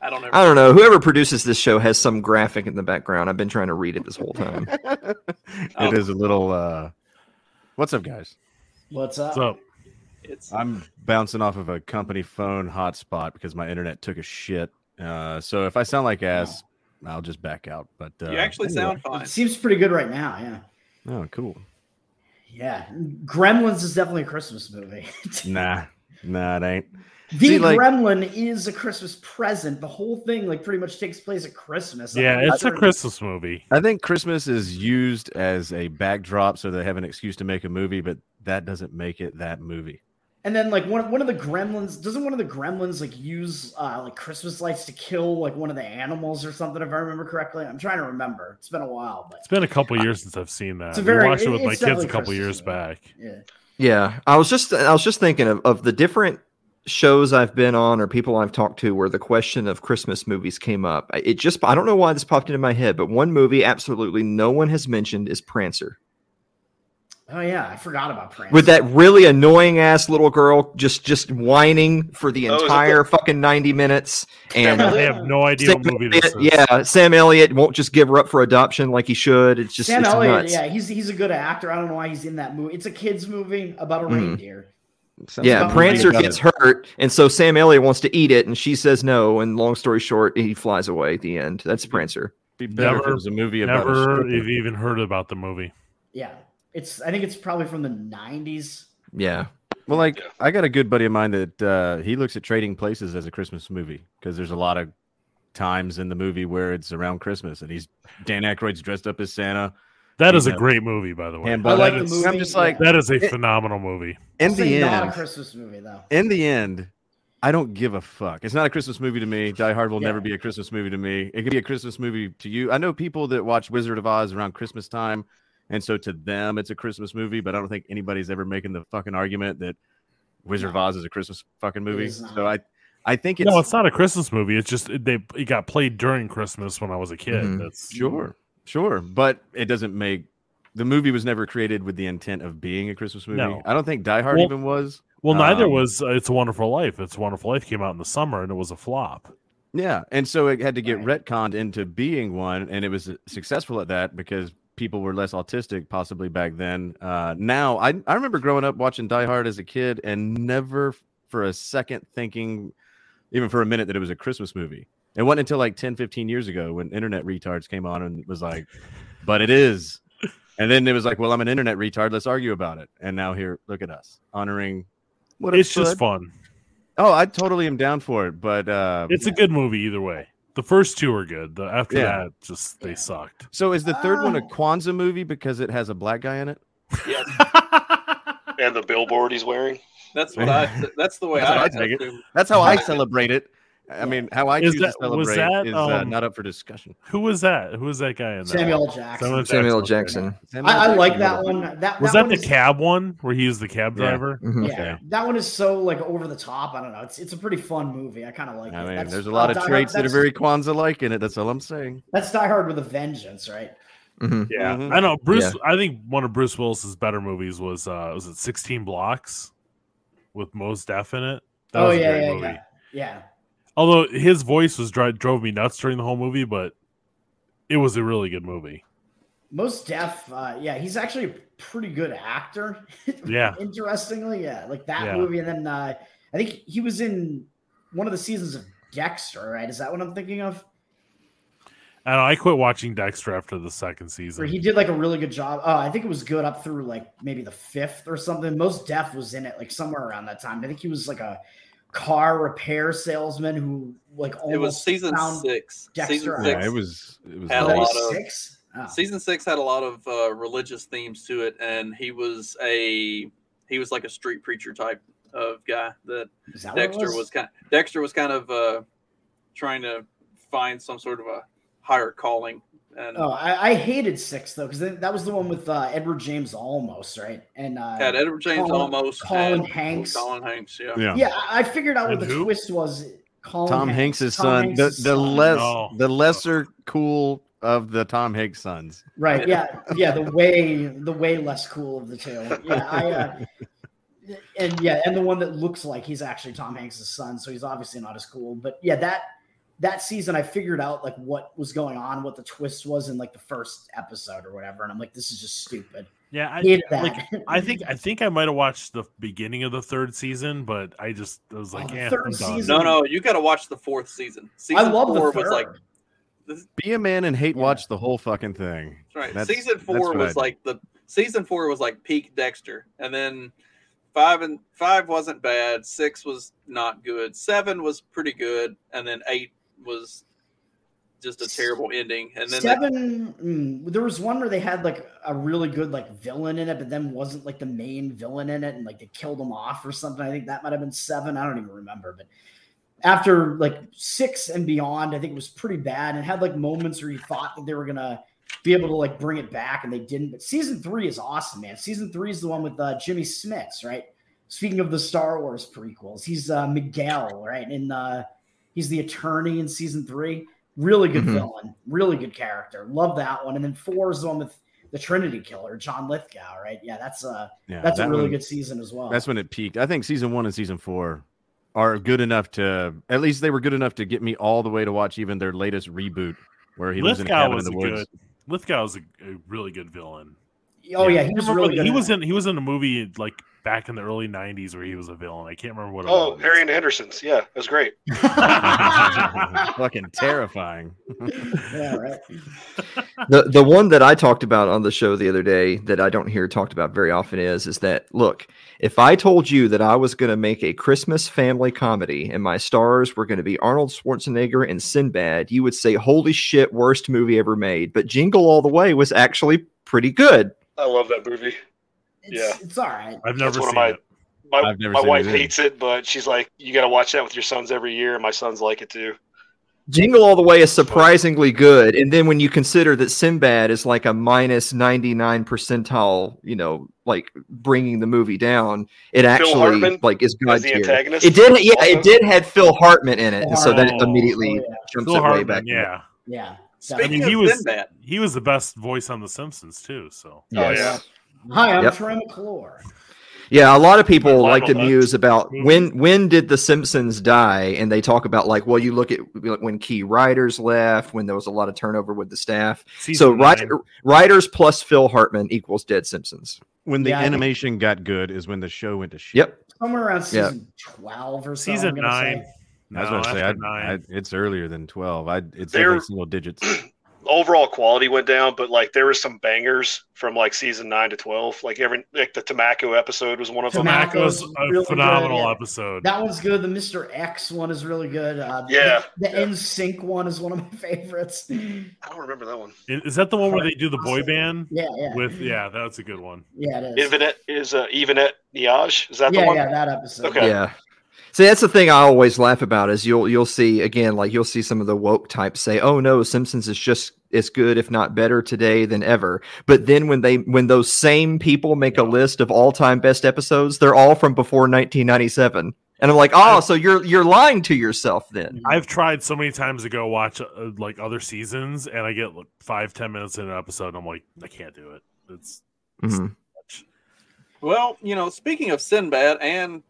I don't know. I don't know. Whoever produces this show has some graphic in the background. I've been trying to read it this whole time. Oh. It is a little. uh What's up, guys? What's up? So It's I'm bouncing off of a company phone hotspot because my internet took a shit. Uh, so if I sound like ass, I'll just back out. But uh, you actually anyway. sound fine. It seems pretty good right now. Yeah. Oh, cool. Yeah. Gremlins is definitely a Christmas movie. Nah, nah, it ain't. the See, like- Gremlin is a Christmas present. The whole thing like pretty much takes place at Christmas. yeah, it's a Christmas movie. I think Christmas is used as a backdrop so they have an excuse to make a movie, but that doesn't make it that movie. And then like one one of the gremlins doesn't one of the gremlins like use uh like Christmas lights to kill like one of the animals or something if I remember correctly. I'm trying to remember. It's been a while, but It's been a couple years since I've seen that. It's a I very- watched it with it- my kids a couple Christmas years movie. back. yeah. Yeah, I was just I was just thinking of, of the different shows I've been on or people I've talked to where the question of Christmas movies came up. It just I don't know why this popped into my head, but one movie absolutely no one has mentioned is Prancer. Oh yeah, I forgot about Prancer. with that really annoying ass little girl just just whining for the Oh, entire fucking 90 minutes and I have no idea Sam what movie this is. Yeah sam elliott won't just give her up for adoption like he should it's just Sam it's Elliott, nuts yeah, he's he's a good actor. I don't know why he's in that movie. It's a kids movie about a Mhm. reindeer. Sounds yeah like prancer gets about hurt and so sam elliott wants to eat it and she says no and long story short he flies away at the end that's prancer It'd be better if Never- it was a movie about Never stripper. have even heard about the movie. Yeah, it's. I think it's probably from the '90s. yeah Well, like Yeah. I got a good buddy of mine that uh, he looks at Trading Places as a Christmas movie because there's a lot of times in the movie where it's around Christmas and he's Dan Aykroyd's dressed up as Santa. That is a great movie, by the way. And I like the movie. I'm just like, That is a It- phenomenal movie. in I'll the say not a end, Christmas movie though. in the end, I don't give a fuck. It's not a Christmas movie to me. Die Hard will Yeah. never be a Christmas movie to me. It could be a Christmas movie to you. I know people that watch Wizard of Oz around Christmas time, and so to them it's a Christmas movie. But I don't think anybody's ever making the fucking argument that Wizard of Oz is a Christmas fucking movie. So I, I think it's no, it's not a Christmas movie. It's just they it got played during Christmas when I was a kid. Mhm. That's Sure, sure, but it doesn't make the movie was never created with the intent of being a Christmas movie. No. I don't think Die Hard Well- even was. Well, neither Um, was uh, It's a Wonderful Life. It's a Wonderful Life came out in the summer and it was a flop. Yeah, and so it had to get Right. retconned into being one, and it was successful at that because people were less autistic possibly back then. Uh, now, I I remember growing up watching Die Hard as a kid and never for a second thinking, even for a minute, that it was a Christmas movie. It wasn't until like 10, 15 years ago when internet retards came on and was like, but it is. And then it was like, well, I'm an internet retard. Let's argue about it. And now here, look at us honoring what It's just fun. Oh, I totally am down for it. But uh, It's a good movie either way. The first two are good. The after Yeah. that, just they sucked. So is the third one a Oh. Kwanzaa movie because it has a black guy in it? Yes, and the billboard he's wearing. that's what I. That's the way That's how I, I take it. assume. That's how I celebrate it. I mean, how I Is choose that- to was celebrate that, is uh, um, not up for discussion. Who was that? Who was that guy in that? Samuel L. Jackson. samuel okay. jackson I, I like that one. That Was that that one the is- cab one where he was the cab Yeah. driver? Yeah, Okay. that one is so like over the top. I don't know. It's it's a pretty fun movie. I kind of like I it. mean, That's- there's a lot uh, of Die Hard- traits that are that's- very Kwanzaa like in it. That's all I'm saying. That's Die Hard with a Vengeance, right? Mhm. Yeah, Mhm. I know. Bruce. Yeah. I think one of Bruce Willis's better movies was uh was it 16 Blocks with Mos Def in it. That oh was a yeah, great yeah, movie. yeah, yeah. Although his voice was dri- drove me nuts during the whole movie, but it was a really good movie. Mos Def, uh, yeah, he's actually a pretty good actor. Yeah. Interestingly, yeah, like that Yeah. movie, and then uh, I think he was in one of the seasons of Dexter, right? Is that what I'm thinking of? I know, I quit watching Dexter after the second season. Where he did like a really good job. Oh, I think it was good up through like maybe the fifth or something. Mos Def was in it like somewhere around that time. I think he was like a car repair salesman who like almost It was season found six. Dexter Season six. Yeah, it was. It was. Had a lot of- six. Oh. Season six had a lot of uh, religious themes to it, and he was a he was like a street preacher type of guy that Is that what it Dexter was? kind. Dexter was kind of uh, trying to find some sort of a higher calling, and Oh, I, I hated six though because that was the one with uh, Edward James Olmos right and uh, had Edward James Colin- Olmos Colin and Hanks. Colin Hanks, yeah. yeah. yeah, I I figured out what the who? twist was. Colin Tom Hanks, Hanks' Tom son, the, Hanks' the son. less Oh. the lesser cool of the Tom Hanks sons. right? Yeah, yeah, the way the way less cool of the two. Yeah, I. Uh, and yeah, and the one that looks like he's actually Tom Hanks' son, so he's obviously not as cool. But yeah, that that season, I figured out like what was going on, what the twist was in like the first episode or whatever, and I'm like, this is just stupid. Yeah, I, Hated that. like, I think I think I might have watched the beginning of the third season, but I just I was oh, like, Oh, the eh, third I'm season- No, no, you got to watch the fourth season. Season I love the four third. was like Be a man and hate Yeah. watch the whole fucking thing. right. That's- season four what I was like the season four was like peak Dexter, and then five and five wasn't bad. Six was not good. Seven was pretty good, and then eight was just a terrible ending. And then seven mm, there was one where they had like a really good like villain in it but then wasn't like the main villain in it and like they killed him off or something. I think that might have been seven. I don't even remember but after like six and beyond i think it was pretty bad and had like moments where you thought that they were gonna be able to like bring it back and they didn't but season three is awesome man. Season three is the one with uh, jimmy smits right? Speaking of the star wars prequels he's uh, miguel right In uh, he's the attorney in season three Really good Mhm. villain, really good character. Love that one. And then four is the one with the Trinity Killer, John Lithgow, right? Yeah, that's uh Yeah, that's a really one- good season as well. That's when it peaked. I think season one and season four are good enough to at least they were good enough to get me all the way to watch even their latest reboot where he lives in a Lithgow cabin in the woods. good. Lithgow was a, a really good villain. Oh yeah, he was really good. He was in he was in a movie like back in the early '90s where he was a villain. I can't remember what. It Oh, was. Harry and Hendersons. Yeah, it was great. Fucking terrifying. yeah, right. the the one that I talked about on the show the other day that I don't hear talked about very often is is that look, if I told you that I was going to make a Christmas family comedy and my stars were going to be Arnold Schwarzenegger and Sinbad, you would say, "Holy shit, worst movie ever made." But Jingle All the Way was actually pretty good. I love that movie. It's, Yeah. it's all right. I've never one of seen my- it. My, I've never my seen wife it hates it, but she's like, "You got to watch that with your sons every year." And my sons like it too. Jingle All the Way is surprisingly good, and then when you consider that Sinbad is like a minus ninety nine percentile, you know, like bringing the movie down, it actually like is god As the tier. antagonist, It did, yeah, also. it oh. did had Phil Hartman in it, and so that Oh, immediately oh, yeah. jumps Phil it way back. yeah. Yeah. Speaking mean, of he was- Sinbad, He was the best voice on The Simpsons too. So oh, Yes. yeah. Hi, I'm Yep. Troy McClure. Yeah, a lot of people Lionel like to Hutz muse about mm-hmm. when when did the Simpsons die, and they talk about like, well, you look at when key writers left, when there was a lot of turnover with the staff. so Season write, nine. writers plus Phil Hartman equals Dead Simpsons. When the Yeah, I think- animation got good is when the show went to shit. Yep. Somewhere around Yeah. season twelve or so. season I'm nine. say. I was No, going to say I, after nine. I, it's earlier than twelve. I it's They're- single digits. overall quality went down, but like there were some bangers from like season nine to twelve. Like every like the Tobacco episode was one of them. Tobacco- Tobacco's was a really good, phenomenal yeah. episode. That one's good. The Mr. X one is really good. Uh, Yeah, The, the yeah. NSYNC one is one of my favorites. I don't remember that one. I- Is that the one where they do the boy band yeah. with? Yeah, that's a good one. Yeah, it is. Evanet is uh, Evanet Niage. Is that the yeah, one? yeah, that episode. Okay. Yeah. See, that's the thing I always laugh about is you'll you'll see again like you'll see some of the woke types say, "Oh no, Simpsons is just as good if not better today than ever." But then when they when those same people make a list of all-time best episodes, they're all from before 1997. And I'm like, "Oh, so you're you're lying to yourself then." I've tried so many times to go watch uh, like other seasons, and I get like five, ten minutes in an episode, and I'm like, I can't do it. It's Mhm. well, you know, speaking of Sinbad and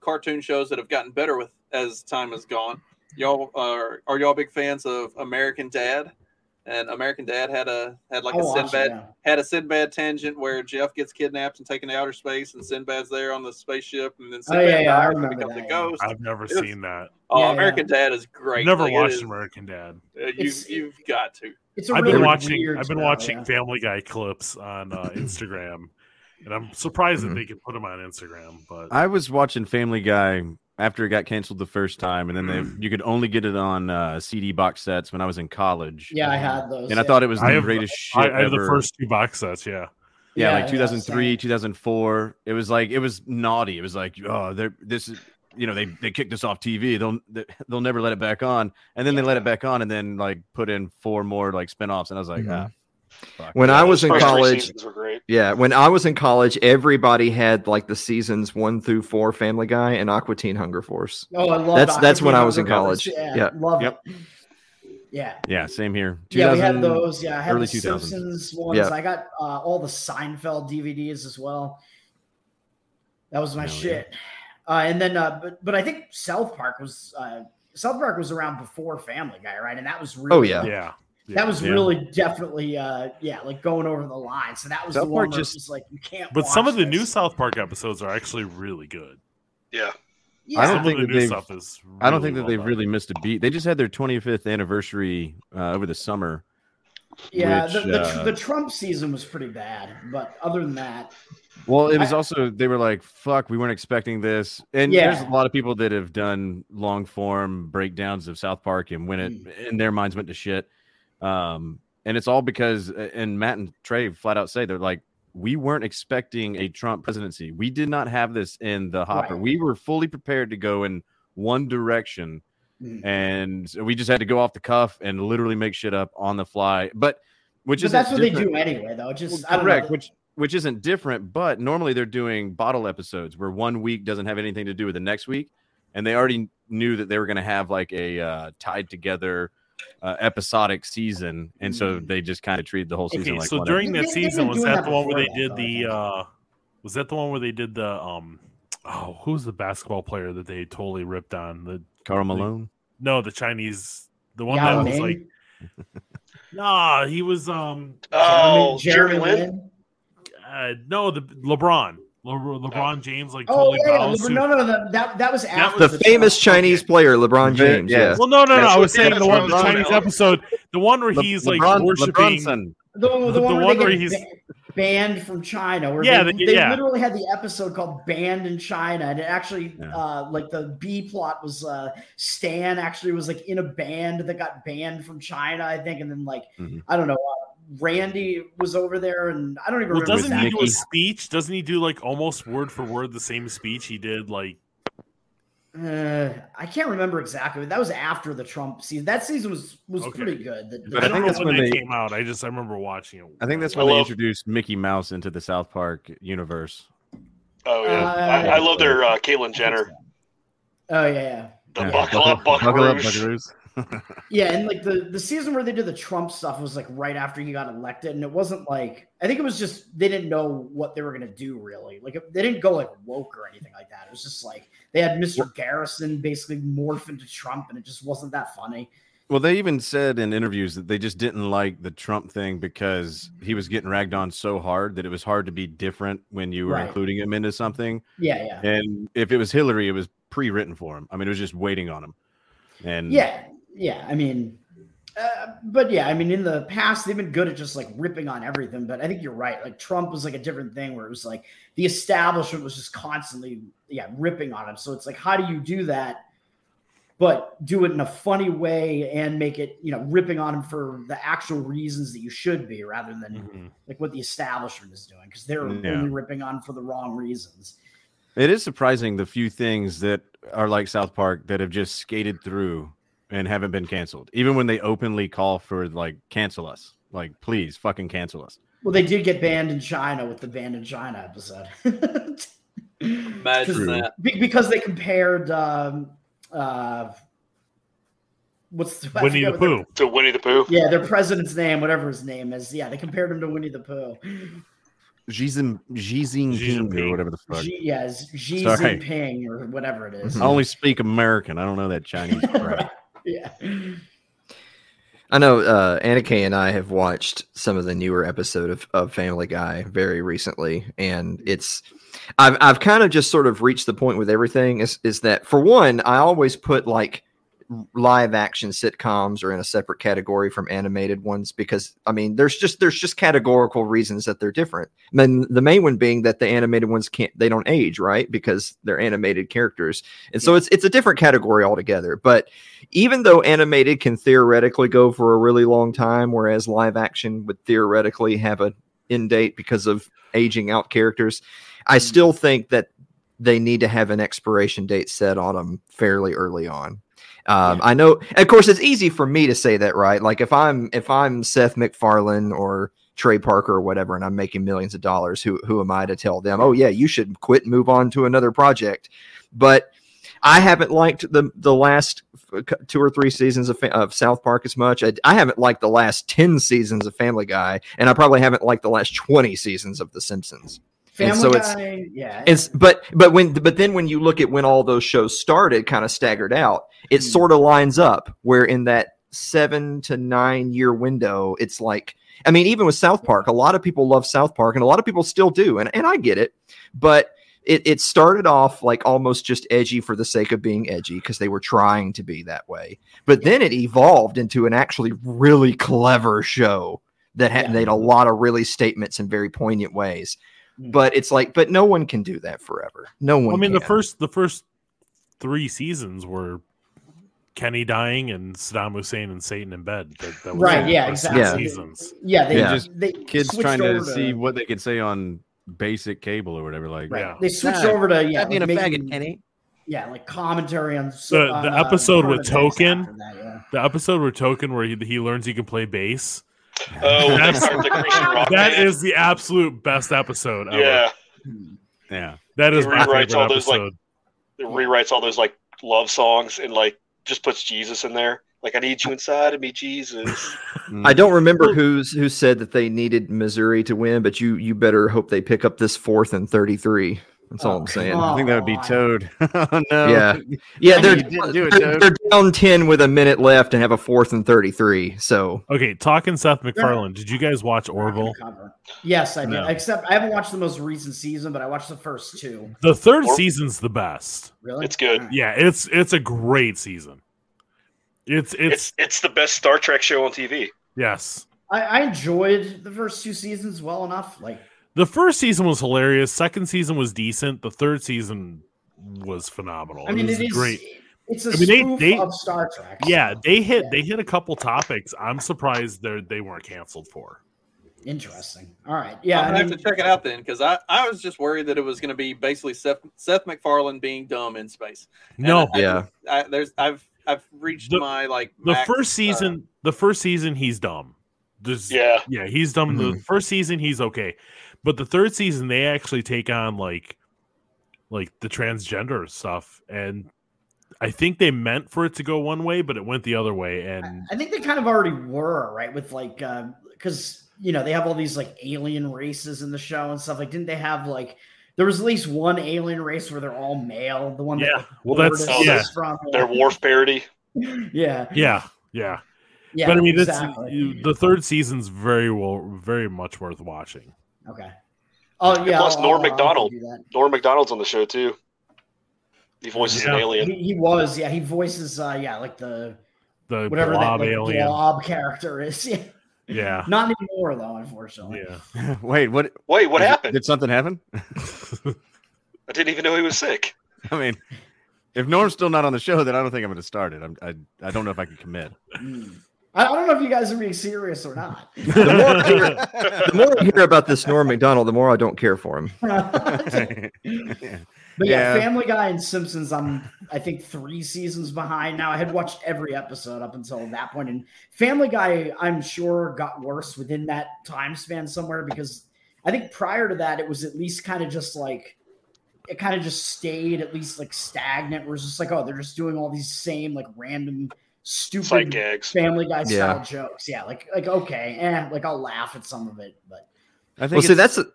cartoon shows that have gotten better with as time has gone, y'all are are y'all big fans of American Dad? And American Dad had a had like I a watched it, Sinbad yeah. had a Sinbad tangent where Jeff gets kidnapped and taken to outer space, and Sinbad's there on the spaceship, and then Oh, Sinbad yeah, yeah, I remember becomes that, a yeah. ghost. I've never It's- seen that. Oh, Yeah, yeah. American Dad is great. Never Like, watched is- American Dad. uh, you It's- you've got to. It's a I've really been watching. I've been style, watching yeah. Family Guy clips on uh, Instagram, and I'm surprised Mhm. that they can put them on Instagram. But I was watching Family Guy after it got canceled the first time, and then they, you could only get it on uh, CD box sets when I was in college. Yeah, I had those. and I thought it was the I have- greatest shit I, I have the first two box sets. Yeah, yeah, Yeah, like 2003 same. 2004 it was like it was naughty it was like oh they're this is you know they they kicked us off tv they'll they'll never let it back on and then they let it back on and then like put in four more like spin-offs and i was like Mhm. ah, fuck. When I was in college, seasons were great. yeah, when I was in college, everybody had like the seasons 1 through 4 Family Guy and Aqua Teen Hunger Force. Oh, I love That's- Aqua that's Teen when I was in Hunger Force. college. Yeah, Yeah. love Yep. it. Yeah. yeah same here Yeah, we had those. Yeah, I had early the 2000s. Simpsons ones. Yeah. I got uh, all the Seinfeld DVDs as well. That was my Hell yeah. shit. Uh, and then, uh, but but I think South Park was uh, South Park was around before Family Guy, right? And that was really Oh, yeah. yeah. That was Yeah. really definitely uh, yeah, like going over the line. So that was South the one Park where just- just like you can't. But some watch of the new. South Park episodes are actually really good. Yeah. yeah, I don't some think the that they've- stuff is. i don't really think that well they've done. really missed a beat they just had their 25th anniversary uh, over the summer yeah. which, the, the, uh, the Trump season was pretty bad, but other than that, Well, it was I- also they were like, "Fuck, we weren't expecting this." And Yeah. there's a lot of people that have done long form breakdowns of South Park, and when it Mm. in their minds went to shit. Um, and it's all because, and Matt and Trey flat out say they're like, "We weren't expecting a Trump presidency. We did not have this in the hopper. Right. We were fully prepared to go in one direction." Mm. And we just had to go off the cuff and literally make shit up on the fly. But which is that's what they do anyway, though. Just I correct, which which isn't different, but normally they're doing bottle episodes where one week doesn't have anything to do with the next week, and they already knew that they were going to have like a uh, tied together uh, episodic season, and so they just kind of treated the whole season Okay, like so whatever. during that season, was that that the one where they did that, the? uh Was that the one where they did the? um Oh, who's the basketball player that they totally ripped on? The Karl Malone. no, the Chinese, the one Yao that was like, nah, he was um, Oh, Jeremy Jeremy Lin. Lin? uh, no, the LeBron, Le- LeBron James, like Oh totally yeah, bows no, no, no, no, that that was after The famous Trump- Chinese player, LeBron James. Yeah. Yeah. Well, no, no, no. That's I was saying the one, the Chinese episode, the one where Le- he's like LeBron- worshiping. LeBronson. The, the, The one, one where, where he's- banned from China, where Yeah, they, the- they yeah. literally had the episode called "Banned in China," and it actually, Yeah. uh, like the B plot was uh, Stan actually was like in a band that got banned from China, I think, and then like Mhm. I don't know, uh, Randy was over there, and I don't even Well, remember. doesn't he do a speech? Doesn't he do like almost word for word the same speech he did like? Uh, I can't remember exactly. But that was after the Trump season. That season was was Okay. pretty good. The- the But I, I don't think know that's when, when that they- came out. I just I remember watching it. I think that's I when they introduced Mickey Mouse into the South Park universe. Oh yeah, Uh, I, I love their uh, Caitlyn Jenner. Oh yeah, yeah. The Yeah. buckle up, Buckle up, buckaroos. Yeah, and like the the season where they did the Trump stuff was like right after he got elected, and it wasn't like I think it was just they didn't know what they were gonna do really. Like they didn't go like woke or anything like that. It was just like they had Mr. Garrison basically morph into Trump, and it just wasn't that funny. Well, they even said in interviews that they just didn't like the Trump thing because he was getting ragged on so hard that it was hard to be different when you were Right. including him into something. Yeah, yeah, And if it was Hillary, it was pre-written for him. I mean, it was just waiting on him. And yeah, yeah. I mean, uh, but yeah, I mean, in the past they've been good at just like ripping on everything. But I think you're right. Like Trump was like a different thing where it was like the establishment was just constantly, yeah, ripping on him. So it's like, how do you do that? But do it in a funny way and make it, you know, ripping on him for the actual reasons that you should be, rather than Mhm. like what the establishment is doing, because they're Yeah. only ripping on for the wrong reasons. it is surprising the few things that are like South Park that have just skated through and haven't been canceled, even when they openly call for like cancel us. Like, please fucking cancel us. Well, they did get banned in China with the banned in China episode. Imagine Because- that. Because they compared um uh what's the Winnie the Pooh. To Winnie the Pooh. yeah their president's name whatever his name is yeah they compared him to winnie the pooh Xi Jin- Xi Jinping Xi or whatever the fuck. Xi, yeah Xi Sorry. Jinping or whatever it is I only speak American. I don't know that Chinese crap. yeah. I know uh, Annika and I have watched some of the newer episode of, of Family Guy very recently, and it's I've I've kind of just sort of reached the point with everything is is that for one, I always put like live action sitcoms are in a separate category from animated ones because I mean there's just there's just categorical reasons that they're different. I mean the main one being that the animated ones can't they don't age, right? Because they're animated characters. And so it's it's a different category altogether. But even though animated can theoretically go for a really long time, whereas live action would theoretically have an end date because of aging out characters, I mm-hmm. still think that they need to have an expiration date set on them fairly early on. Um, I know, of course, it's easy for me to say that, right? Like if I'm if I'm Seth MacFarlane or Trey Parker or whatever, and I'm making millions of dollars, who who am I to tell them, oh yeah, you should quit and move on to another project? But I haven't liked the the last two or three seasons of, of South Park as much. I, I haven't liked the last ten seasons of Family Guy, and I probably haven't liked the last twenty seasons of The Simpsons. And family so it's- yeah It's but but when but then when you look at when all those shows started, kind of staggered out, it Hmm. sort of lines up where in that seven to nine year window, it's like I mean, even with South Park, a lot of people love South Park, and a lot of people still do, and and I get it, but it it started off like almost just edgy for the sake of being edgy because they were trying to be that way, but then it evolved into an actually really clever show that had Yeah. made a lot of really statements in very poignant ways Mm. But it's like but no one can do that forever no one I mean, the first the first three seasons were Kenny dying and Saddam Hussein and Satan in bed. That, that was Right, yeah, first exactly. Seasons. yeah they Yeah. just they Kids trying to over see what they could say on basic cable or whatever. Like, right Yeah. they switched Nah, over to yeah Stop being a like faggot, making- Kenny. yeah like commentary on The- on, the uh, episode with Token? that, yeah. The episode with Token where he, he learns he can play bass. Oh, when they That's- start the Christian rock That band. is the absolute best episode ever. yeah. Yeah. That is He rewrites favorite all those, like, episode. It rewrites all those like love songs and like just puts Jesus in there. Like I need you inside of me, Jesus. I don't remember who's who said that they needed Missouri to win, but you you better hope they pick up this fourth and thirty three. That's all I'm saying. I think that would be Toad. oh, no. Yeah, yeah, they're knew you didn't do it, they're, they're down ten with a minute left and have a fourth and thirty three. So Okay, talking Seth MacFarlane. Did you guys watch Orville? Yes, I did. No. Except I haven't watched the most recent season, but I watched the first two. The third Or- season's the best. Really? It's good. Yeah, it's it's a great season. It's it's, It's it's the best Star Trek show on TV. yes. I, I enjoyed the first two seasons well enough. Like, The first season was hilarious. Second season was decent. The third season was phenomenal. I mean, it was it is great. It's a I mean, they- spoof they- of Star Trek. Yeah, so, they hit yeah. they hit a couple topics. I'm surprised they they weren't canceled for. Interesting. All right. Yeah. I'm I gonna have to check it out then, because I, I was just worried that it was going to be basically Seth, Seth MacFarlane being dumb in space. And No, I- yeah, I, there's I've I've reached The- my like the max, first uh, season, the first season, he's dumb. There's, Yeah. yeah, he's dumb. The Mhm. first season, he's okay, but the third season, they actually take on like, like the transgender stuff, and I think they meant for it to go one way, but it went the other way. And I think they kind of already were right with like um, because you know they have all these like alien races in the show and stuff. Like, didn't they have like there was at least one alien race where they're all male? The one Yeah, that well, that's- is yeah. from. Their Worf parody. yeah, yeah, yeah, yeah. but I mean, exactly. it's the third season's very well, very much worth watching. Okay. Oh yeah. plus I'll- Norm I'll- I'll Macdonald. do that. Norm Macdonald's on the show too. He voices Yeah. an alien. He, he was, yeah. He voices, uh, yeah, like the The whatever blob that like, alien, blob character is. Yeah. yeah, Not anymore though, unfortunately. yeah. Wait, what? Wait, what did- happened? Did something happen? I didn't even know he was sick. I mean, if Norm's still not on the show, then I don't think I'm going to start it. I'm, I I don't know if I can commit. Mm. I, I don't know if you guys are being serious or not. the more, I hear, the more I hear about this Norm Macdonald, the more I don't care for him. But yeah, Yeah. Family Guy and Simpsons, I'm I think three seasons behind now. I had watched every episode up until that point, and Family Guy, I'm sure, got worse within that time span somewhere because I think prior to that, it was at least kind of just like it kind of just stayed at least like stagnant. Where it's just like, oh, they're just doing all these same like random Sight stupid gags. Family Guy style Yeah. jokes. Yeah, like like okay, eh, like I'll laugh at some of it, but I think Well, see, that's the,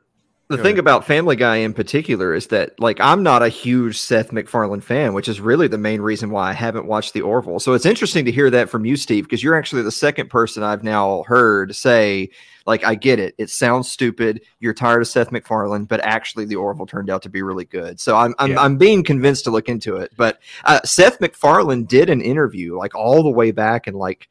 the Go thing ahead. about Family Guy in particular is that, like, I'm not a huge Seth MacFarlane fan, which is really the main reason why I haven't watched The Orville. So it's interesting to hear that from you, Steve, because you're actually the second person I've now heard say, like, I get it. It sounds stupid. You're tired of Seth MacFarlane, but actually, The Orville turned out to be really good. So I'm I'm, Yeah. I'm being convinced to look into it. But uh, Seth MacFarlane did an interview, like, all the way back in like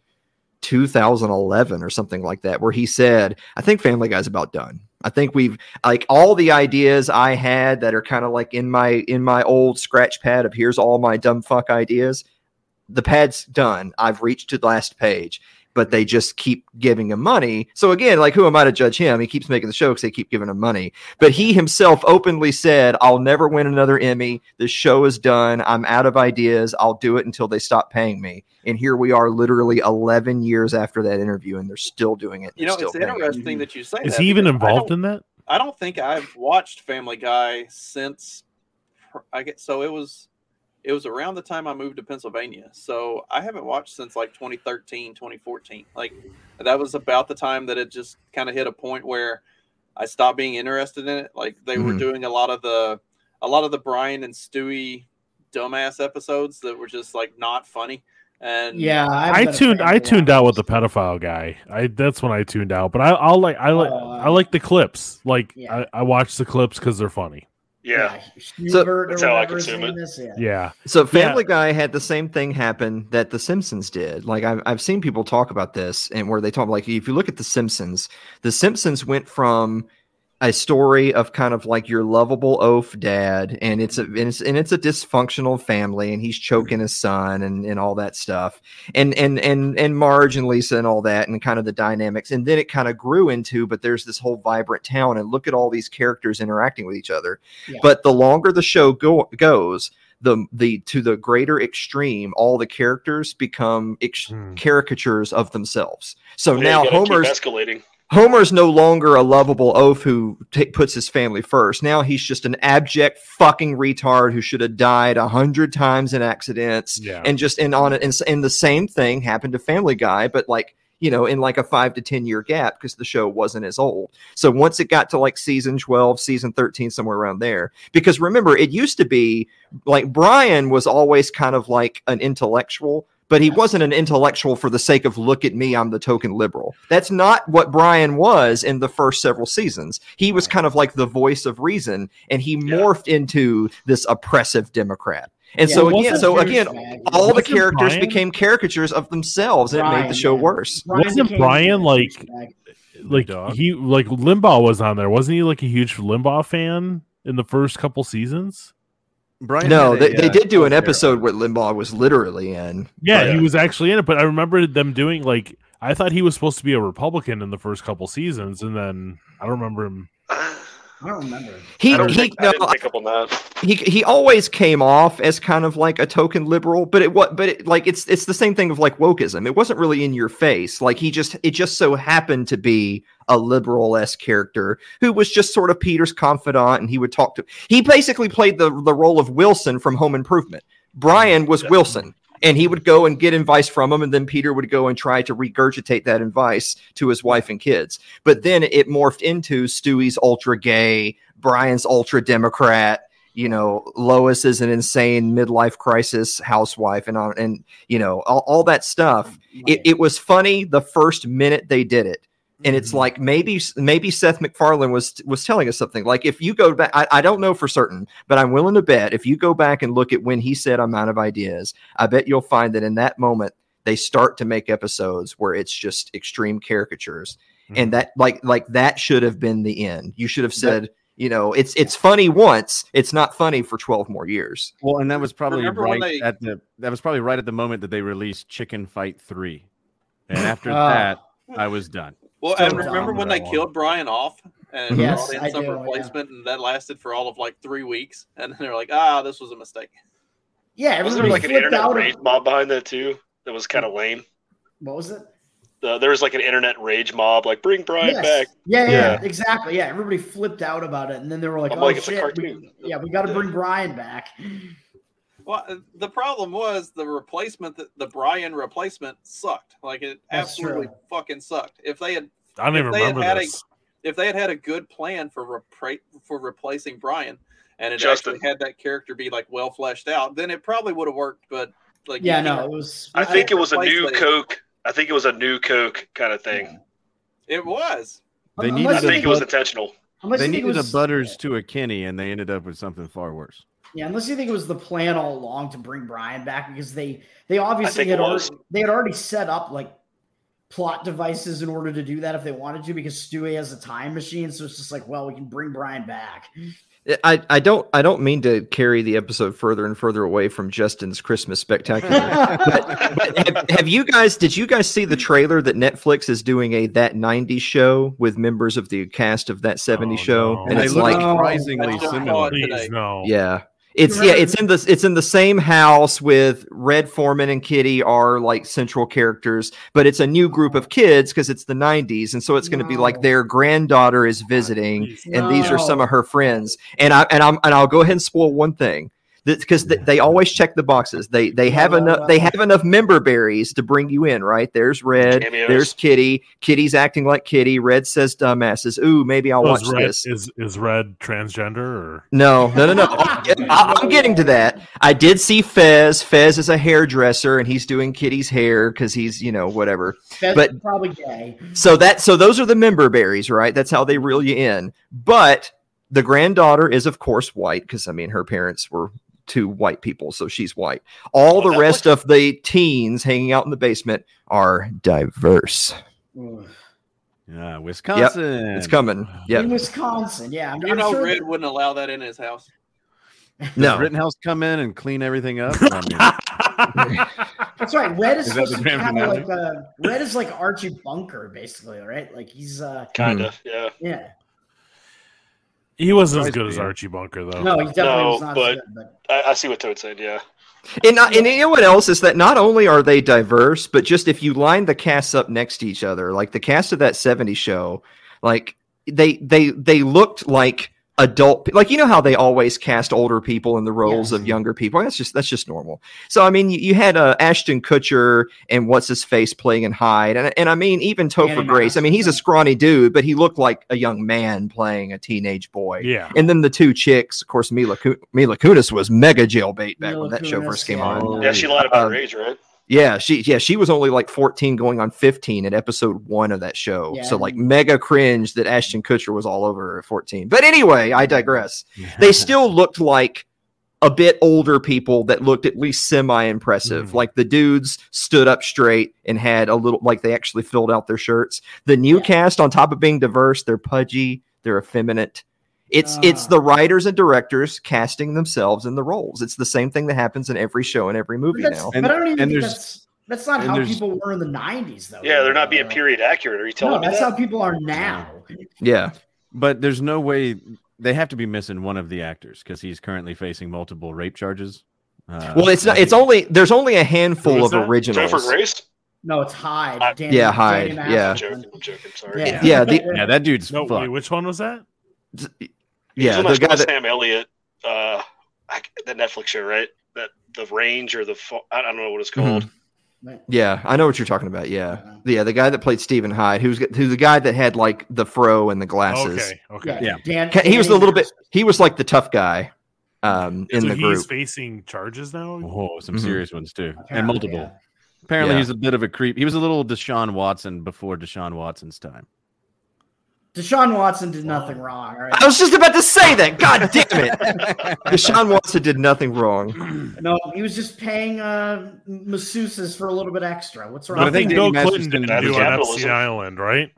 2011 or something like that, where he said, I think Family Guy's about done. I think we've like all the ideas I had that are kind of like in my in my old scratch pad of here's all my dumb fuck ideas. The pad's done. I've reached to the last page, but they just keep giving him money. So again, like who am I to judge him? He keeps making the show because they keep giving him money. But he himself openly said, "I'll never win another Emmy. The show is done. I'm out of ideas. I'll do it until they stop paying me." And here we are, literally 11 years after that interview, and they're still doing it. You know, still it's paying him. interesting that you say Is that he even involved in that? I don't think I've watched Family Guy since I get so it was it was around the time I moved to Pennsylvania. So I haven't watched since like 2013, 2014. Like that was about the time that it just kind of hit a point where I stopped being interested in it. Like they were Mhm. doing a lot of the a lot of the Brian and Stewie dumbass episodes that were just like not funny. And yeah, I haven't been a tuned I for tuned out with the pedophile guy. I that's when I tuned out. But I, I'll like I like Oh, I like the clips. Like yeah. I, I watch the clips because they're funny. Yeah. Schubert That's or how I consume it. is, Yeah. Yeah, So Family Guy had the same thing happen that The Simpsons did. Like I've I've seen people talk about this and where they talk like if you look at The Simpsons, The Simpsons went from a story of kind of like your lovable oaf dad and it's a and it's, and it's a dysfunctional family and he's choking his son and and all that stuff and and and and Marge and Lisa and all that and kind of the dynamics and then it kind of grew into but there's this whole vibrant town and look at all these characters interacting with each other Yeah. but the longer the show go, goes the the to the greater extreme all the characters become ex- Hmm. caricatures of themselves so Yeah, now homer's escalating. Homer's no longer a lovable oaf who ta puts his family first. Now he's just an abject fucking retard who should have died a hundred times in accidents. Yeah. And just and on it, and, and the same thing happened to Family Guy, but like you know, in like a five to ten year gap because the show wasn't as old. So once it got to like season twelve, season thirteen, somewhere around there, because remember, it used to be like Brian was always kind of like an intellectual, but he wasn't an intellectual for the sake of look at me, I'm the token liberal. That's not what Brian was in the first several seasons. He was kind of like the voice of reason, and he morphed into this oppressive Democrat. And Yeah, so again, so again, swag. all the Wasn't characters Brian- became caricatures of themselves, and it made the show yeah. worse. Brian Wasn't Brian, like- like dog. he like Limbaugh was on there, wasn't he? Like a huge Limbaugh fan in the first couple seasons. Brian No, they, a, they uh, did do an healthcare- episode where Limbaugh was literally in. Yeah, but- he was actually in it, but I remember them doing like I thought he was supposed to be a Republican in the first couple seasons, and then I don't remember him. I don't remember. He, I don't he, think I no, didn't pick up on that. he he always came off as kind of like a token liberal, but it what but it, like it's it's the same thing of like wokeism. It wasn't really in your face. Like he just it just so happened to be a liberal s character who was just sort of Peter's confidant, and he would talk to. He basically played the the role of Wilson from Home Improvement. Brian was Wilson. And he would go and get advice from him, and then Peter would go and try to regurgitate that advice to his wife and kids. But then it morphed into Stewie's ultra gay, Brian's ultra Democrat, you know, Lois is an insane midlife crisis housewife, and on and you know all, all that stuff. It, it was funny the first minute they did it, and it's like maybe maybe Seth MacFarlane was was telling us something. Like if you go back, I, I don't know for certain, but I'm willing to bet if you go back and look at when he said "I'm out of ideas," I bet you'll find that in that moment they start to make episodes where it's just extreme caricatures, and that like like that should have been the end. You should have said. You know, it's it's funny once. It's not funny for twelve more years. Well, and that was probably Remember right they- at the that was probably right at the moment that they released Chicken Fight Three, and after Ah. that, I was done. Well, So and remember when they one. killed Brian off and Yes, brought I in some do, yeah. replacement, and that lasted for all of like three weeks, and then they're like, "Ah, this was a mistake." Yeah, Was there everybody like an internet out. rage mob behind that too? That was kind of lame. What was it? Uh, there was like an internet rage mob, like bring Brian Yes. back. Yeah, yeah, Yeah. exactly. Yeah, everybody flipped out about it, and then they were like, I'm "Oh like, it's a shit, we, yeah, we got to bring Brian back." Well, uh, the problem was the replacement, the, the Brian replacement sucked. Like it That's absolutely true. fucking sucked. If they had I don't If even they had remember had a- if they had had a good plan for repra- for replacing Brian, and it Justin. actually had that character be like well fleshed out, then it probably would have worked. But like, Yeah, no, can't- it was. I I think it was a new it. Coke. I think it was a new Coke kind of thing. it was. They Unless needed I you a think it was intentional. unless They you think it needed was- a Butters to a Kenny, and they ended up with something far worse. Yeah, unless you think it was the plan all along to bring Brian back because they they obviously had already, they had already set up like plot devices in order to do that if they wanted to because Stewie has a time machine, so it's just like, well, we can bring Brian back. I, I don't I don't mean to carry the episode further and further away from Justin's Christmas spectacular. but but have, have you guys did you guys see the trailer that Netflix is doing a that 90s show with members of the cast of that 70s Oh, show no. and they it's look like surprisingly I just saw similar. Please no. yeah it's yeah it's in the it's in the same house with Red Foreman and Kitty are like central characters but it's a new group of kids because it's the 90s and so it's going to be like their granddaughter is visiting Please. and these are some of her friends. And I and I'm and I'll go ahead and spoil one thing. Because they, they always check the boxes. They they have enough they have enough member berries to bring you in, right? There's Red, Cameos. there's Kitty. Kitty's acting like Kitty. Red says dumbasses. Ooh, maybe I'll Oh, watch is red, this. is is red transgender or No, no, no, no. I, I'm getting to that. I did see Fez. Fez is a hairdresser, and he's doing Kitty's hair because he's, you know, whatever. That's But- probably gay. So that so those are the member berries, right? That's how they reel you in. But the granddaughter is of course white because I mean her parents were two white people, so she's white. All Oh, the that rest of the teens hanging out in the basement are diverse. Yeah, Wisconsin. It's coming. Yeah. In Wisconsin, yeah. I'm, You I'm know, sure Red wouldn't allow that in his house. Does No. Rittenhouse come in and clean everything up? I mean, That's right. Red is, Is that supposed the to be grand kind of like uh, Red is like Archie Bunker, basically, right? Like he's uh Kind Hmm. of, yeah. yeah. He wasn't as good as. Archie Bunker though. No, he definitely No, was not but- as good, but I, I see what Toad said. Yeah, And, not, and you know what else is that not only are they diverse, but just if you line the casts up next to each other, like the cast of that 70s show, like they they they looked like adult like you know how they always cast older people in the roles of younger people? That's just that's just normal. So i mean you, you had uh, ashton kutcher and what's his face playing in hyde and, and i mean even topher Danny grace. I mean he's a scrawny dude but he looked like a young man playing a teenage boy. Yeah. and then the two chicks of course mila, Ku- mila kunis was mega jailbait back Mila when that show first came yeah. on. Yeah, she lied about Um, her age, right? Yeah, she yeah she was only like 14 going on 15 in episode one of that show. Yeah, so like mega cringe that Ashton Kutcher was all over her at 14. But anyway, I digress. they still looked like a bit older people that looked at least semi impressive. Hmm. Like the dudes stood up straight and had a little like they actually filled out their shirts. The new cast on top of being diverse, they're pudgy, they're effeminate. It's it's Ah. the writers and directors casting themselves in the roles. It's the same thing that happens in every show and every movie that's, now. but I don't even and think there's- that's that's not and how people were in the '90s, though. Yeah, they're not being Uh, period accurate. Are you telling No, me that's that? how people are now. Yeah. But there's no way they have to be missing one of the actors because he's currently facing multiple rape charges. Uh, Well, it's not. It's only there's only a handful of is that? originals. Topher Grace? No, it's Hyde. I- Danny, Yeah, Danny yeah. I'm joking. I'm joking. Sorry. Yeah. Yeah, the- yeah, that dude's No, fucked. wait, which one was that? Yeah, He's the guy that that Sam Elliott, uh, I- the Netflix show, right? That the range or the I don't know what it's Mm-hmm. called. Yeah, I know what you're talking about. Yeah, yeah, the guy that played Stephen Hyde, who's who's the guy that had like the fro and the glasses. Okay, okay. Yeah, Yeah. Dan, He was a little bit. He was like the tough guy um, in so the he's group. facing charges now. Oh, some Mhm. serious ones too, and multiple. yeah. Apparently, Yeah. he's a bit of a creep. He was a little Deshaun Watson before Deshaun Watson's time. Deshaun Watson did nothing wrong. All right. I was just about to say that. God damn it! Deshaun Watson did nothing wrong. No, he was just paying uh, masseuses for a little bit extra. What's wrong? But I think Danny Bill Clinton Masterson didn't was do on capitalism. Epstein Island, right?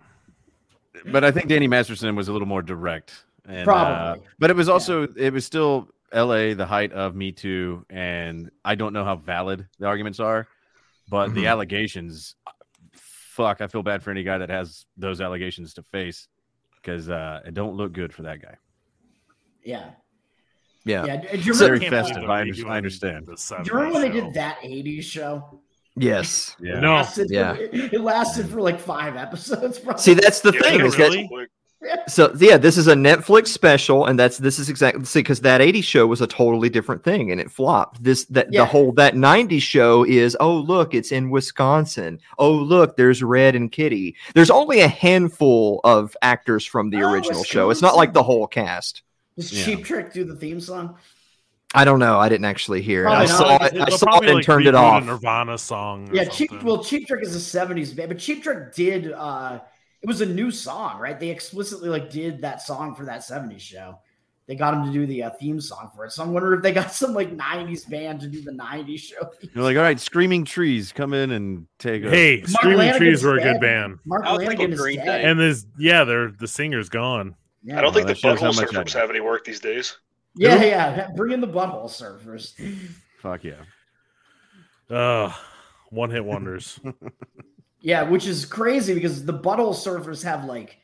But I think Danny Masterson was a little more direct. And, uh, Probably. but it was also it was still L.A. the height of Me Too, and I don't know how valid the arguments are, but the Mhm. allegations. Fuck, I feel bad for any guy that has those allegations to face because uh, it don't look good for that guy. Yeah. Yeah. Yeah. Do you remember, Very festive, I under- I understand. the do you remember when they did that 80s show? Yes. Yeah. It No. lasted, Yeah. It lasted for like five episodes. Probably. See, that's the Yeah, thing is really? That. So yeah, this is a Netflix special, and that's this is exactly see because that '80s show was a totally different thing, and it flopped. This that Yeah. the whole that '90s show is oh look, it's in Wisconsin. Oh look, there's Red and Kitty. There's only a handful of actors from the Oh, original show. It's not like the whole cast. Does Yeah. Cheap Trick do the theme song? I don't know. I didn't actually hear it. I saw it. They'll I saw it and like, turned it off. A Nirvana song. Yeah, Cheap. Well, Cheap Trick is a '70s band, but Cheap Trick did. uh It was a new song, right? They explicitly like did that song for that '70s show. They got him to do the uh, theme song for it. So I'm wondering if they got some like '90s band to do the '90s show. You're like, all right, Screaming Trees, come in and take. A, Hey, Mark Screaming Lanegan's Trees were a good band, Mark I Lanegan is Green dead. And this yeah, they're the singer's gone. Yeah. I don't think Well, the that shows butthole surfers have any work these days. yeah, yeah. Bring in the butthole surfers. Fuck yeah. Uh one hit wonders. Yeah, which is crazy because the Butthole Surfers have like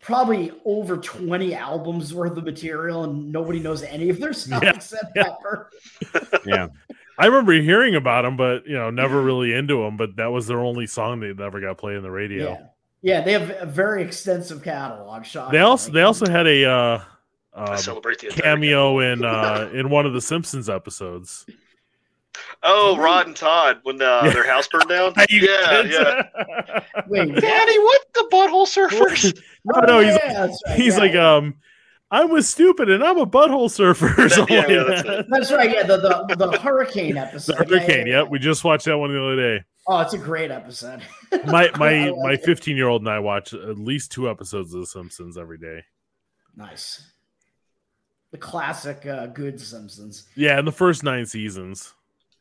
probably over 20 albums worth of material and nobody knows any of their stuff Yeah, except yeah. Pepper. Yeah. I remember hearing about them, but you know, never really into them. But that was their only song they never got played in the radio. Yeah. Yeah, they have a very extensive catalog. Shot. They also they also had a uh, uh, celebrate the cameo in uh, in one of the Simpsons episodes. Oh, Rod and Todd when uh, Yeah. their house burned down. Yeah, yeah. Wait, Daddy, what the butthole surfers? no, no, he's yeah, that's right, he's yeah, like um, I was stupid and I'm a butthole surfer or something yeah, yeah, that's that. That's right. Yeah, the the, the hurricane episode. The Yeah, yeah, hurricane. yeah. Yep, we just watched that one the other day. Oh, it's a great episode. My my like my 15 year old and I watch at least two episodes of The Simpsons every day. Nice. The classic uh, good Simpsons. Yeah, in the first nine seasons.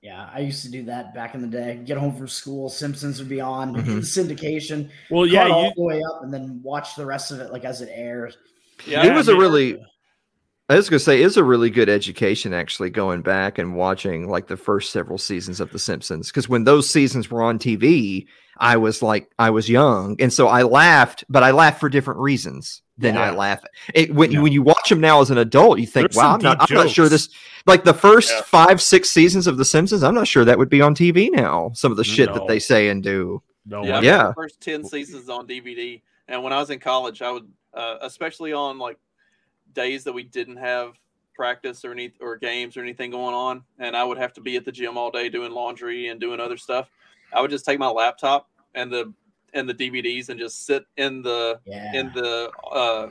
Yeah, I used to do that back in the day. Get home from school, Simpsons would be on Mhm. syndication. Well, caught yeah, all you, the way up, and then watch the rest of it like as it airs. Yeah, it was I a mean- really I was gonna say it's a really good education actually going back and watching like the first several seasons of The Simpsons because when those seasons were on TV, I was like I was young and so I laughed, but I laughed for different reasons. Then I laugh. It, when Yeah. when you watch them now as an adult, you think, There's "Wow, I'm not, I'm not sure this." Like the first Yeah. five, six seasons of The Simpsons, I'm not sure that would be on TV now. Some of the shit that they say and do. No Yeah, Yeah. the first ten seasons on DVD, and when I was in college, I would, uh, especially on like days that we didn't have practice or any or games or anything going on, and I would have to be at the gym all day doing laundry and doing other stuff. I would just take my laptop and the and the DVDs and just sit in the Yeah. in the uh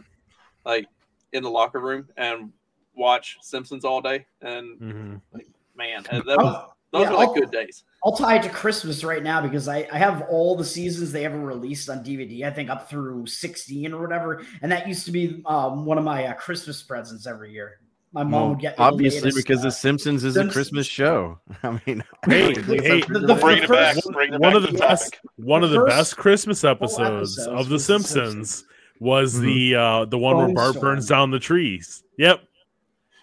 like in the locker room and watch Simpsons all day. And Mhm. man, that was Oh, those yeah, were like I'll- good days. I'll tie it to Christmas right now because I, I have all the seasons they ever released on DVD. I think up through 16 or whatever. And that used to be um, one of my uh, Christmas presents every year. My mom Well, would get me the obviously because uh, The Simpsons is a Christmas show. I mean, Hey, hey, a- The- the- Bringing it back. first- it one back of the the best topic. one The of the first best Christmas episodes episodes of The was The Simpsons was Mhm. the uh the one where Bone Bart Storm. burns down the trees. Yep.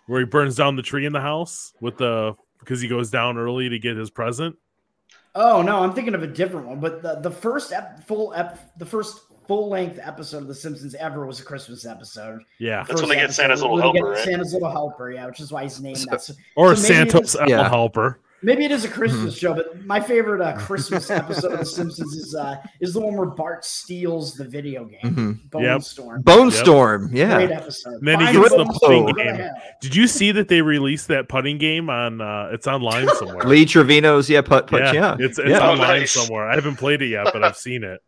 Where he burns down the tree in the house with the because he goes down early to get his present. Oh no, I'm thinking of a different one. But the, the first ep- full ep- the first full length episode of The Simpsons ever was a Christmas episode. Yeah. That's when they get Santa's little where get helper, right? Santa's little helper, yeah, which is why he's named that. So Or So Santa's little Yeah. helper. maybe it is a Christmas show, but my favorite uh, Christmas episode of The Simpsons is uh, is the one where Bart steals the video game, Mhm. Bone Yep. Storm. Bone Yep. Storm, yeah. Great episode. And then he Find gets the putting Storm. game. Did you see that they released that putting game on uh it's online somewhere? Lee Trevino's, yeah, putt putt, yeah. It's it's Yeah. Oh, online nice. somewhere. I haven't played it yet, but I've seen it.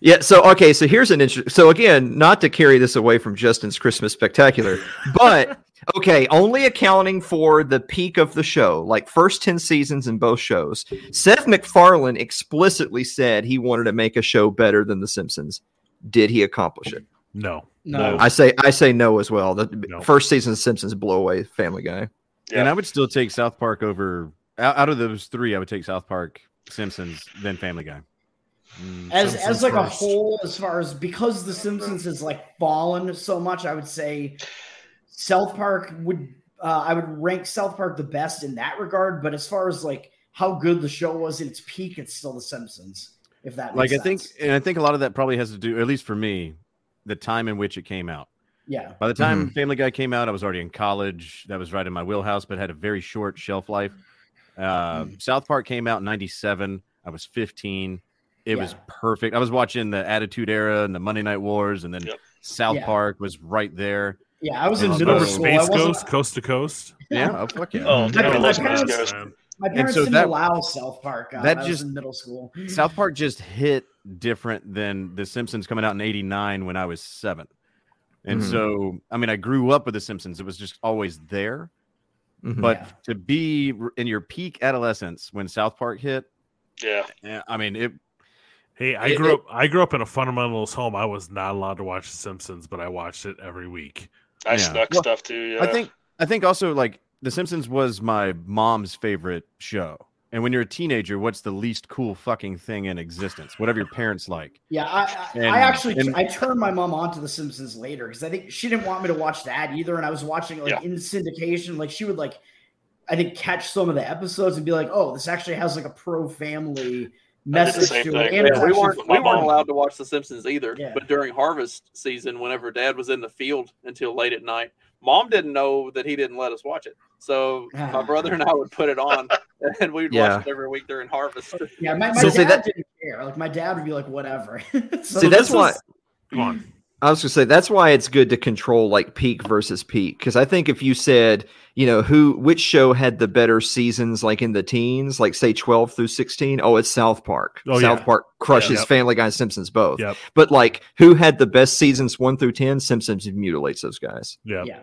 Yeah. So okay. So here's an interesting. So again, not to carry this away from Justin's Christmas spectacular, but okay, only accounting for the peak of the show, like first ten seasons in both shows. Seth MacFarlane explicitly said he wanted to make a show better than The Simpsons. Did he accomplish it? No. No. I say I say no as well. The No. first season of Simpsons blow away Family Guy. Yeah. And I would still take South Park over out out of those three. I would take South Park, Simpsons, then Family Guy. Mm, as Simpsons as like a whole as far as because the simpsons has like fallen so much i would say south park would uh, i would rank south park the best in that regard but as far as like how good the show was at its peak it's still the simpsons if that Like makes I think, and I think a lot of that probably has to do, at least for me, the time in which it came out. yeah By the time Family Guy came out, I was already in college. That was right in my wheelhouse, but had a very short shelf life. Uh, South Park came out in '97. I was 15. It was perfect. I was watching the Attitude Era and the Monday Night Wars, and then Yep. South Yeah. Park was right there. yeah i was in Remember middle school Space I wasn't- Ghost, Coast to Coast? Yeah, oh fuck yeah. Oh, My- damn, I love Space parents- Ghost. Man. my parents so didn't that- allow south park uh, that I was just- in middle school South Park just hit different than The Simpsons coming out in '89 when I was seven. And Mhm. so, I mean, I grew up with The Simpsons. It was just always there. Mhm. But Yeah. to be in your peak adolescence when South Park hit, Yeah. eh, I mean, it. Hey, I It- grew it- up I grew up in a fundamentalist home. I was not allowed to watch The Simpsons, but I watched it every week. I Yeah. snuck Well, stuff too. Yeah. I think, I think also like The Simpsons was my mom's favorite show. And when you're a teenager, what's the least cool fucking thing in existence? Whatever your parents like. Yeah, I, I, And- I actually and- I turned my mom on to The Simpsons later because I think she didn't want me to watch that either, and I was watching like Yeah. in syndication. Like she would like, I think catch some of the episodes and be like, "Oh, this actually has like a pro family I did the message to thing. it." And Yeah, we weren't we weren't allowed to watch The Simpsons either. Yeah. But during harvest season, whenever Dad was in the field until late at night, Mom didn't know that he didn't let us watch it. So my brother and I would put it on, and we'd Yeah. watch it every week during harvest. yeah, my, my So dad see, that- didn't care. Like my dad would be like, "Whatever." so See, that's why. Come on. I was gonna say that's why it's good to control like peak versus peak because I think if you said you know who which show had the better seasons like in the teens like say twelve through sixteen oh it's South Park Oh, South yeah. Park crushes Yep. Family Guy and Simpsons both Yep. but like who had the best seasons one through ten Simpsons mutilates those guys Yeah. yeah,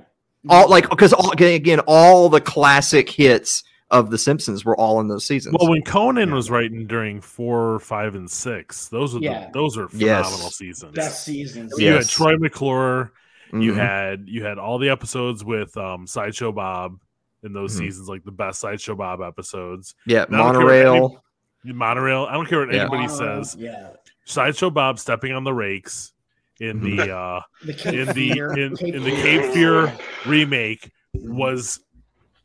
all like because all again all the classic hits of the Simpsons were all in those seasons Well, when Conan was writing during four, five, and six, those are Yeah. the, those are Yes. phenomenal seasons. best seasons. You had Troy McClure. You Mhm. had you had all the episodes with um, Sideshow Bob in those Mhm. seasons, like the best Sideshow Bob episodes. yeah I don't care what any- monorail Monorail. I don't care what Yeah. anybody Monorail, says. Yeah, Sideshow Bob stepping on the rakes in the uh, the in the in, Cape in the Fear. Cape Fear remake was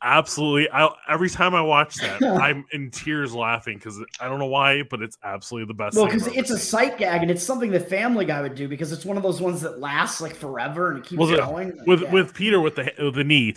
absolutely. I every time I watch that, I'm in tears laughing because I don't know why, but it's absolutely the best. Well, because ever it's a sight gag and it's something the Family Guy would do because it's one of those ones that lasts like forever and it keeps Was it- going. Like, with yeah. with Peter with the with the knee.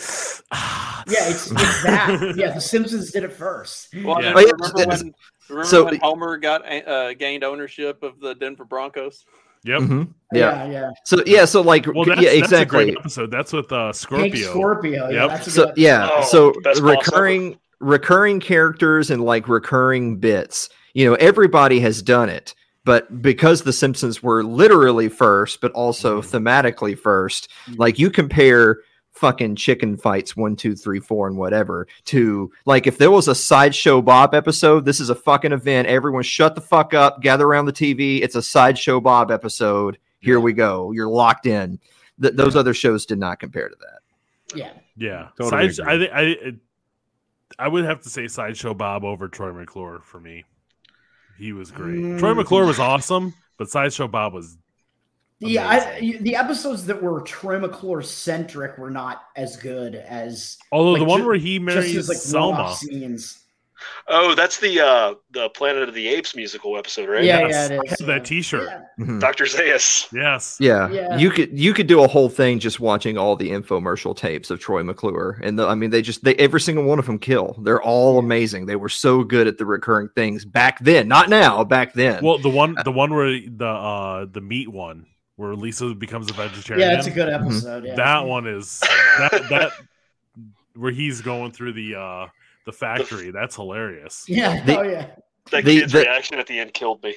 yeah, it's, it's that. yeah, The Simpsons did it first. Well, Yeah. and Oh, yeah, remember when remember so- when Homer got uh, gained ownership of the Denver Broncos? Yep. Mhm. Yeah. yeah, yeah. So yeah, so like Well, that's, yeah, that's a exactly. great episode. That's with uh, Hank Scorpio. Scorpio. Yeah, Yep. that's a so good. yeah Oh, so best boss recurring recurring characters and like recurring bits you know everybody has done it but because the simpsons were literally first but also Mm-hmm. thematically first like you compare fucking chicken fights one two three four and whatever to like if there was a sideshow bob episode this is a fucking event. Everyone shut the fuck up. Gather around the tv it's a sideshow bob episode. Here we go. You're locked in. Th- those other shows did not compare to that. Yeah. Yeah, Totally Side- I think I it- I would have to say sideshow Bob over Troy McClure for me. He was great. Troy Mm. McClure was awesome, but sideshow Bob was Yeah, I, the episodes that were Troy McClure centric were not as good as although like, the one ju- where he just marries his, like, Selma. scenes. Oh, that's the uh the Planet of the Apes musical episode, right? Yeah, Yes, yeah, I it have that. T-shirt. Yeah. Mhm. Dr. Zaius. Yes. Yeah. Yeah. you could you could do a whole thing just watching all the infomercial tapes of Troy McClure, and the, I mean they just they every single one of them kill. They're all amazing. They were so good at the recurring things back then, not now, back then. Well, the one the one where the uh the meat one where Lisa becomes a vegetarian. Yeah, that's a good Mm-hmm. episode. Yeah. That one is that that where he's going through the uh the factory. That's hilarious. Yeah. The- oh yeah. That The- kid's the- reaction at the end killed me.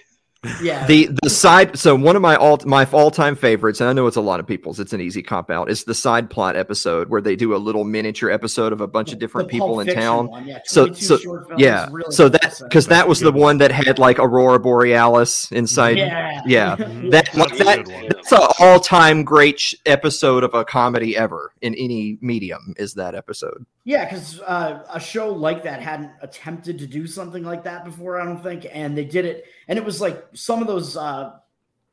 Yeah. the the side so one of my all my all time favorites, and I know it's a lot of people's. It's an easy cop out. Is the side plot episode where they do a little miniature episode of a bunch of different people in town. yeah, So so yeah, really so good that because that was the one. one that had like Aurora Borealis inside. Yeah. yeah. Mhm. That That's like that that's an all time great sh- episode of a comedy ever in any medium. Is that episode? Yeah, because uh, a show like that hadn't attempted to do something like that before, I don't think, and they did it, and it was like some of those uh,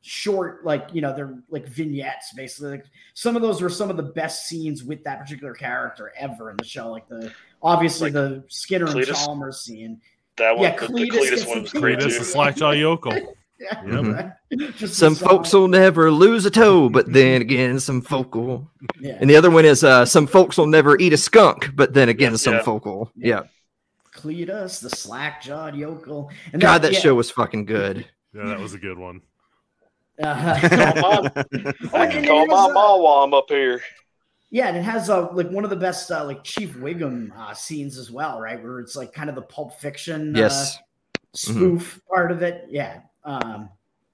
short, like you know, they're like vignettes, basically. Like some of those were some of the best scenes with that particular character ever in the show. Like the obviously Like the Skinner and Cletus? Chalmers scene. That one, Yeah, the, the Cletus Cletus one was the great This too. is Slackjaw Yokel. Yeah, Mhm. right? Just the Some folks will never lose a toe, but then again, some folk will. Yeah. And the other one is uh, some folks will never eat a skunk, but then again, Yes, some yeah. folk will. Yeah. Yeah. Cletus, the slack jawed yokel. And God, that yeah, show was fucking good. Yeah, that was a good one. uh, Oh, I can call has, my uh, mom while I'm up here. Yeah, and it has uh, like one of the best uh, like Chief Wiggum uh, scenes as well, right? Where it's like kind of the Pulp Fiction Yes. uh, spoof part of it. Yeah, um,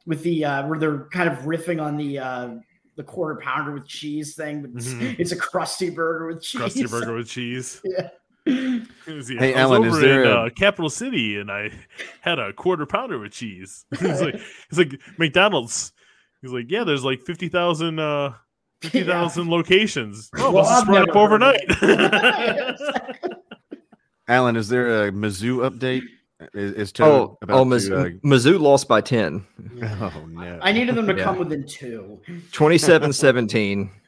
with the uh, where they're kind of riffing on the uh, the quarter pounder with cheese thing, but it's, Mhm. it's a Krusty burger with cheese. Krusty burger with cheese. Yeah. Was- yeah, Hey, I was Alan, is over there in a- uh, Capital City and I had a quarter pounder with cheese. He's like, he's like McDonald's. He's like, yeah, there's like fifty thousand, uh, fifty thousand locations. Oh, Well, must spread up never heard of overnight. Alan, is there a Mizzou update? Is, is Oh, Toad about oh, to, Miz- uh, Mizzou lost by 10. oh no. I needed them to Yeah. come within two. 27 17.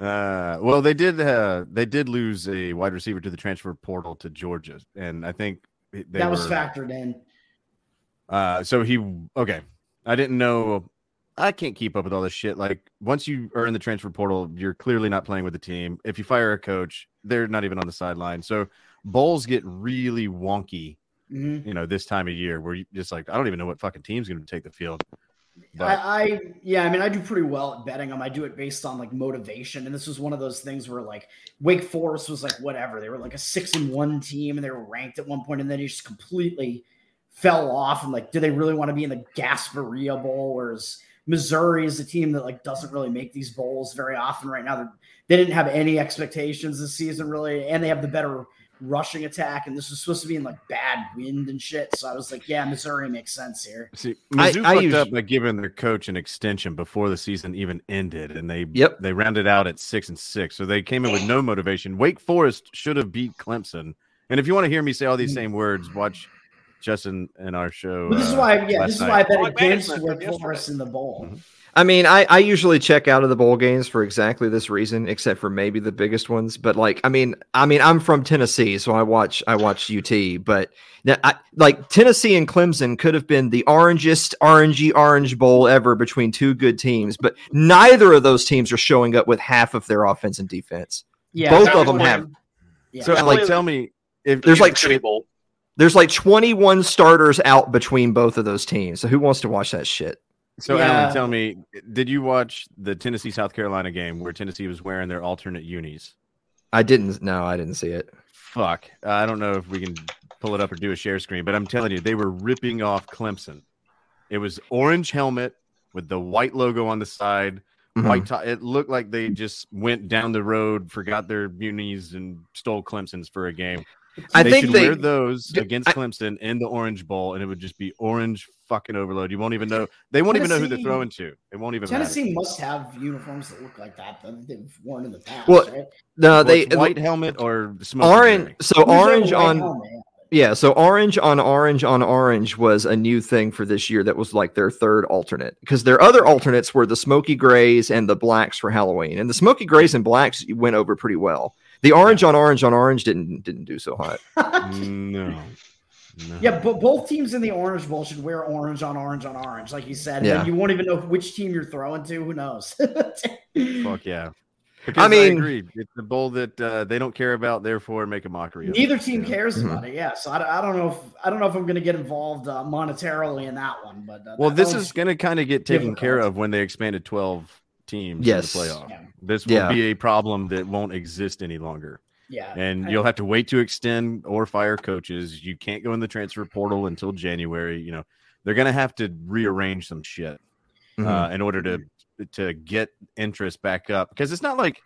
Uh, well, they did. Uh, they did lose a wide receiver to the transfer portal to Georgia, and I think they That was were- factored in. Uh, so he okay. I didn't know. I can't keep up with all this shit. Like once you are in the transfer portal, you're clearly not playing with the team. If you fire a coach, they're not even on the sideline. So bowls get really wonky. Mhm. You know, this time of year where you just like I don't even know what fucking team's going to take the field. But I, I yeah, I mean, I do pretty well at betting them. I do it based on like motivation, and this was one of those things where like Wake Forest was like whatever. They were like a six and one team, and they were ranked at one point, and then he just completely fell off. And like, do they really want to be in the Gasparilla Bowl? Whereas Missouri is a team that like doesn't really make these bowls very often right now. They're, they didn't have any expectations this season really, and they have the better rushing attack. And this was supposed to be in like bad wind and shit. So I was like, yeah, Missouri makes sense here. See, I- Mizzou I fucked use- up by giving their coach an extension before the season even ended, and they Yep. they rounded out at six and six, so they came in with no motivation. Wake Forest should have beat Clemson, and if you want to hear me say all these same words, watch Justin in our show. But this is uh, why, yeah, this is night. why I bet Like against management Wake. Forest in the bowl. I mean, I, I usually check out of the bowl games for exactly this reason, except for maybe the biggest ones. But like, I mean, I mean, I'm from Tennessee, so I watch I watch UT. But that- I, like Tennessee and Clemson could have been the orangest, orangey orange bowl ever between two good teams, but neither of those teams are showing up with half of their offense and defense. Yeah, Both of them have. Yeah. So, like, tell me if There's like City Bowl. there's like 21 starters out between both of those teams. So who wants to watch that shit? So, Yeah. Alan, tell me, did you watch the Tennessee South Carolina game where Tennessee was wearing their alternate unis? I didn't. No, I didn't see it. Fuck, I don't know if we can pull it up or do a share screen, but I'm telling you, they were ripping off Clemson. It was orange helmet with the white logo on the side, Mhm. white top. It looked like they just went down the road, forgot their unis, and stole Clemson's for a game. I they think should they- wear those d- against I- Clemson in the Orange Bowl, and it would just be orange fucking overload. You won't even know. They won't even know who they're throwing to. It won't even matter. Tennessee must have uniforms that look like that that they've worn in the past. Well, right? No, Well, they it's white helmet or smoke. orange. So orange on helmet, yeah. yeah. So orange on orange on orange was a new thing for this year. That was like their third alternate because their other alternates were the smoky grays and the blacks for Halloween, and the smoky grays and blacks went over pretty well. The orange on orange on orange didn't didn't do so hot. No. no. Yeah, but both teams in the Orange Bowl should wear orange on orange on orange, like you said. Yeah. And you won't even know which team you're throwing to. Who knows? Fuck yeah. Because I mean- agree. It's the bowl that uh, they don't care about, therefore make a mockery of. it, Neither team you know? cares Mhm. about it. Yeah, so I, I don't know if I don't know if I'm going to get involved uh, monetarily in that one, but uh, Well, this is going to kind of get taken care of when they expanded 12 teams Yes. in the playoff. Yeah. This will Yeah. be a problem that won't exist any longer. yeah, And I- you'll have to wait to extend or fire coaches. You can't go in the transfer portal until January. You know, they're going to have to rearrange some shit Mhm. uh, in order to to get interest back up because it's not like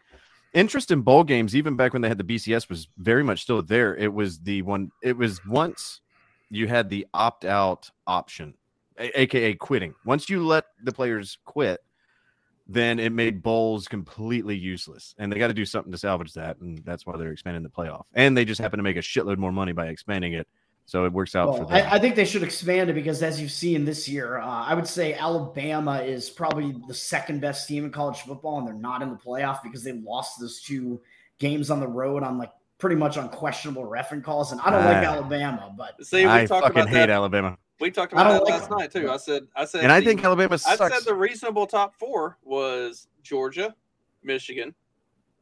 interest in bowl games even back when they had the BCS was very much still there it was the one it was once you had the opt out option a- aka quitting once you let the players quit then it made bowls completely useless and they got to do something to salvage that and that's why they're expanding the playoff and they just happen to make a shitload more money by expanding it so it works out for them I, I think they should expand it because, as you've seen this year, uh, I would say Alabama is probably the second best team in college football, and they're not in the playoff because they lost those two games on the road on like pretty much on questionable referee calls. And I don't like Ah. Alabama, but See, we i talked fucking about hate that. Alabama We talked about that like last them. night too. I said, I said, and i think alabama I said the reasonable top four was Georgia, Michigan,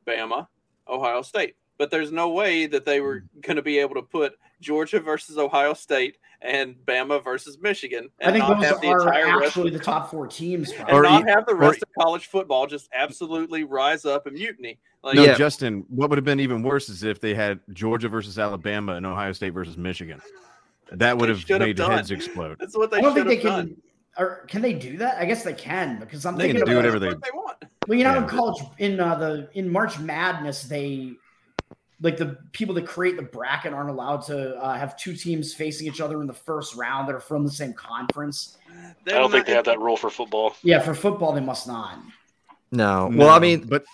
Bama, Ohio State. But there's no way that they were Mm. going to be able to put Georgia versus Ohio State and Bama versus Michigan I think not those have the are entire actually of the top four teams. and probably. Or not e- have the or- rest of college football just absolutely rise up and mutiny. Like No, Yeah. Justin, what would have been even worse is if they had Georgia versus Alabama and Ohio State versus Michigan. That would have should have made done. heads explode. that's what they I don't should think have they done. can. Or can they do that? I guess they can because I'm They thinking can do whatever they- what they want. Well, you know, Yeah. in college, in uh, the in March Madness, they like the people that create the bracket aren't allowed to uh, have two teams facing each other in the first round that are from the same conference. I don't think they have that rule for football. Yeah, for football, they must not. No. Well, I mean, but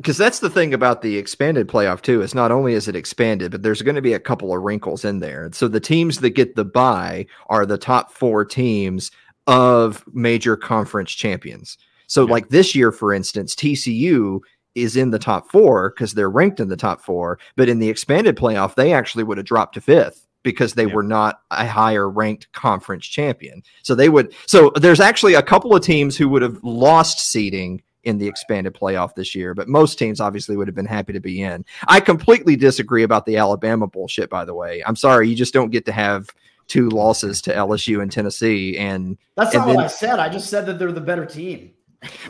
because that's the thing about the expanded playoff too is not only is it expanded but there's going to be a couple of wrinkles in there so the teams that get the bye are the top four teams of major conference champions so Yeah. like this year for instance tcu is in the top four because they're ranked in the top four but in the expanded playoff they actually would have dropped to fifth because they Yeah. were not a higher ranked conference champion so they would so there's actually a couple of teams who would have lost seeding in the expanded playoff this year, but most teams obviously would have been happy to be in. I completely disagree about the Alabama bullshit, by the way. I'm sorry, you just don't get to have two losses to LSU and Tennessee. And That's And not then- what I said. I just said that they're the better team.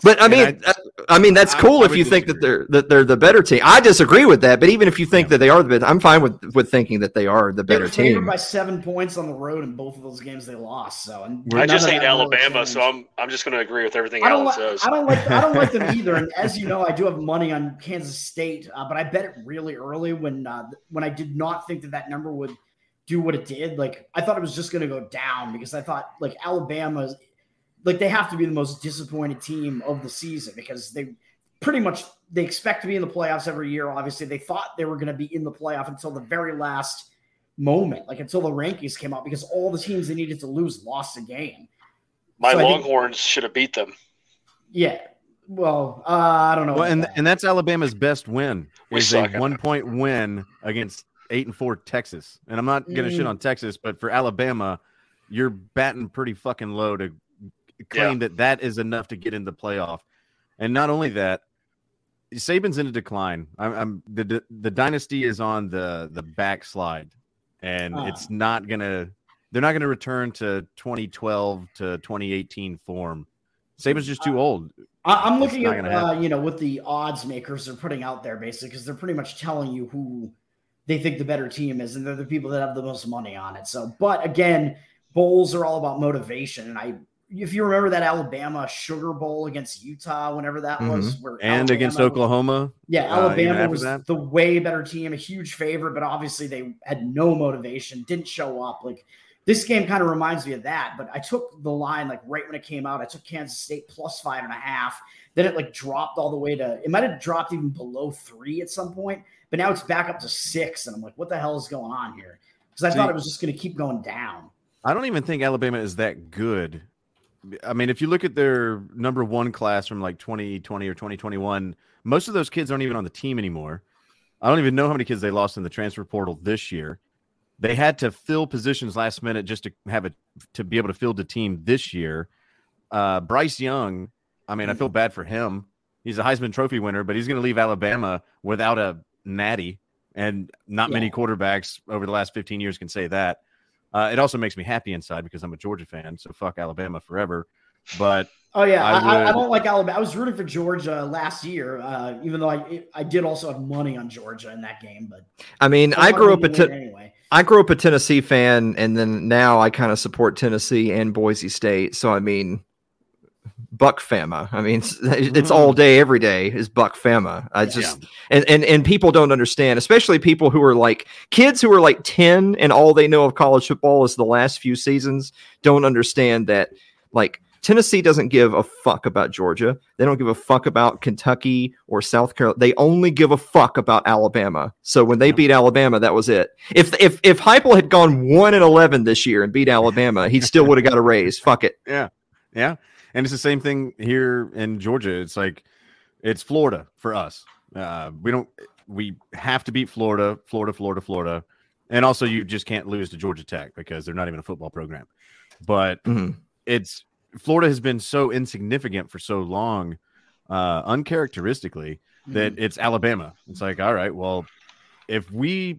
but I mean, I- uh, I, I mean that's cool I if would you think that they're that they're the better team. I disagree with that, but even if you think that they are the better, I'm fine with with thinking that they are the They better were team. by seven points on the road in both of those games they lost. So, and I just hate Alabama, so. I'm I'm just going to agree with everything I don't, Alan like, says. I don't like I don't like them either. And as you know, I do have money on Kansas State, uh, but I bet it really early when uh, when I did not think that that number would do what it did. Like I thought it was just going to go down because I thought like Alabama's like they have to be the most disappointed team of the season because they pretty much they expect to be in the playoffs every year. Obviously, they thought they were going to be in the playoff until the very last moment, like until the rankings came out, because all the teams they needed to lose lost a game. My So I think- Longhorns should have beat them. Yeah. Well, uh, I don't know. Well, and that. and that's Alabama's best win We is a one point win against eight and four Texas. And I'm not gonna shit Mm. on Texas, but for Alabama, you're batting pretty fucking low to claim that that is enough to get in the playoff. And not only that, Saban's in a decline. I'm, I'm the the- dynasty is on the the backslide, and Ah. it's not gonna. They're not gonna return to 2012 to 2018 form. Saban's just too old. I, I'm It's looking at uh, you know what the odds makers are putting out there, basically, because they're pretty much telling you who they think the better team is, and they're the people that have the most money on it. So, but again, bowls are all about motivation, and I, if you remember that Alabama Sugar Bowl against Utah, whenever that was, where Mm-hmm. and against Alabama- Oklahoma. Yeah, uh, Alabama after was that. the way better team, a huge favorite, but obviously they had no motivation, didn't show up. Like this game kind of reminds me of that. But I took the line like right when it came out. I took Kansas State plus five and a half. Then it like dropped all the way to it might have dropped even below three at some point, but now it's back up to six. And I'm like, what the hell is going on here? Because I See- thought it was just going to keep going down. I don't even think Alabama is that good. I mean, if you look at their number one class from like 2020 or 2021, most of those kids aren't even on the team anymore. I don't even know how many kids they lost in the transfer portal this year. They had to fill positions last minute just to have it to be able to field the team this year. Uh, Bryce Young, I mean, I feel bad for him. He's a Heisman Trophy winner, but he's going to leave Alabama without a natty, and not many quarterbacks over the last 15 years can say that. Uh, it also makes me happy inside because I'm a Georgia fan, so fuck Alabama forever. But Oh yeah, I I, I, I don't like Alabama. I was rooting for Georgia last year, uh, even though I I did also have money on Georgia in that game. But I mean, I I grew up wanted a them to Ten- win anyway. I grew up a Tennessee fan, and then now I kind of support Tennessee and Boise State. So I mean, Buck Fama. I mean, it's, it's mm-hmm. all day, every day is Buck Fama. I just and, and and people don't understand, especially people who are like kids who are like ten and all they know of college football is the last few seasons. Don't understand that like. Tennessee doesn't give a fuck about Georgia. They don't give a fuck about Kentucky or South Carolina. They only give a fuck about Alabama. So when they beat Alabama, that was it. If if if Heupel had gone one and eleven this year and beat Alabama, he still would have got a raise. Fuck it. Yeah, yeah, and it's the same thing here in Georgia. It's like it's Florida for us. Uh, we don't. We have to beat Florida, Florida, Florida, Florida, and also you just can't lose to Georgia Tech because they're not even a football program. But Mhm. it's Florida has been so insignificant for so long, uh, uncharacteristically, that it's Alabama. It's like, all right, well, if we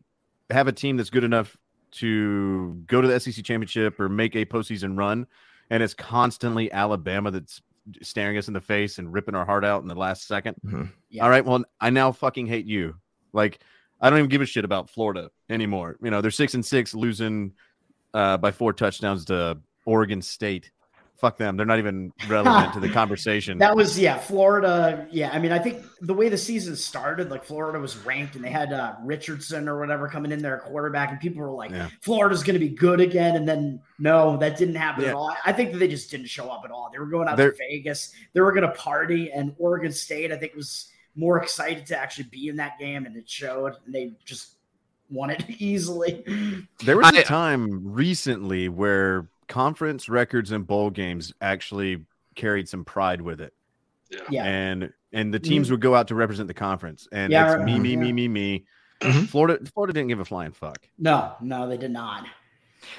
have a team that's good enough to go to the SEC championship or make a postseason run, and it's constantly Alabama that's staring us in the face and ripping our heart out in the last 2nd Mhm. Yeah. All right, well, I now fucking hate you. Like, I don't even give a shit about Florida anymore. You know, they're six and six, losing uh, by four touchdowns to Oregon State. Fuck them. They're not even relevant to the conversation. That was yeah, Florida. Yeah, I mean, I think the way the season started, like Florida was ranked, and they had uh, Richardson or whatever coming in there quarterback, and people were like, Yeah. "Florida's going to be good again," and then no, that didn't happen Yeah. at all. I- I think that they just didn't show up at all. They were going out They're- to Vegas, they were going to party, and Oregon State, I think, was more excited to actually be in that game, and it showed. And they just won it easily. There was a I- time recently where conference records and bowl games actually carried some pride with it. Yeah. And and the mm. teams would go out to represent the conference. And Yeah, it's me, me, me, me, me. Florida Florida didn't give a flying fuck. No, no, they did not.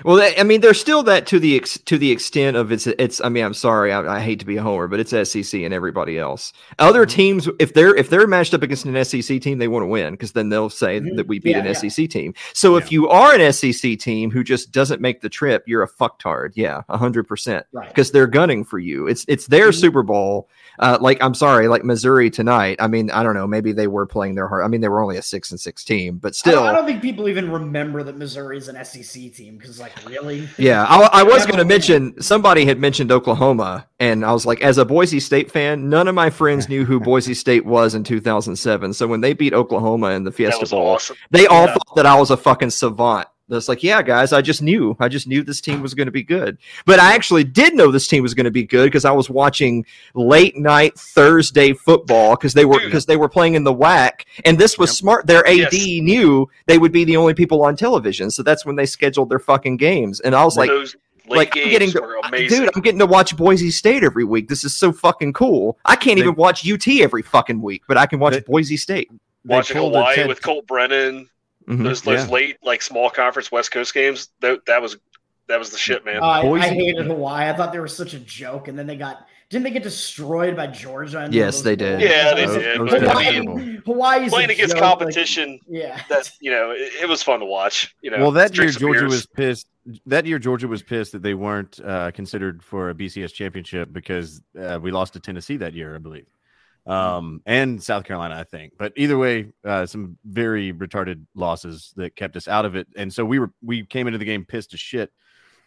Well, I mean, there's still that to the ex- to the extent of it's it's. I mean, I'm sorry, I, I hate to be a homer, but it's SEC and everybody else. Other teams, if they're if they're matched up against an SEC team, they want to win because then they'll say Mhm. that we beat Yeah, an yeah. SEC team. So if you are an SEC team who just doesn't make the trip, you're a fucktard. Yeah, hundred percent. Right. Because they're gunning for you. It's it's their Mhm. Super Bowl. Uh, like I'm sorry, like Missouri tonight. I mean, I don't know. Maybe they were playing their heart. I mean, they were only a six and six team, but I still. don't, I don't think people even remember that Missouri is an SEC team because, like, really? Yeah, I, I was going to mention somebody had mentioned Oklahoma, and I was like, as a Boise State fan, none of my friends knew who Boise State was in 2007. So when they beat Oklahoma in the Fiesta was Bowl, awesome. they all Yeah. thought that I was a fucking savant. That's like, yeah, guys, I just knew. I just knew this team was going to be good. But I actually did know this team was going to be good because I was watching late night Thursday football because they were because they were playing in the WAC, and this was smart. Their AD Yes. knew they would be the only people on television, so that's when they scheduled their fucking games. And I was like, those late like I'm getting to, were dude, I'm getting to watch Boise State every week. This is so fucking cool. I can't They- even watch UT every fucking week, but I can watch They- Boise State. Watching Hawaii with Colt Brennan, Mhm. those those Yeah. late like small conference West Coast games. That that was that was the shit, man. Uh, I, I hated Hawaii. I thought they were such a joke, and then they got didn't they get destroyed by Georgia? in Yes, they did. bowls? Yeah, they Those- did. those but, Hawaii, mean, Hawaii's a playing against joke, like- competition, yeah, that you know, it, it was fun to watch. You know, well, that year Georgia beers. was pissed. That year Georgia was pissed that they weren't uh, considered for a BCS championship because uh, we lost to Tennessee that year, I believe, um, and South Carolina, I think. But either way, uh, some very retarded losses that kept us out of it, and so we were we came into the game pissed as shit.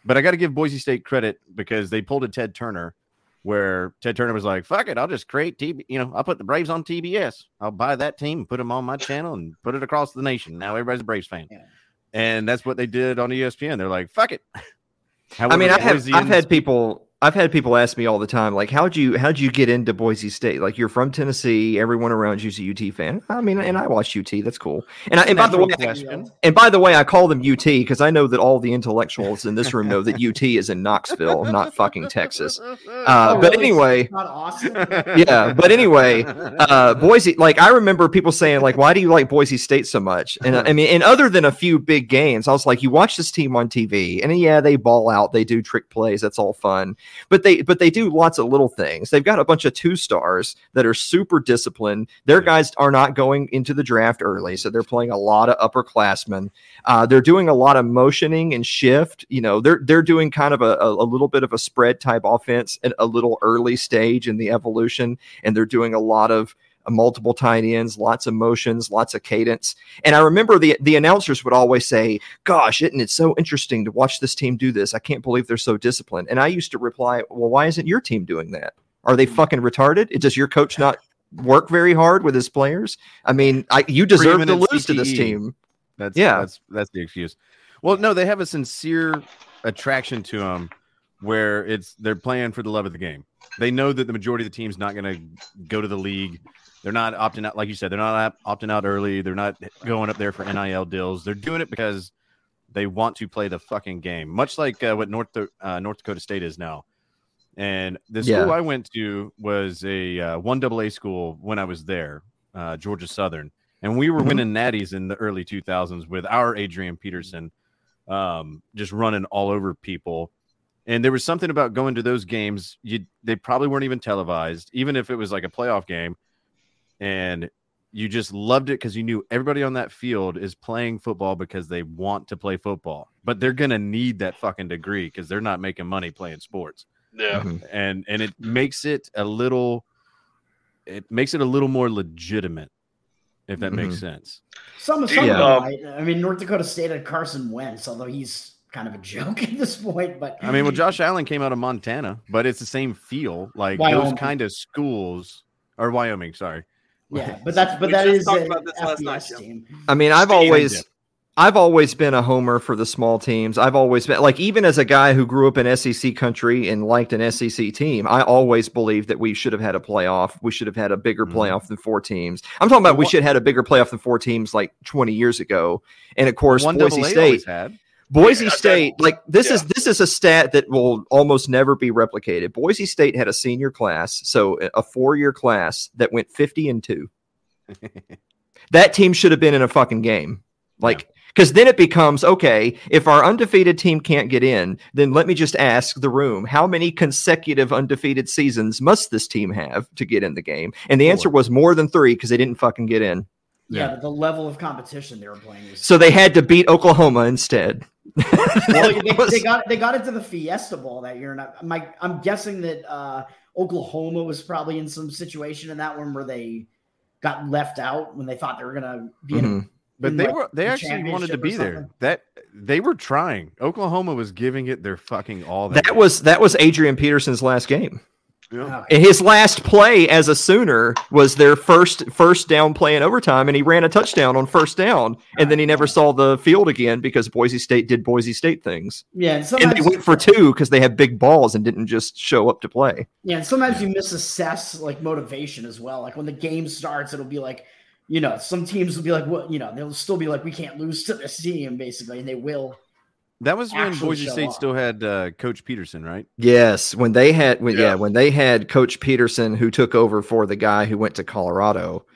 But I got to give Boise State credit because they pulled a Ted Turner, where Ted Turner was like, "Fuck it, I'll just create TB. You know, I'll put the Braves on TBS. I'll buy that team, put them on my channel, and put it across the nation. Now everybody's a Braves fan." Yeah. And that's what they did on ESPN. They're like, "Fuck it." I mean, I have I've had people I've had people ask me all the time, like, how'd you how'd you get into Boise State? Like, you're from Tennessee, everyone around you's a UT fan. I mean, and I watch UT. That's cool. And, I, and by the way, Natural question. and by the way, I call them UT because I know that all the intellectuals in this room know that UT is in Knoxville, not fucking Texas. Uh, Oh, but really? anyway, not awesome. yeah. But anyway, uh, Boise, like I remember people saying, like, why do you like Boise State so much? And I mean, and other than a few big games, I was like, you watch this team on TV, and yeah, they ball out, they do trick plays, that's all fun, but they but they do lots of little things. They've got a bunch of two stars that are super disciplined. Their guys are not going into the draft early, so they're playing a lot of upperclassmen. Uh, they're doing a lot of motioning and shift. You know, they're they're doing kind of a, a, little bit of a spread type offense at a little early stage in the evolution, and they're doing a lot of multiple tight ends, lots of motions, lots of cadence. And I remember the the announcers would always say, "Gosh, isn't it so interesting to watch this team do this? I can't believe they're so disciplined." And I used to reply, "Well, why isn't your team doing that? Are they mm-hmm. fucking retarded? It does your coach not work very hard with his players? I mean, I, you deserve to lose to this team." That's Yeah. That's that's the excuse. Well, no, they have a sincere attraction to them, where it's they're playing for the love of the game. They know that the majority of the team's not going to go to the league. They're not opting out, like you said. They're not opting out early. They're not going up there for NIL deals. They're doing it because they want to play the fucking game, much like uh, what North uh, North Dakota State is now. And the Yeah. school I went to was a uh, one double A school when I was there, uh, Georgia Southern, and we were Mhm. winning natties in the early 2000s with our Adrian Peterson, um, just running all over people. And there was something about going to those games. You they probably weren't even televised, even if it was like a playoff game, and you just loved it because you knew everybody on that field is playing football because they want to play football, but they're gonna need that fucking degree because they're not making money playing sports Yeah. Mhm. and and it makes it a little it makes it a little more legitimate if that makes sense Some, some Yeah. of them might. I mean, North Dakota State had Carson Wentz, although he's kind of a joke at this point. But i mean well josh allen came out of montana but it's the same feel like Wyoming. those kind of schools or wyoming sorry yeah, but that's but We that just is talked an about this last night, FBS team. I mean, I've always I've always been a homer for the small teams. I've always been like even as a guy who grew up in SEC country and liked an SEC team, I always believed that we should have had a playoff. We should have had a bigger Mhm. playoff than four teams. I'm talking about we should have had a bigger playoff than four teams like 20 years ago. And of course, one Boise State always had Boise Yeah, that- State, like this is this is a stat that will almost never be replicated. Boise State had a senior class, so a four year class that went 50 and 2. that team should have been in a fucking game. Like because then it becomes okay, if our undefeated team can't get in, then let me just ask the room, how many consecutive undefeated seasons must this team have to get in the game? And the answer was more than 3 because they didn't fucking get in. Yeah, Yeah. but the level of competition they were playing was So they had to beat Oklahoma instead. Well, they, was- they got they got into the Fiesta Bowl that year, and I, my, I'm guessing that uh, Oklahoma was probably in some situation in that one where they got left out when they thought they were gonna be in. Mhm. but in, they like, were they the actually wanted to be there that they were trying oklahoma was giving it their fucking all that, That was that was Adrian Peterson's last game. Okay. His last play as a Sooner was their first first down play in overtime, and he ran a touchdown on first down, and then he never saw the field again because Boise State did Boise State things. Yeah, and And sometimes they went for two because they have big balls and didn't just show up to play. Yeah, and sometimes you misassess like motivation as well. Like when the game starts, it'll be like, you know, some teams will be like, what, you know, they'll still be like, we can't lose to this team, basically, and they will. That was when Boise State up. still had uh, Coach Petersen, right? Yes, when they had when, yeah. Yeah. when they had Coach Petersen who took over for the guy who went to Colorado,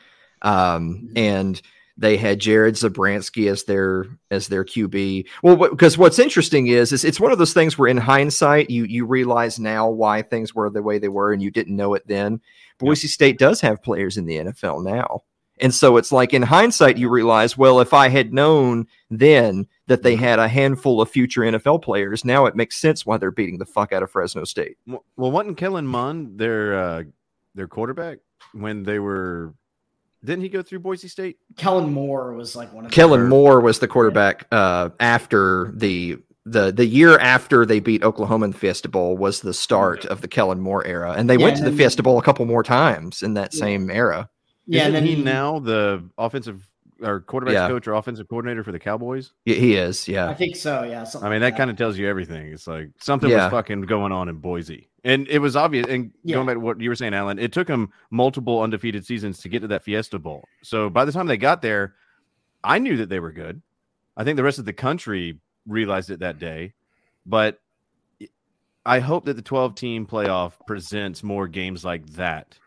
um, and they had Jared Zabransky as their as their QB. Well, because what's interesting is, is it's one of those things where in hindsight you you realize now why things were the way they were and you didn't know it then. Boise State does have players in the NFL now. And so it's like in hindsight, you realize, well, if I had known then that they had a handful of future NFL players, now it makes sense why they're beating the fuck out of Fresno State. Well, well, wasn't Kellen Mond their uh, their quarterback when they were? Didn't he go through Boise State? Kellen Moore was like one of Kellen the, Moore was the quarterback uh, after the the the year after they beat Oklahoma in the Fiesta Bowl was the start of the Kellen Moore era, and they Yeah, went to the then- Fiesta Bowl a couple more times in that Yeah. same era. Yeah, and Isn't then he now the offensive or quarterback Yeah. coach or offensive coordinator for the Cowboys? Y- He is, Yeah, I think so. Yeah, I something mean, like that kind of tells you everything. It's like something Yeah. was fucking going on in Boise, and it was obvious. And Yeah. going back to what you were saying, Alan, it took them multiple undefeated seasons to get to that Fiesta Bowl. So by the time they got there, I knew that they were good. I think the rest of the country realized it that day, but I hope that the 12 team playoff presents more games like that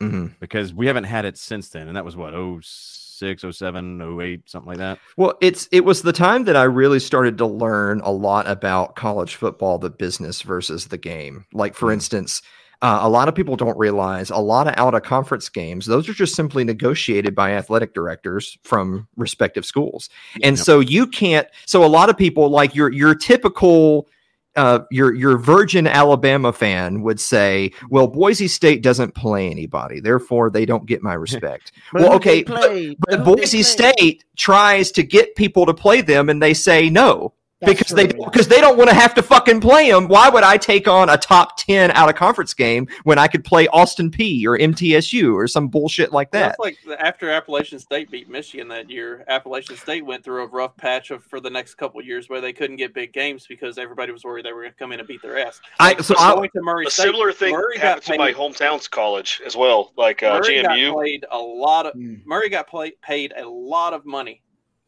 hmm because we haven't had it since then. And that was what, 06, 07, 08, something like that. Well, it's it was the time that I really started to learn a lot about college football, the business versus the game. Like for instance, uh, a lot of people don't realize a lot of out of conference games; those are just simply negotiated by athletic directors from respective schools, and Yep. so you can't. So a lot of people, like your your typical. Uh, your your Virgin Alabama fan would say, "Well, Boise State doesn't play anybody, therefore they don't get my respect." well, okay, but- but Boise State tries to get people to play them, and they say no That's because they true, yeah. because they don't want to have to fucking play them. Why would I take on a top ten out of conference game when I could play Austin Peay or MTSU or some bullshit like that? That's like after Appalachian State beat Michigan that year. Appalachian State went through a rough patch of, for the next couple of years where they couldn't get big games because everybody was worried they were going to come in and beat their ass. I so I, Going to Murray A State, similar thing Murray happened to my hometown's college as well, like uh, Murray got GMU. played a lot of Mm. Murray got play, paid a lot of money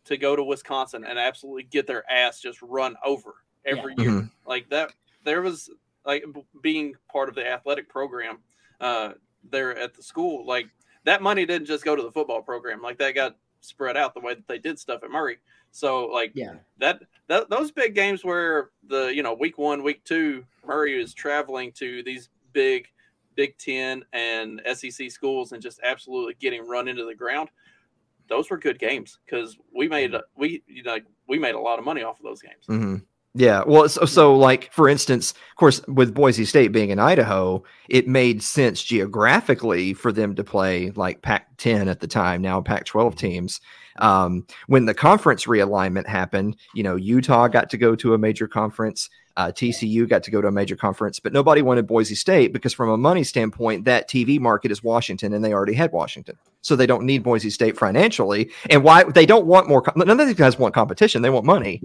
to go to Wisconsin and absolutely get their ass just run over every year. Mhm. Like that, there was like being part of the athletic program uh, there at the school. Like that money didn't just go to the football program. Like that got spread out the way that they did stuff at Murray. So like Yeah. that, that those big games where the you know week one, week two, Murray is traveling to these big Big Ten and SEC schools and just absolutely getting run into the ground. Those were good games because we made a- we you know we made a lot of money off of those games. Mhm. Yeah, well, so, so like for instance, of course, with Boise State being in Idaho, it made sense geographically for them to play like Pac-10 at the time, now Pac-12 teams. Um, when the conference realignment happened, you know, Utah got to go to a major conference, uh, TCU got to go to a major conference, but nobody wanted Boise State because, from a money standpoint, that TV market is Washington, and they already had Washington, so they don't need Boise State financially. And why they don't want more? None of these guys want competition; they want money.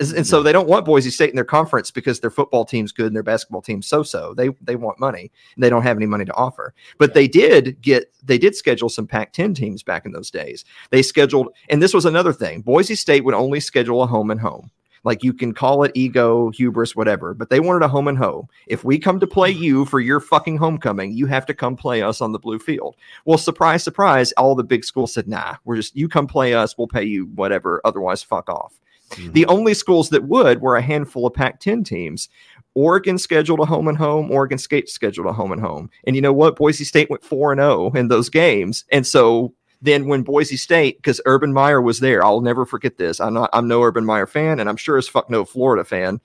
And so they don't want Boise State in their conference because their football team's good and their basketball team's so-so. They they want money. And they don't have any money to offer. But they did get they did schedule some Pac-10 teams back in those days. They scheduled, and this was another thing. Boise State would only schedule a home and home. Like you can call it ego, hubris, whatever, but they wanted a home and home. If we come to play mm-hmm. you for your fucking homecoming, you have to come play us on the blue field. Well, surprise, surprise, all the big schools said, nah, we're just you come play us, we'll pay you whatever, otherwise fuck off. Mm-hmm. The only schools that would were a handful of Pac 10 teams. Oregon scheduled a home and home. Oregon State scheduled a home and home. And you know what? Boise State went 4 and 0 in those games. And so then when Boise State, because Urban Meyer was there, I'll never forget this. I'm not, I'm no Urban Meyer fan, and I'm sure as fuck no Florida fan.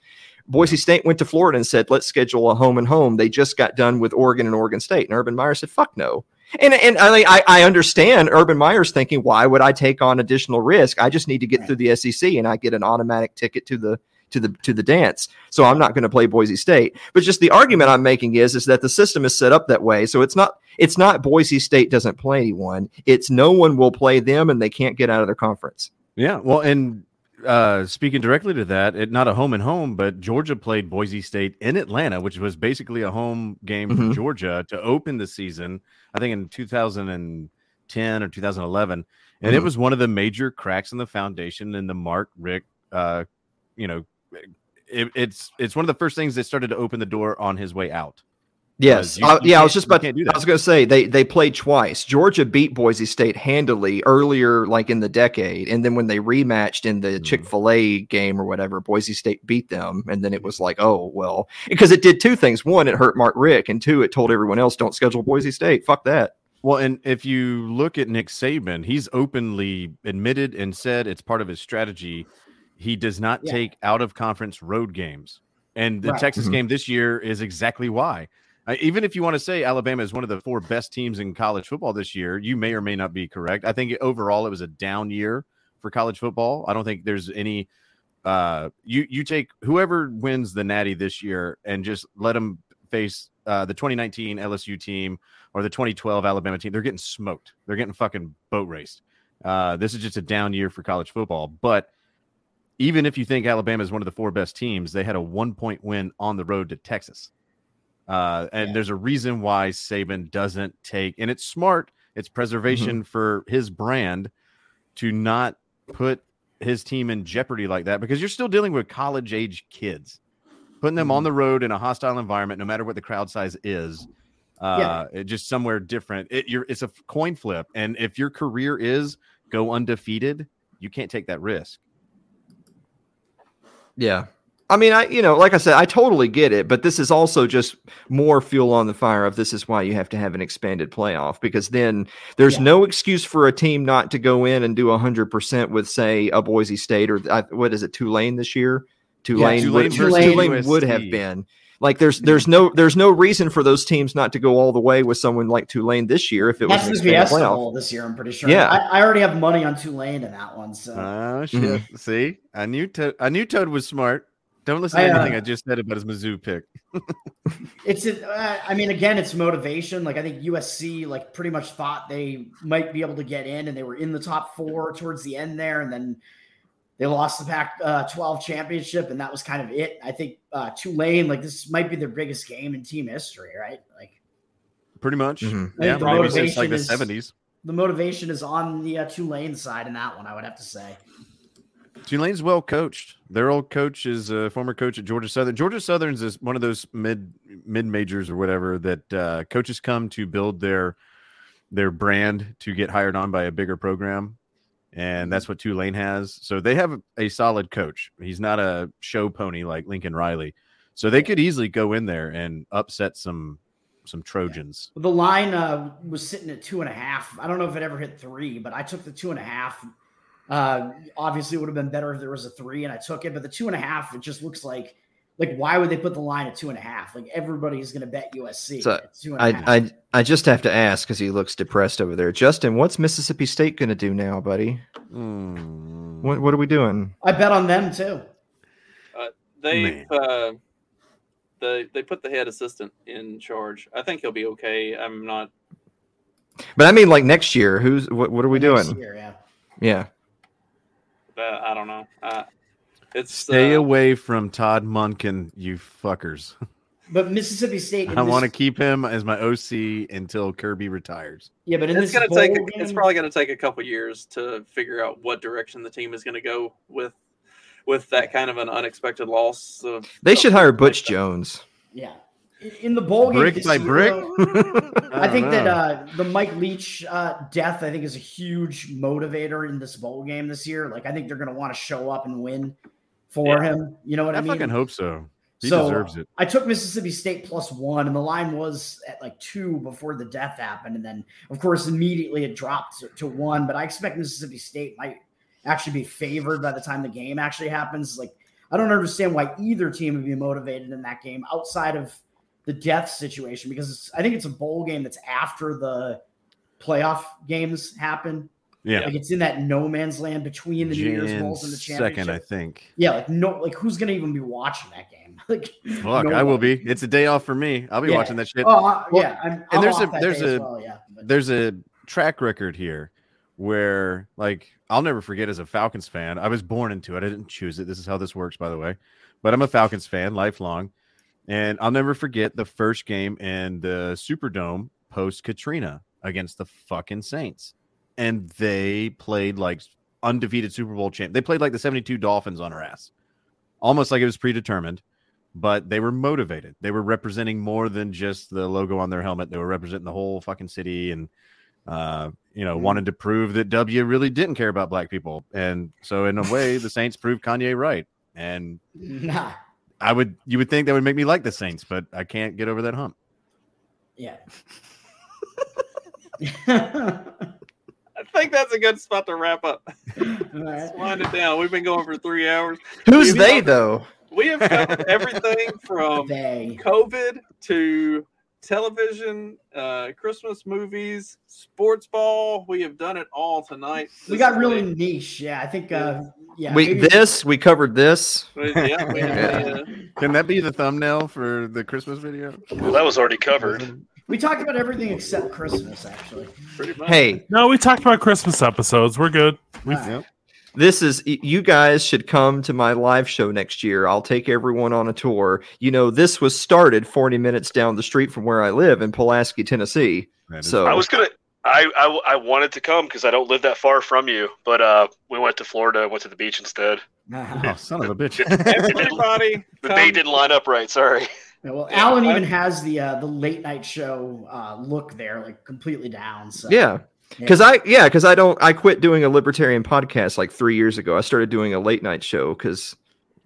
Boise State went to Florida and said, let's schedule a home and home. They just got done with Oregon and Oregon State. And Urban Meyer said, fuck no. And and I, I I understand Urban Meyer's thinking, why would I take on additional risk? I just need to get through the SEC and I get an automatic ticket to the to the to the dance. So I'm not going to play Boise State. But just the argument I'm making is is that the system is set up that way. So it's not it's not Boise State doesn't play anyone. It's no one will play them and they can't get out of their conference. Yeah, well, and uh, speaking directly to that, it not a home and home, but Georgia played Boise State in Atlanta, which was basically a home game for Mhm. Georgia to open the season. I think in 2010 or 2011, and it Mhm. was one of the major cracks in the foundation in the Mark Richt. Uh, you know, it, it's it's one of the first things that started to open the door on his way out. Yes. you- Uh, you yeah, I was just about can't do I was going to say they they played twice. Georgia beat Boise State handily earlier like in the decade and then when they rematched in Mm-hmm. the Chick-fil-A game or whatever, Boise State beat them and then it was like, "Oh, well." Because it did two things. One, it hurt Mark Richt and two, it told everyone else don't schedule Boise State. Fuck that. Well, and if you look at Nick Saban, he's openly admitted and said it's part of his strategy. He does not Yeah. take out of conference road games. And the Right. Texas Mhm. game this year is exactly why. Even if you want to say Alabama is one of the four best teams in college football this year, you may or may not be correct. I think overall it was a down year for college football. I don't think there's any uh you you take whoever wins the natty this year and just let them face uh the 2019 LSU team or the 2012 Alabama team, they're getting smoked. They're getting fucking boat raced. Uh, this is just a down year for college football. But even if you think Alabama is one of the four best teams, they had a one point win on the road to Texas. Uh, and Yeah. there's a reason why Saban doesn't take, and it's smart, it's preservation for his brand to not put his team in jeopardy like that because you're still dealing with college age kids. Putting them on the road in a hostile environment, no matter what the crowd size is, uh, it just somewhere different. It, you're, it's a coin flip, and if your career is go undefeated, you can't take that risk. Yeah. I mean, I you know, like I said, I totally get it, but this is also just more fuel on the fire of this is why you have to have an expanded playoff because then there's Yeah. no excuse for a team not to go in and do 100% with say a Boise State or I- what is it Tulane this year? Tulane, Tulane would, versus Tulane would have been. Like there's there's no there's no reason for those teams not to go all the way with someone like Tulane this year if it was That's an the expanded playoff. Bowl this year. I'm pretty sure. Yeah. I, I already have money on Tulane in that one. So Oh shit! Mhm. See, I knew Toad. I knew Toad was smart. Don't listen to I, uh, anything I just said about his Mizzou pick. it's a, uh, I mean, again, it's motivation. Like I think USC like pretty much thought they might be able to get in, and they were in the top four towards the end there, and then they lost the Pac uh, 12 championship, and that was kind of it. I think uh, Tulane, like this might be their biggest game in team history, right? Like Pretty much. Mhm. Yeah, the maybe since like motivation the is- seventies. the motivation is on the uh, Tulane side in that one. I would have to say. Tulane's well coached. Their old coach is a former coach at Georgia Southern. Georgia Southern's is one of those mid mid majors or whatever that uh, coaches come to build their their brand to get hired on by a bigger program, and that's what Tulane has. So they have a solid coach. He's not a show pony like Lincoln Riley. So they could easily go in there and upset some some Trojans. The line uh, was sitting at two and a half. I don't know if it ever hit three, but I took the two and a half. Uh, obviously, it would have been better if there was a three, and I took it. But the two and a half, it just looks like like why would they put the line at two and a half? Like everybody's going to bet USC. So, at two and a half. I, I I just have to ask because he looks depressed over there. Justin, what's Mississippi State going to do now, buddy? Hmm. What what are we doing? I bet on them too. They uh, they they put the head assistant in charge. I think he'll be okay. I'm not. But I mean, like next year, who's what? What are we Next doing? year, yeah. Yeah, Uh, I don't know. Uh, it's Stay uh, away from Todd Monken, you fuckers. But Mississippi State. I this- want to keep him as my OC until Kirby retires. Yeah, but in It's gonna take. game, It's probably gonna take a couple years to figure out what direction the team is gonna go with with that kind of an unexpected loss. Of, they of- should hire Butch Jones. yeah. In- In the bowl game, Brick this by brick. though, I think don't that uh, the Mike Leach uh, death, I think, is a huge motivator in this bowl game this year. Like, I think they're going to want to show up and win for Yeah. him. You know what I, I mean? I fucking hope so. He So, deserves it. I took Mississippi State plus one, and the line was at like two before the death happened, and then of course immediately it dropped to, to one. But I expect Mississippi State might actually be favored by the time the game actually happens. Like, I don't understand why either team would be motivated in that game outside of the death situation because it's, I think it's a bowl game that's after the playoff games happen. Yeah. Like it's in that no man's land between the New Year's Bowls and the championship. second. I think. Yeah, like no, like who's gonna even be watching that game? Like, Fuck, no I will be. It's a day off for me. I'll be Yeah. watching that shit. Oh, I- Well, yeah, I'm, I'm and there's a there's a well, yeah, there's a track record here where like I'll never forget as a Falcons fan. I was born into it. I didn't choose it. This is how this works, by the way. But I'm a Falcons fan, lifelong, and I'll never forget the first game in the Superdome post Katrina against the fucking Saints, and they played like undefeated Super Bowl champ. They played like the '72 Dolphins on our ass, almost like it was predetermined. But they were motivated. They were representing more than just the logo on their helmet. They were representing the whole fucking city and uh, you know, wanted to prove that W really didn't care about black people. And so in a way, the Saints proved Kanye right. And Nah, I would you would think that would make me like the Saints, but I can't get over that hump. yeah. I think that's a good spot to wrap up. Alright. Let's wind it down. We've been going for three hours. Who's We've they covered- though? We have covered everything from They. COVID to television, uh, Christmas movies, sports ball. We have done it all tonight. We got is really a- niche. Yeah, I think. uh Yeah, we this we covered this. yeah, we Yeah. uh, Can that be the thumbnail for the Christmas video? Well, that was already covered. We talked about everything except Christmas, actually. pretty much. Hey, No, we talked about Christmas episodes. We're good. We Alright. This is you guys should come to my live show next year. I'll take everyone on a tour. You know, this was started 40 minutes down the street from where I live in Pulaski, Tennessee. So I was gonna. I, I, I wanted to come because I don't live that far from you, but uh, we went to Florida, went to the beach instead. oh, son of a bitch. Everybody, The come- date didn't line up right. Sorry. Yeah, well, Yeah, Alan I- even has the uh, the late night show uh, look there, like completely down. So yeah. Because I yeah, because I don't I quit doing a libertarian podcast like three years ago. I started doing a late night show because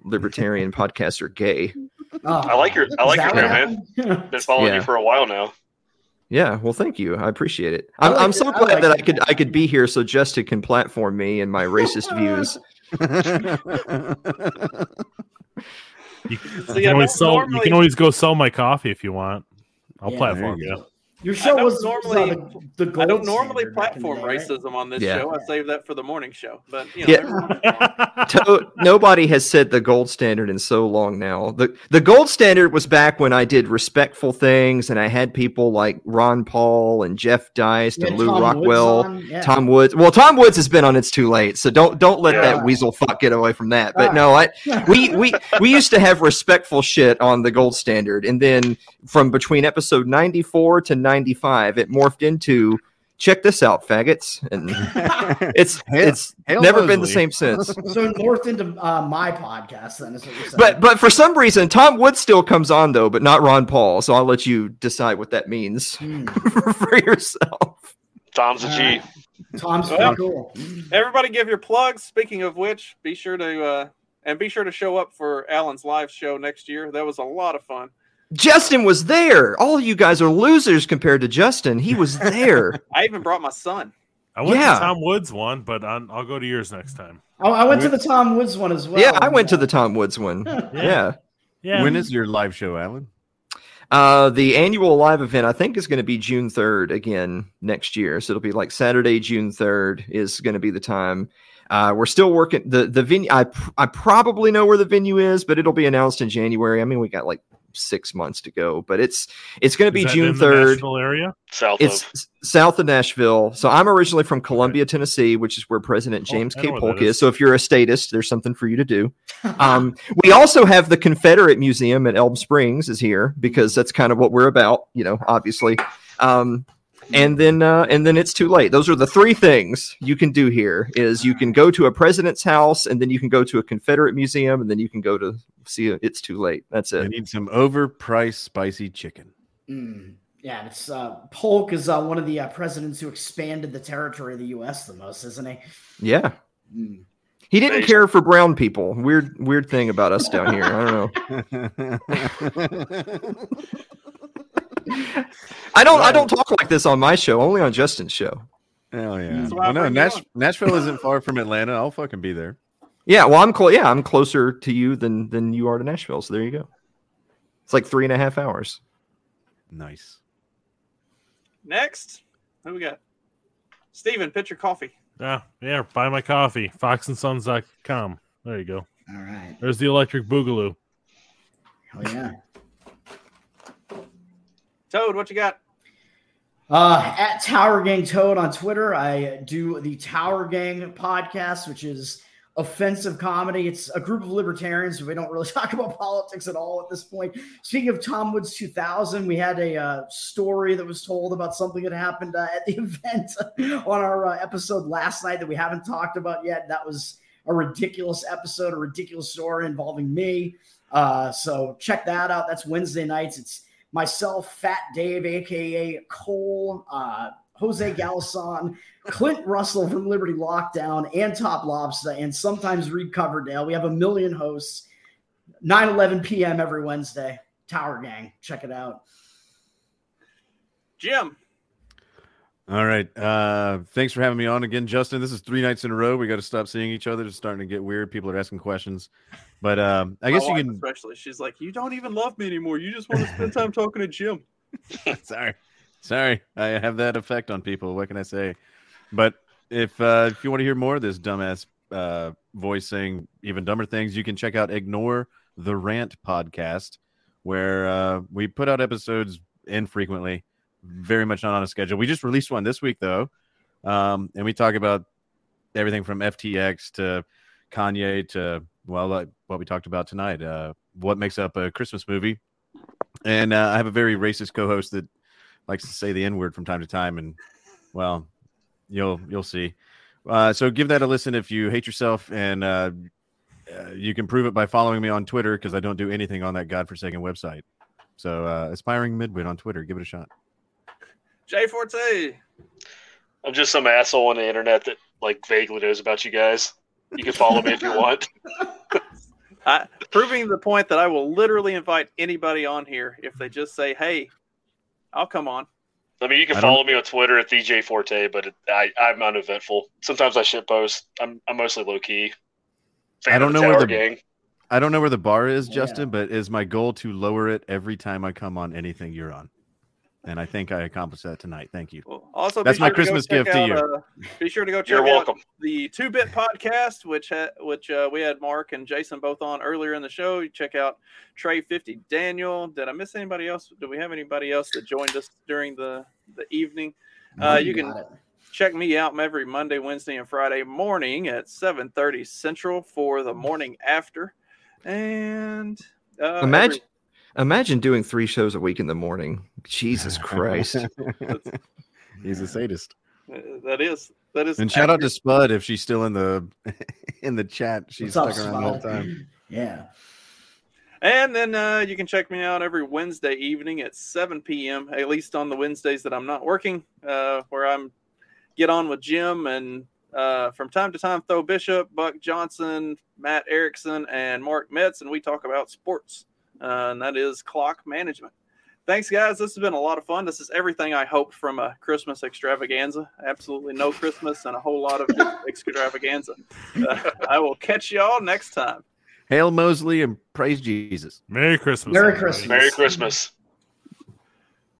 libertarian podcasts are gay. Oh, I like your- I like your hair, man. Been following Yeah. you for a while now. Yeah, well, thank you. I appreciate it. I I'm, like I'm it. so I glad like that I could I could be here so Justin can platform me and my racist views. You, So, you yeah, can always no- sell. You can always go sell my coffee if you want. I'll Yeah. platform There you you. Your show was was, normally- the, the I don't normally standard back in the platform day, right? racism on this Yeah. show. I save that for the morning show. But you know, Yeah. every once in a while. To- nobody has said the gold standard in so long now. The the gold standard was back when I did respectful things and I had people like Ron Paul and Jeff Deist You and Lew Tom Rockwell. on, yeah. Tom Woods. Well, Tom Woods has been on It's Too Late, so don't don't let Yeah. that weasel fuck get away from that. But All no, I we we we used to have respectful shit on the gold standard, and then from between episode ninety four to ninety five, it morphed into check this out, faggots, and it's Hail- it's Hail never been the same since. so it morphed into uh, my podcast. Then is what you're saying. But but for some reason, Tom Wood still comes on though, but not Ron Paul. So I'll let you decide what that means Hmm. for yourself. Tom's a G. Alright. Tom's Well, pretty cool. Everybody, give your plugs. Speaking of which, be sure to uh, and be sure to show up for Alan's live show next year. That was a lot of fun. Justin was there. All of you guys are losers compared to Justin. He was there. I even brought my son. I went Yeah. to Tom Woods one, but i I'll go to yours next time. Oh, I went to the Tom Woods one as well. yeah, I went to the Tom Woods one. yeah. Yeah. When is your live show, Alan? Uh, the annual live event, I think, is going to be June 3rd again next year. So it'll be like Saturday, June 3rd is going to be the time. Uh, we're still working the the venue. I pr- I probably know where the venue is, but it'll be announced in January. I mean, we got like six months to go, but it's it's going to be June 3rd. Nashville area. South It's of. south of Nashville. So I'm originally from Columbia, Tennessee, which is where President Oh, James I K. know where Polk that is. is. So if you're a statist, there's something for you to do. Um, we also have the Confederate Museum at Elm Springs is here because that's kind of what we're about, you know, obviously. Um, and then uh, and then it's too late. Those are the three things you can do here is you can go to a president's house and then you can go to a Confederate museum and then you can go to see a, it's too late. That's it. I need some overpriced spicy chicken. Mm, yeah, it's uh, Polk is uh, one of the uh, presidents who expanded the territory of the U.S. the most, isn't he? Yeah. Mm. He didn't care for brown people. Weird weird thing about us down here. I don't know. I don't I don't talk like this on my show, only on Justin's show. Hell yeah. I Well, no, bring Nash- Nashville isn't far from Atlanta. I'll fucking be there. Yeah, well I'm close yeah, I'm closer to you than than you are to Nashville. So there you go. It's like three and a half hours. Nice. Next, who we got? Steven, pitch your coffee. Yeah, yeah. Buy my coffee. Foxandsons.com. There you go. All right. There's the electric boogaloo. Hell yeah. Toad, what you got? Uh, at Tower Gang Toad on Twitter, I do the Tower Gang podcast, which is offensive comedy. It's a group of libertarians. We don't really talk about politics at all at this point. Speaking of Tom Woods 2000, we had a uh, story that was told about something that happened uh, at the event on our uh, episode last night that we haven't talked about yet. That was a ridiculous episode, a ridiculous story involving me. Uh, so check that out. That's Wednesday nights. It's myself, Fat Dave, aka Cole, uh, Jose Galison, Clint Russell from Liberty Lockdown, and Top Lobster, and sometimes Reed Coverdale. We have a million hosts. 9 11 p.m. every Wednesday. Tower Gang. Check it out. Jim. All right. Uh, thanks for having me on again, Justin. This is three nights in a row. We got to stop seeing each other. It's starting to get weird. People are asking questions, but um, I My guess you can. especially. She's like, you don't even love me anymore. You just want to spend time talking to Jim. sorry, sorry. I have that effect on people. What can I say? But if uh, if you want to hear more of this dumbass uh, voice saying even dumber things, you can check out Ignore the Rant podcast, where uh, we put out episodes infrequently, very much not on a schedule. We just released one this week though, um, and we talk about everything from FTX to Kanye to well, like what we talked about tonight. Uh, what makes up a Christmas movie? And uh, I have a very racist co-host that likes to say the N word from time to time, and well, you'll you'll see. Uh, so give that a listen if you hate yourself, and uh, uh, you can prove it by following me on Twitter because I don't do anything on that godforsaken website. So uh, aspiring midwit on Twitter, give it a shot. Jay Forte. I'm just some asshole on the internet that like vaguely knows about you guys. You can follow me if you want. I, proving the point that I will literally invite anybody on here if they just say, "Hey, I'll come on." I mean, you can I don't- follow me on Twitter at DJ Forte, but it, I, I'm uneventful. Sometimes I shit post. I'm, I'm mostly low key. I don't know the where the gang. I don't know where the bar is, Yeah. Justin, but is my goal to lower it every time I come on anything you're on, and I think I accomplished that tonight. Thank you. Well, also, That's be my sure Christmas check gift to you. Uh, be sure to go check You're out welcome. the Two Bit Podcast, which ha- which uh, we had Mark and Jason both on earlier in the show. You check out Trey Fifty Daniel. Did I miss anybody else? Do we have anybody else that joined us during the the evening? Uh, you can check me out every Monday, Wednesday, and Friday morning at 7:30 Central for the morning after. And uh, Imagine, imagine doing three shows a week in the morning. Jesus Christ! He's a sadist. uh, that is that is. And shout out to. Spud if she's still in the in the chat. She's What's stuck up, around the whole time. Yeah. And then uh, you can check me out every Wednesday evening at 7 p.m. At least on the Wednesdays that I'm not working, uh, where I'm get on with Jim and uh, from time to time Tho Bishop, Buck Johnson, Matt Erickson, and Mark Metz, and we talk about sports. Uh, and that is clock management. Thanks, guys. This has been a lot of fun. This is everything I hoped from a Christmas extravaganza. Absolutely no Christmas and a whole lot of extravaganza. Uh, I will catch y'all next time. Hail Mosley and praise Jesus. Merry Christmas. Merry everybody. Christmas. Merry Christmas.